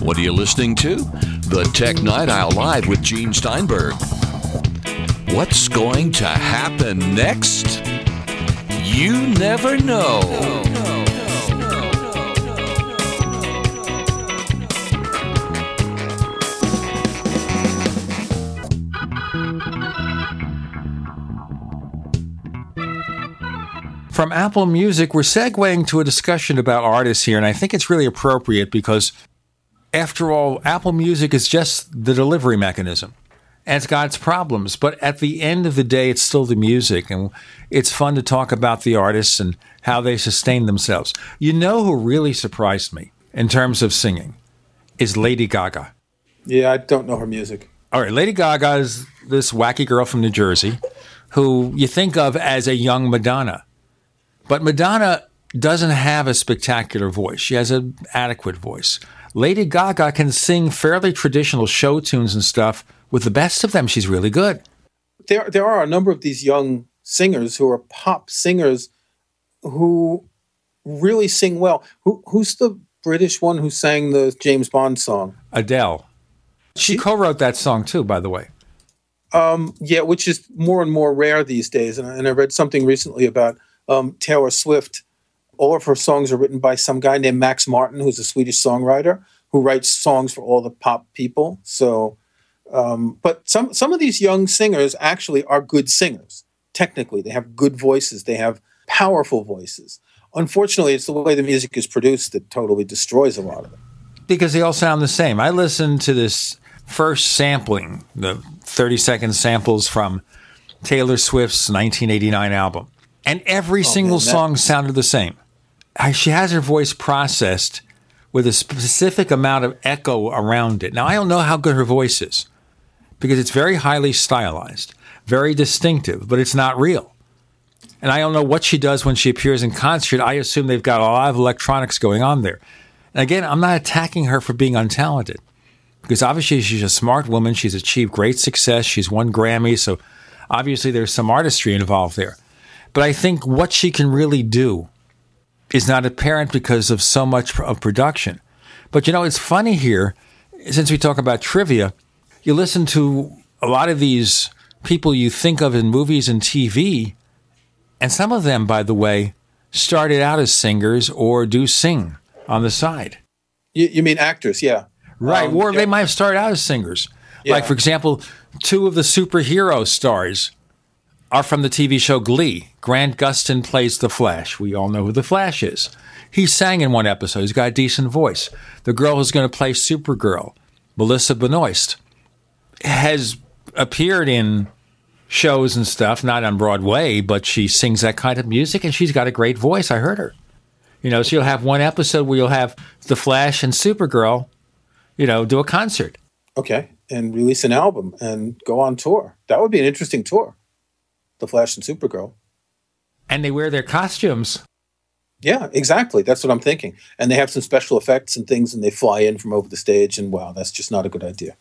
What are you listening to? The Tech Night Owl Live with Gene Steinberg. What's going to happen next? You never know. From Apple Music, we're segueing to a discussion about artists here, and I think it's really appropriate because, after all, Apple Music is just the delivery mechanism. And it's got its problems, but at the end of the day, it's still the music, and it's fun to talk about the artists and how they sustain themselves. You know who really surprised me in terms of singing is Lady Gaga. Yeah, I don't know her music. All right, Lady Gaga is this wacky girl from New Jersey who you think of as a young Madonna. But Madonna doesn't have a spectacular voice. She has an adequate voice. Lady Gaga can sing fairly traditional show tunes and stuff. With the best of them, she's really good. There, there are a number of these young singers who are pop singers who really sing well. Who, who's the British one who sang the James Bond song? Adele. She co-wrote that song too, by the way. Um, yeah, which is more and more rare these days. And, and I read something recently about um, Taylor Swift. All of her songs are written by some guy named Max Martin, who's a Swedish songwriter who writes songs for all the pop people. So, um, but some some of these young singers actually are good singers. Technically, they have good voices. They have powerful voices. Unfortunately, it's the way the music is produced that totally destroys a lot of it. Because they all sound the same. I listened to this first sampling, the 30 second samples from Taylor Swift's 1989 album. And every oh, single man, that- song sounded the same. She has her voice processed with a specific amount of echo around it. Now, I don't know how good her voice is because it's very highly stylized, very distinctive, but it's not real. And I don't know what she does when she appears in concert. I assume they've got a lot of electronics going on there. And again, I'm not attacking her for being untalented because obviously she's a smart woman. She's achieved great success. She's won Grammys. So obviously there's some artistry involved there. But I think what she can really do is not apparent because of so much of production. But you know, it's funny here, since we talk about trivia, you listen to a lot of these people you think of in movies and TV, and some of them, by the way, started out as singers or do sing on the side. You, you mean actors? Yeah. Right. Um, or they might have started out as singers. Like, for example, two of the superhero stars are from the TV show Glee. Grant Gustin plays The Flash. We all know who The Flash is. He sang in one episode. He's got a decent voice. The girl who's going to play Supergirl, Melissa Benoist, has appeared in shows and stuff, not on Broadway, but she sings that kind of music and she's got a great voice. I heard her. You know, so you'll have one episode where you'll have The Flash and Supergirl you know, do a concert. Okay, and release an album and go on tour. That would be an interesting tour. The Flash and Supergirl. And they wear their costumes. Yeah, exactly. That's what I'm thinking. And they have some special effects and things, and they fly in from over the stage. And wow, that's just not a good idea.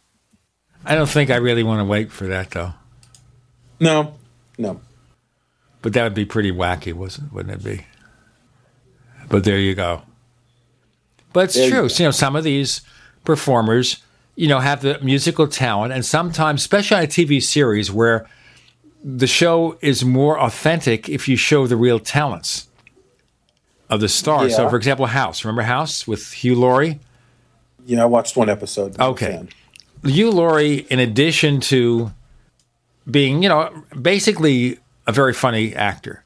I don't think I really want to wait for that, though. No, no. But that would be pretty wacky, wasn't wouldn't it be? But there you go. But it's There you true. You know, some of these performers, you know, have the musical talent, and sometimes, especially on a TV series where the show is more authentic if you show the real talents of the stars. So, for example, House. Remember House with Hugh Laurie? Yeah, I watched one episode. Okay. Hugh Laurie, in addition to being, you know, basically a very funny actor,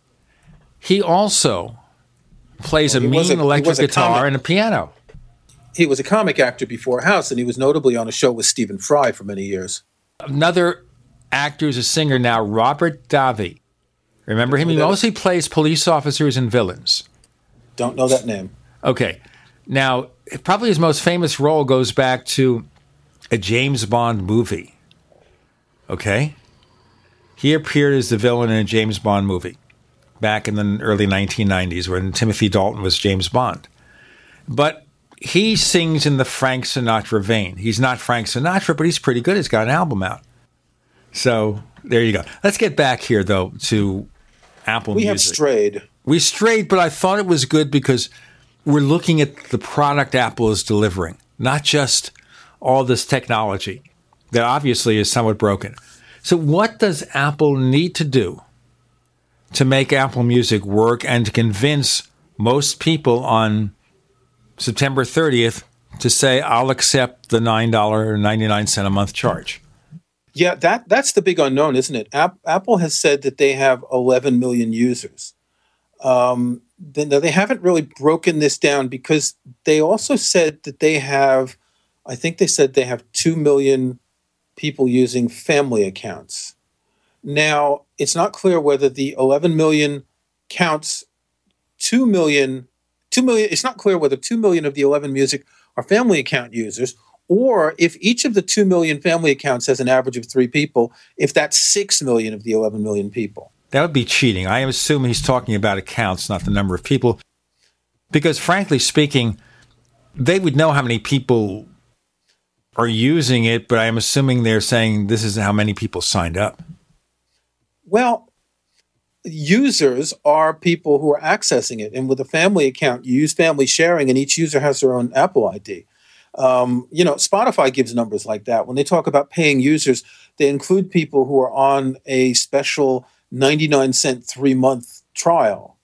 he also plays Well, a mean a- electric a guitar comic- and a piano. He was a comic actor before House, and he was notably on a show with Stephen Fry for many years. Another actor is a singer now, Robert Davi. Remember him? He mostly plays police officers and villains. Don't know that name. Okay. Now, probably his most famous role goes back to a James Bond movie. Okay? He appeared as the villain in a James Bond movie back in the early 1990s when Timothy Dalton was James Bond. But he sings in the Frank Sinatra vein. He's not Frank Sinatra, but he's pretty good. He's got an album out. So there you go. Let's get back here, though, to Apple Music. we have strayed. We strayed, but I thought it was good because we're looking at the product Apple is delivering, not just all this technology that obviously is somewhat broken. So, what does Apple need to do to make Apple Music work and to convince most people on September 30th to say, I'll accept the $9.99 a month charge? Yeah, that that's the big unknown, isn't it? App, Apple has said that they have 11 million users. Um, then they haven't really broken this down because they also said that they have, I think they said they have 2 million people using family accounts. Now, it's not clear whether the 11 million counts 2 million, 2 million, it's not clear whether 2 million of the 11 music are family account users or if each of the 2 million family accounts has an average of three people, if that's 6 million of the 11 million people. That would be cheating. I assume he's talking about accounts, not the number of people. Because frankly speaking, they would know how many people are using it, but I'm assuming they're saying this is how many people signed up. Well, users are people who are accessing it. And with a family account, you use family sharing, and each user has their own Apple ID. Um, you know, Spotify gives numbers like that. When they talk about paying users, they include people who are on a special 99 cent three month trial.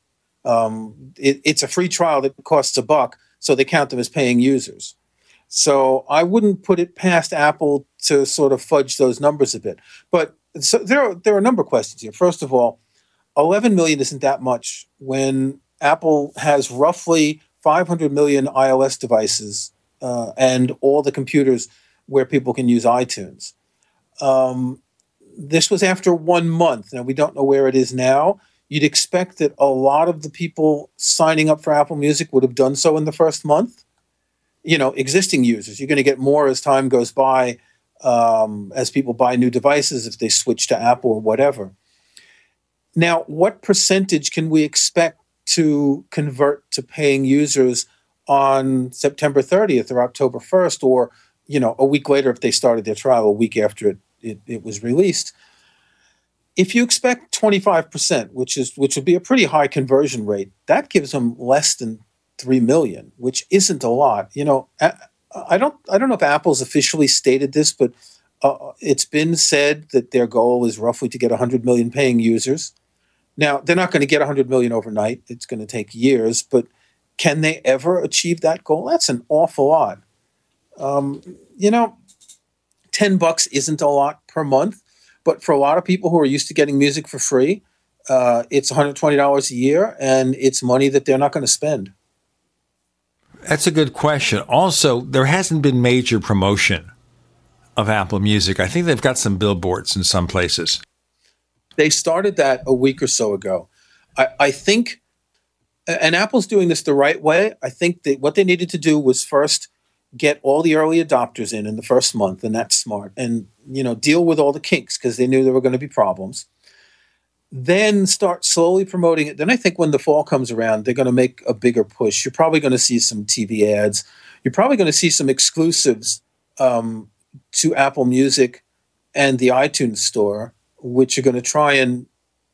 Um, it, it's a free trial that costs a buck, so they count them as paying users. So I wouldn't put it past Apple to sort of fudge those numbers a bit. But so there are, there are a number of questions here. First of all, 11 million isn't that much when Apple has roughly 500 million iOS devices uh, and all the computers where people can use iTunes. Um, this was after one month. Now, we don't know where it is now. You'd expect that a lot of the people signing up for Apple Music would have done so in the first month. You know, existing users. You're going to get more as time goes by, um, as people buy new devices, if they switch to Apple or whatever. Now, what percentage can we expect to convert to paying users on September 30th or October 1st, or you know, a week later if they started their trial, a week after it, it, it was released? If you expect 25%, which is which would be a pretty high conversion rate, that gives them less than 3 million, which isn't a lot. You know, I, I don't I don't know if Apple's officially stated this, but uh, it's been said that their goal is roughly to get 100 million paying users. Now, they're not going to get 100 million overnight. It's going to take years, but can they ever achieve that goal? That's an awful lot. Um, you know, 10 bucks isn't a lot per month, but for a lot of people who are used to getting music for free, uh, it's $120 a year and it's money that they're not going to spend. That's a good question. Also, there hasn't been major promotion of Apple Music. I think they've got some billboards in some places. They started that a week or so ago. I, I think, and Apple's doing this the right way. I think that what they needed to do was first get all the early adopters in in the first month, and that's smart, and you know deal with all the kinks because they knew there were going to be problems. Then start slowly promoting it. Then I think when the fall comes around, they're going to make a bigger push. You're probably going to see some TV ads. You're probably going to see some exclusives um, to Apple Music and the iTunes Store, which are going to try and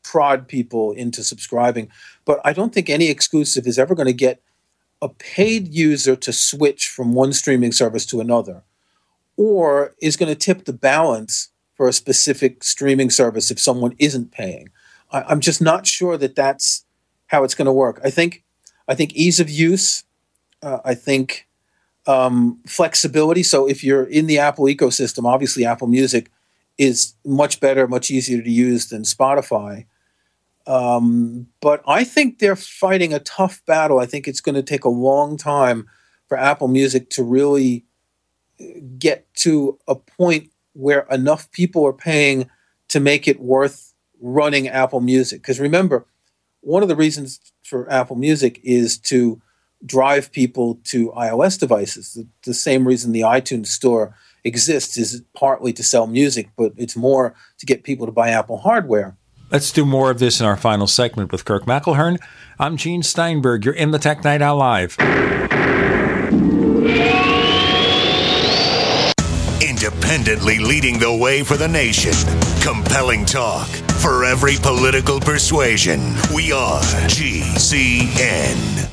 prod people into subscribing. But I don't think any exclusive is ever going to get a paid user to switch from one streaming service to another, or is going to tip the balance for a specific streaming service if someone isn't paying. I, am just not sure that that's how it's going to work. I think, I think ease of use. Uh, I think um, flexibility. So if you're in the Apple ecosystem, obviously Apple Music is much better, much easier to use than Spotify. Um, but I think they're fighting a tough battle. I think it's going to take a long time for Apple Music to really get to a point where enough people are paying to make it worth running Apple Music. Because remember, one of the reasons for Apple Music is to drive people to iOS devices. The, the, same reason the iTunes Store exists is partly to sell music, but it's more to get people to buy Apple hardware. Let's do more of this in our final segment with Kirk McElhearn. I'm Gene Steinberg. You're in the Tech Night Owl Live. Independently leading the way for the nation. Compelling talk for every political persuasion. We are GCN.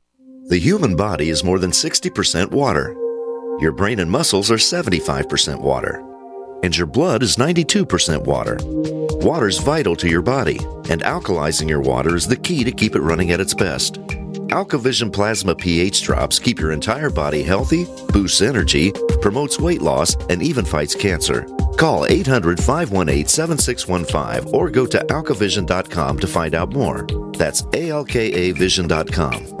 The human body is more than 60% water. Your brain and muscles are 75% water. And your blood is 92% water. Water is vital to your body, and alkalizing your water is the key to keep it running at its best. AlkaVision Plasma pH drops keep your entire body healthy, boosts energy, promotes weight loss, and even fights cancer. Call 800 518 7615 or go to alkavision.com to find out more. That's alkavision.com.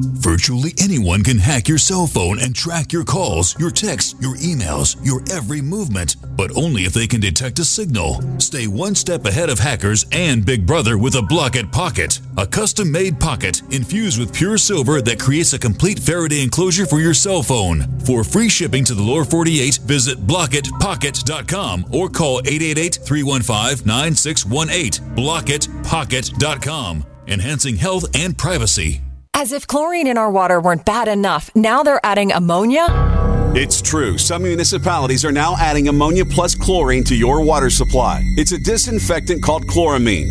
Virtually anyone can hack your cell phone and track your calls, your texts, your emails, your every movement, but only if they can detect a signal. Stay one step ahead of hackers and Big Brother with a Blockit Pocket, a custom made pocket infused with pure silver that creates a complete Faraday enclosure for your cell phone. For free shipping to the lower 48, visit blockitpocket.com or call 888 315 9618. Blockitpocket.com, enhancing health and privacy. As if chlorine in our water weren't bad enough, now they're adding ammonia? It's true. Some municipalities are now adding ammonia plus chlorine to your water supply. It's a disinfectant called chloramine.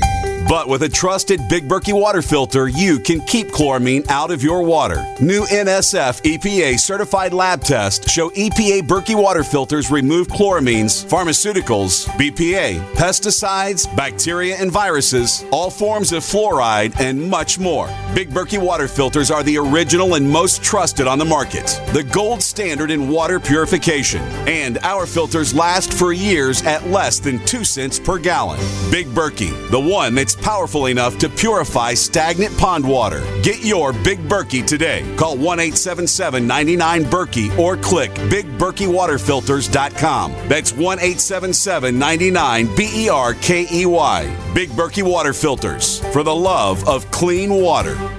But with a trusted Big Berkey water filter, you can keep chloramine out of your water. New NSF EPA certified lab tests show EPA Berkey water filters remove chloramines, pharmaceuticals, BPA, pesticides, bacteria and viruses, all forms of fluoride, and much more. Big Berkey water filters are the original and most trusted on the market, the gold standard in water purification. And our filters last for years at less than 2 cents per gallon. Big Berkey, the one that's powerful enough to purify stagnant pond water. Get your Big Berkey today. Call 1 877 99 Berkey or click BigBerkeyWaterFilters.com. That's 1 877 99 B E R K E Y. Big Berkey Water Filters for the love of clean water.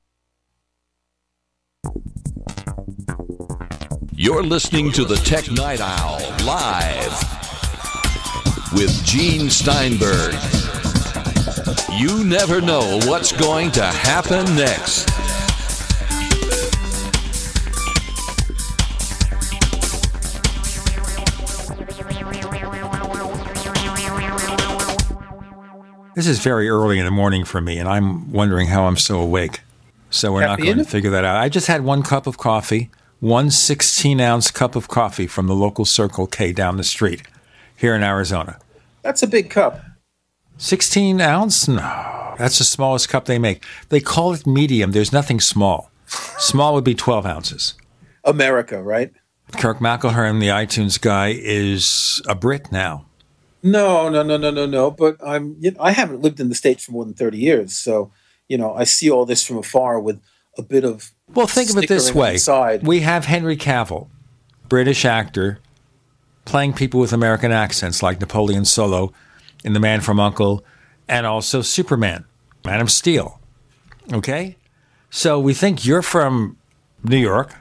You're listening to the Tech Night Owl live with Gene Steinberg. You never know what's going to happen next. This is very early in the morning for me, and I'm wondering how I'm so awake. So we're not going to figure that out. I just had one cup of coffee, one 16 ounce cup of coffee from the local Circle K down the street here in Arizona. That's a big cup. 16 ounce? No, that's the smallest cup they make. They call it medium. There's nothing small. Small would be 12 ounces. America, right? Kirk McElhearn, the iTunes guy, is a Brit now. No, no, no, no, no, no. But I'm. You know, I haven't lived in the states for more than thirty years, so you know I see all this from afar with a bit of. Well, think of it this way: Inside. we have Henry Cavill, British actor, playing people with American accents like Napoleon Solo in The Man from U.N.C.L.E, and also Superman, Man of Steel. Okay, so we think you're from New York.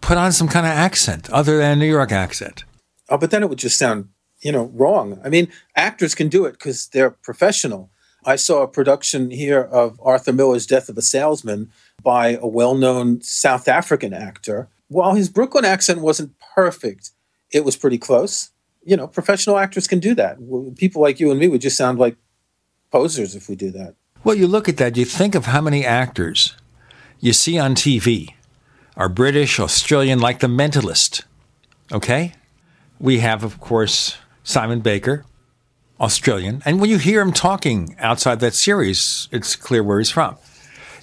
Put on some kind of accent other than a New York accent. Oh, but then it would just sound, you know, wrong. I mean, actors can do it because they're professional. I saw a production here of Arthur Miller's Death of a Salesman by a well known South African actor. While his Brooklyn accent wasn't perfect, it was pretty close. You know, professional actors can do that. People like you and me would just sound like posers if we do that. Well, you look at that, you think of how many actors you see on TV are British, Australian, like The Mentalist. Okay? We have, of course, Simon Baker, Australian. And when you hear him talking outside that series, it's clear where he's from.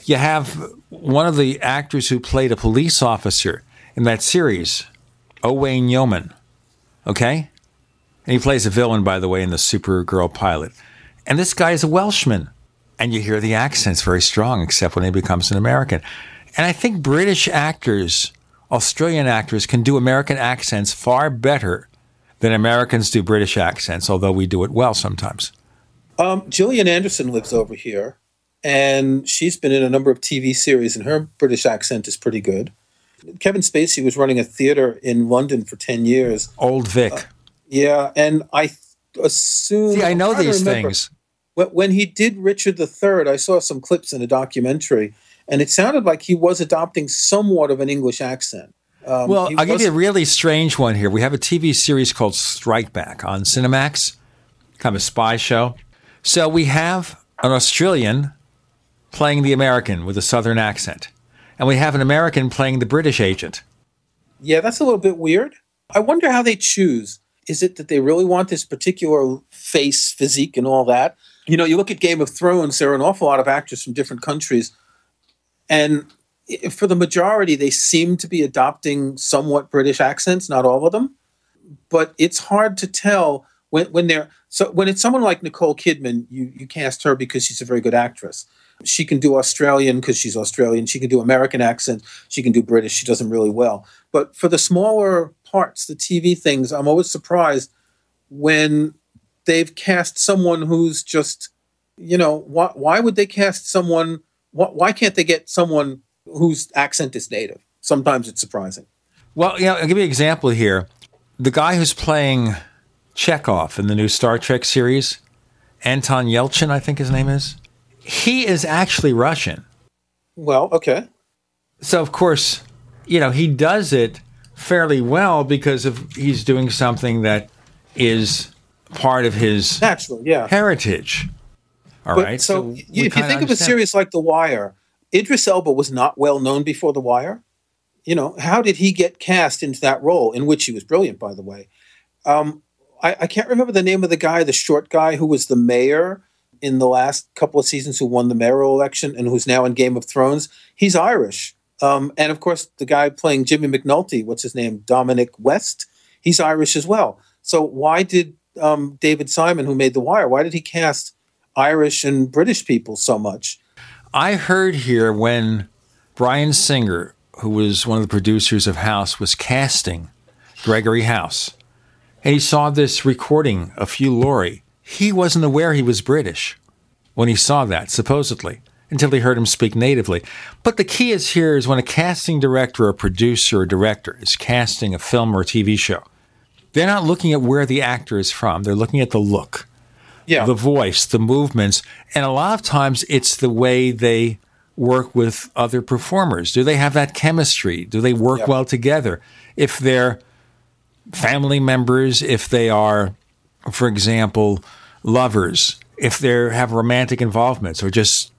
You have one of the actors who played a police officer in that series, Owain Yeoman. Okay? And he plays a villain, by the way, in the Supergirl pilot. And this guy is a Welshman. And you hear the accents very strong, except when he becomes an American. And I think British actors, Australian actors, can do American accents far better than Americans do British accents, although we do it well sometimes. Um, Gillian Anderson lives over here, and she's been in a number of TV series, and her British accent is pretty good. Kevin Spacey was running a theater in London for 10 years. Old Vic. Uh, yeah, and I th- assume. See, I know I'm trying to these remember. things. When, when he did Richard III, I saw some clips in a documentary, and it sounded like he was adopting somewhat of an English accent. Um, well, I'll give you a really strange one here. We have a TV series called Strike Back on Cinemax, kind of a spy show. So we have an Australian playing the American with a Southern accent, and we have an American playing the British agent. Yeah, that's a little bit weird. I wonder how they choose. Is it that they really want this particular face, physique, and all that? You know, you look at Game of Thrones, there are an awful lot of actors from different countries. And for the majority, they seem to be adopting somewhat British accents, not all of them. But it's hard to tell when, when they're so when it's someone like Nicole Kidman, you, you cast her because she's a very good actress. She can do Australian because she's Australian. She can do American accent. She can do British. She does them really well. But for the smaller parts, the TV things, I'm always surprised when they've cast someone who's just, you know, why, why would they cast someone? Why, why can't they get someone whose accent is native? Sometimes it's surprising. Well, know, I'll give you an example here. The guy who's playing Chekov in the new Star Trek series, Anton Yelchin, I think his name is, he is actually Russian. Well, okay. So, of course, you know, he does it fairly well because of he's doing something that is part of his Natural, yeah. heritage. All but right. So, we if you think of a series like The Wire, Idris Elba was not well known before The Wire. You know, how did he get cast into that role, in which he was brilliant, by the way? Um, I, I can't remember the name of the guy, the short guy who was the mayor in the last couple of seasons, who won the mayoral election and who's now in Game of Thrones. He's Irish. Um, and of course, the guy playing Jimmy McNulty, what's his name? Dominic West. He's Irish as well. So why did um, David Simon, who made The Wire, why did he cast Irish and British people so much? I heard here when Bryan Singer, who was one of the producers of House, was casting Gregory House, and he saw this recording of Hugh Laurie. He wasn't aware he was British when he saw that, supposedly, until he heard him speak natively. But the key is here is when a casting director or producer or director is casting a film or a TV show, they're not looking at where the actor is from. They're looking at the look, yeah. the voice, the movements, and a lot of times it's the way they work with other performers. Do they have that chemistry? Do they work well together? If they're family members, if they are, for example, lovers, if they have romantic involvements or just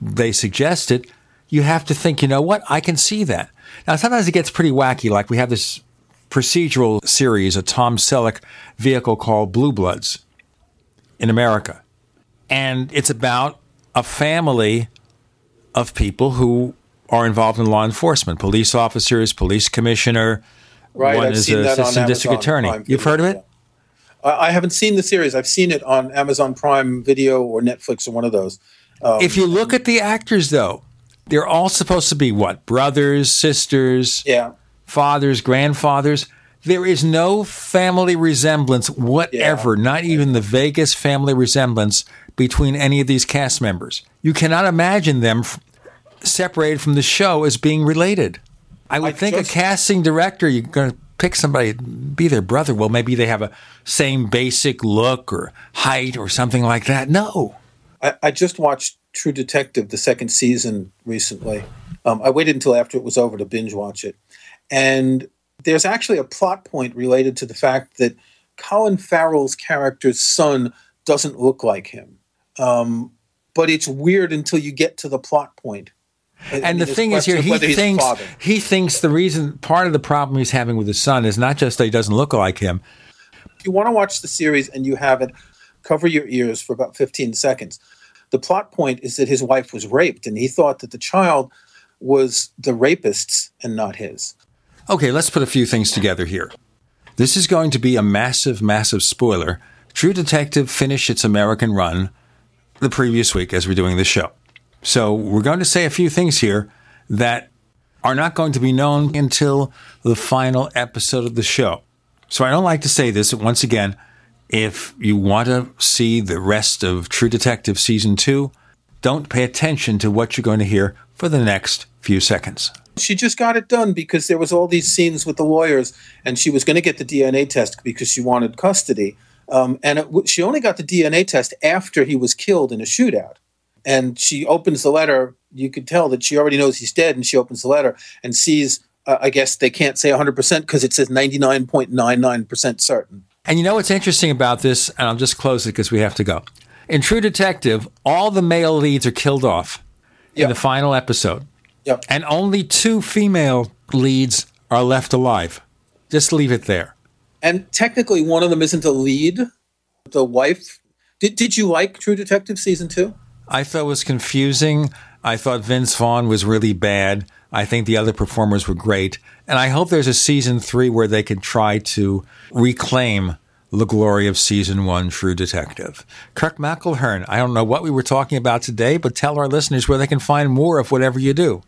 they suggest it, you have to think, you know what, I can see that. Now, sometimes it gets pretty wacky. Like we have this procedural series, a Tom Selleck vehicle called Blue Bloods in America. And it's about a family of people who are involved in law enforcement police officers, police commissioner. Right, one I've is seen on assistant district attorney. You've heard of it? I I haven't seen the series. I've seen it on Amazon Prime Video or Netflix or one of those. Um, if you look at the actors, though, they're all supposed to be what? Brothers, sisters, yeah. fathers, grandfathers. There is no family resemblance whatever, not even the vaguest family resemblance between any of these cast members. You cannot imagine them f- separated from the show as being related. I would think a casting director, you're going to pick somebody, be their brother. Well, maybe they have a same basic look or height or something like that. No. I, I just watched True Detective, the second season, recently. Um, I waited until after it was over to binge watch it. And there's actually a plot point related to the fact that Colin Farrell's character's son doesn't look like him. Um, but it's weird until you get to the plot point. And the thing is here, he whether he's the thinks he thinks the reason part of the problem he's having with his son is not just that he doesn't look like him. If you want to watch the series and you have it, cover your ears for about 15 seconds. The plot point is that his wife was raped, and he thought that the child was the rapist's and not his. Okay, let's put a few things together here. This is going to be a massive, massive spoiler. True Detective finished its American run the previous week as we're doing this show. So we're going to say a few things here that are not going to be known until the final episode of the show. So I don't like to say this once again. If you want to see the rest of True Detective season two, don't pay attention to what you're going to hear for the next few seconds. She just got it done because there was all these scenes with the lawyers, and she was going to get the DNA test because she wanted custody. Um, and it, she only got the DNA test after he was killed in a shootout. And she opens the letter. You could tell that she already knows he's dead, and she opens the letter and sees. Uh, I guess they can't say 100% because it says 99.99% certain. And you know what's interesting about this? And I'll just close it because we have to go. In True Detective, all the male leads are killed off in the final episode. Yep. And only two female leads are left alive. Just leave it there. And technically, one of them isn't a lead. The wife. Did, did you like True Detective season two? I thought it was confusing. I thought Vince Vaughn was really bad. I think the other performers were great. And I hope there's a season three where they can try to reclaim the glory of season one, True Detective. Kirk McElhearn, I don't know what we were talking about today, but tell our listeners where they can find more of whatever you do.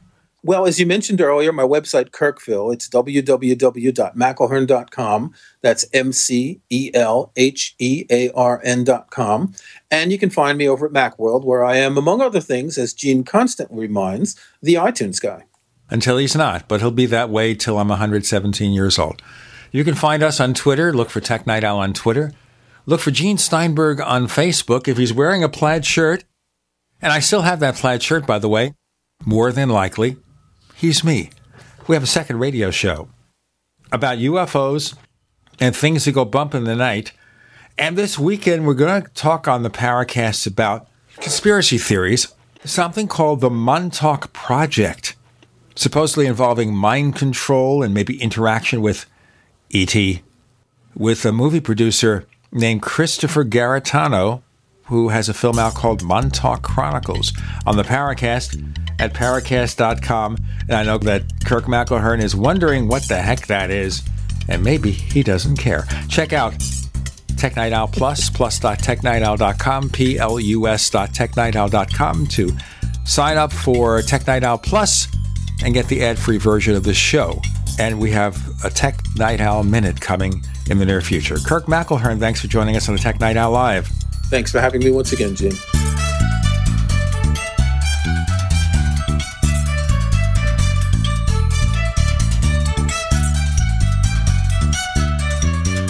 Well, as you mentioned earlier, my website, Kirkville, it's www.mcelhearn.com. That's M C E L H E A R N.com. And you can find me over at Macworld, where I am, among other things, as Gene constantly reminds, the iTunes guy. Until he's not, but he'll be that way till I'm 117 years old. You can find us on Twitter. Look for Tech Night Owl on Twitter. Look for Gene Steinberg on Facebook. If he's wearing a plaid shirt, and I still have that plaid shirt, by the way, more than likely, he's me. We have a second radio show about UFOs and things that go bump in the night. And this weekend, we're going to talk on the Paracast about conspiracy theories, something called the Montauk Project, supposedly involving mind control and maybe interaction with E.T., with a movie producer named Christopher Garetano, who has a film out called Montauk Chronicles on the Paracast at paracast.com. And I know that Kirk McElhearn is wondering what the heck that is, and maybe he doesn't care. Check out Tech Night Owl Plus, plus.technightowl.com, plus.technightowl.com to sign up for Tech Night Owl Plus and get the ad free version of the show. And we have a Tech Night Owl Minute coming in the near future. Kirk McElhearn, thanks for joining us on the Tech Night Owl Live. Thanks for having me once again, Jim.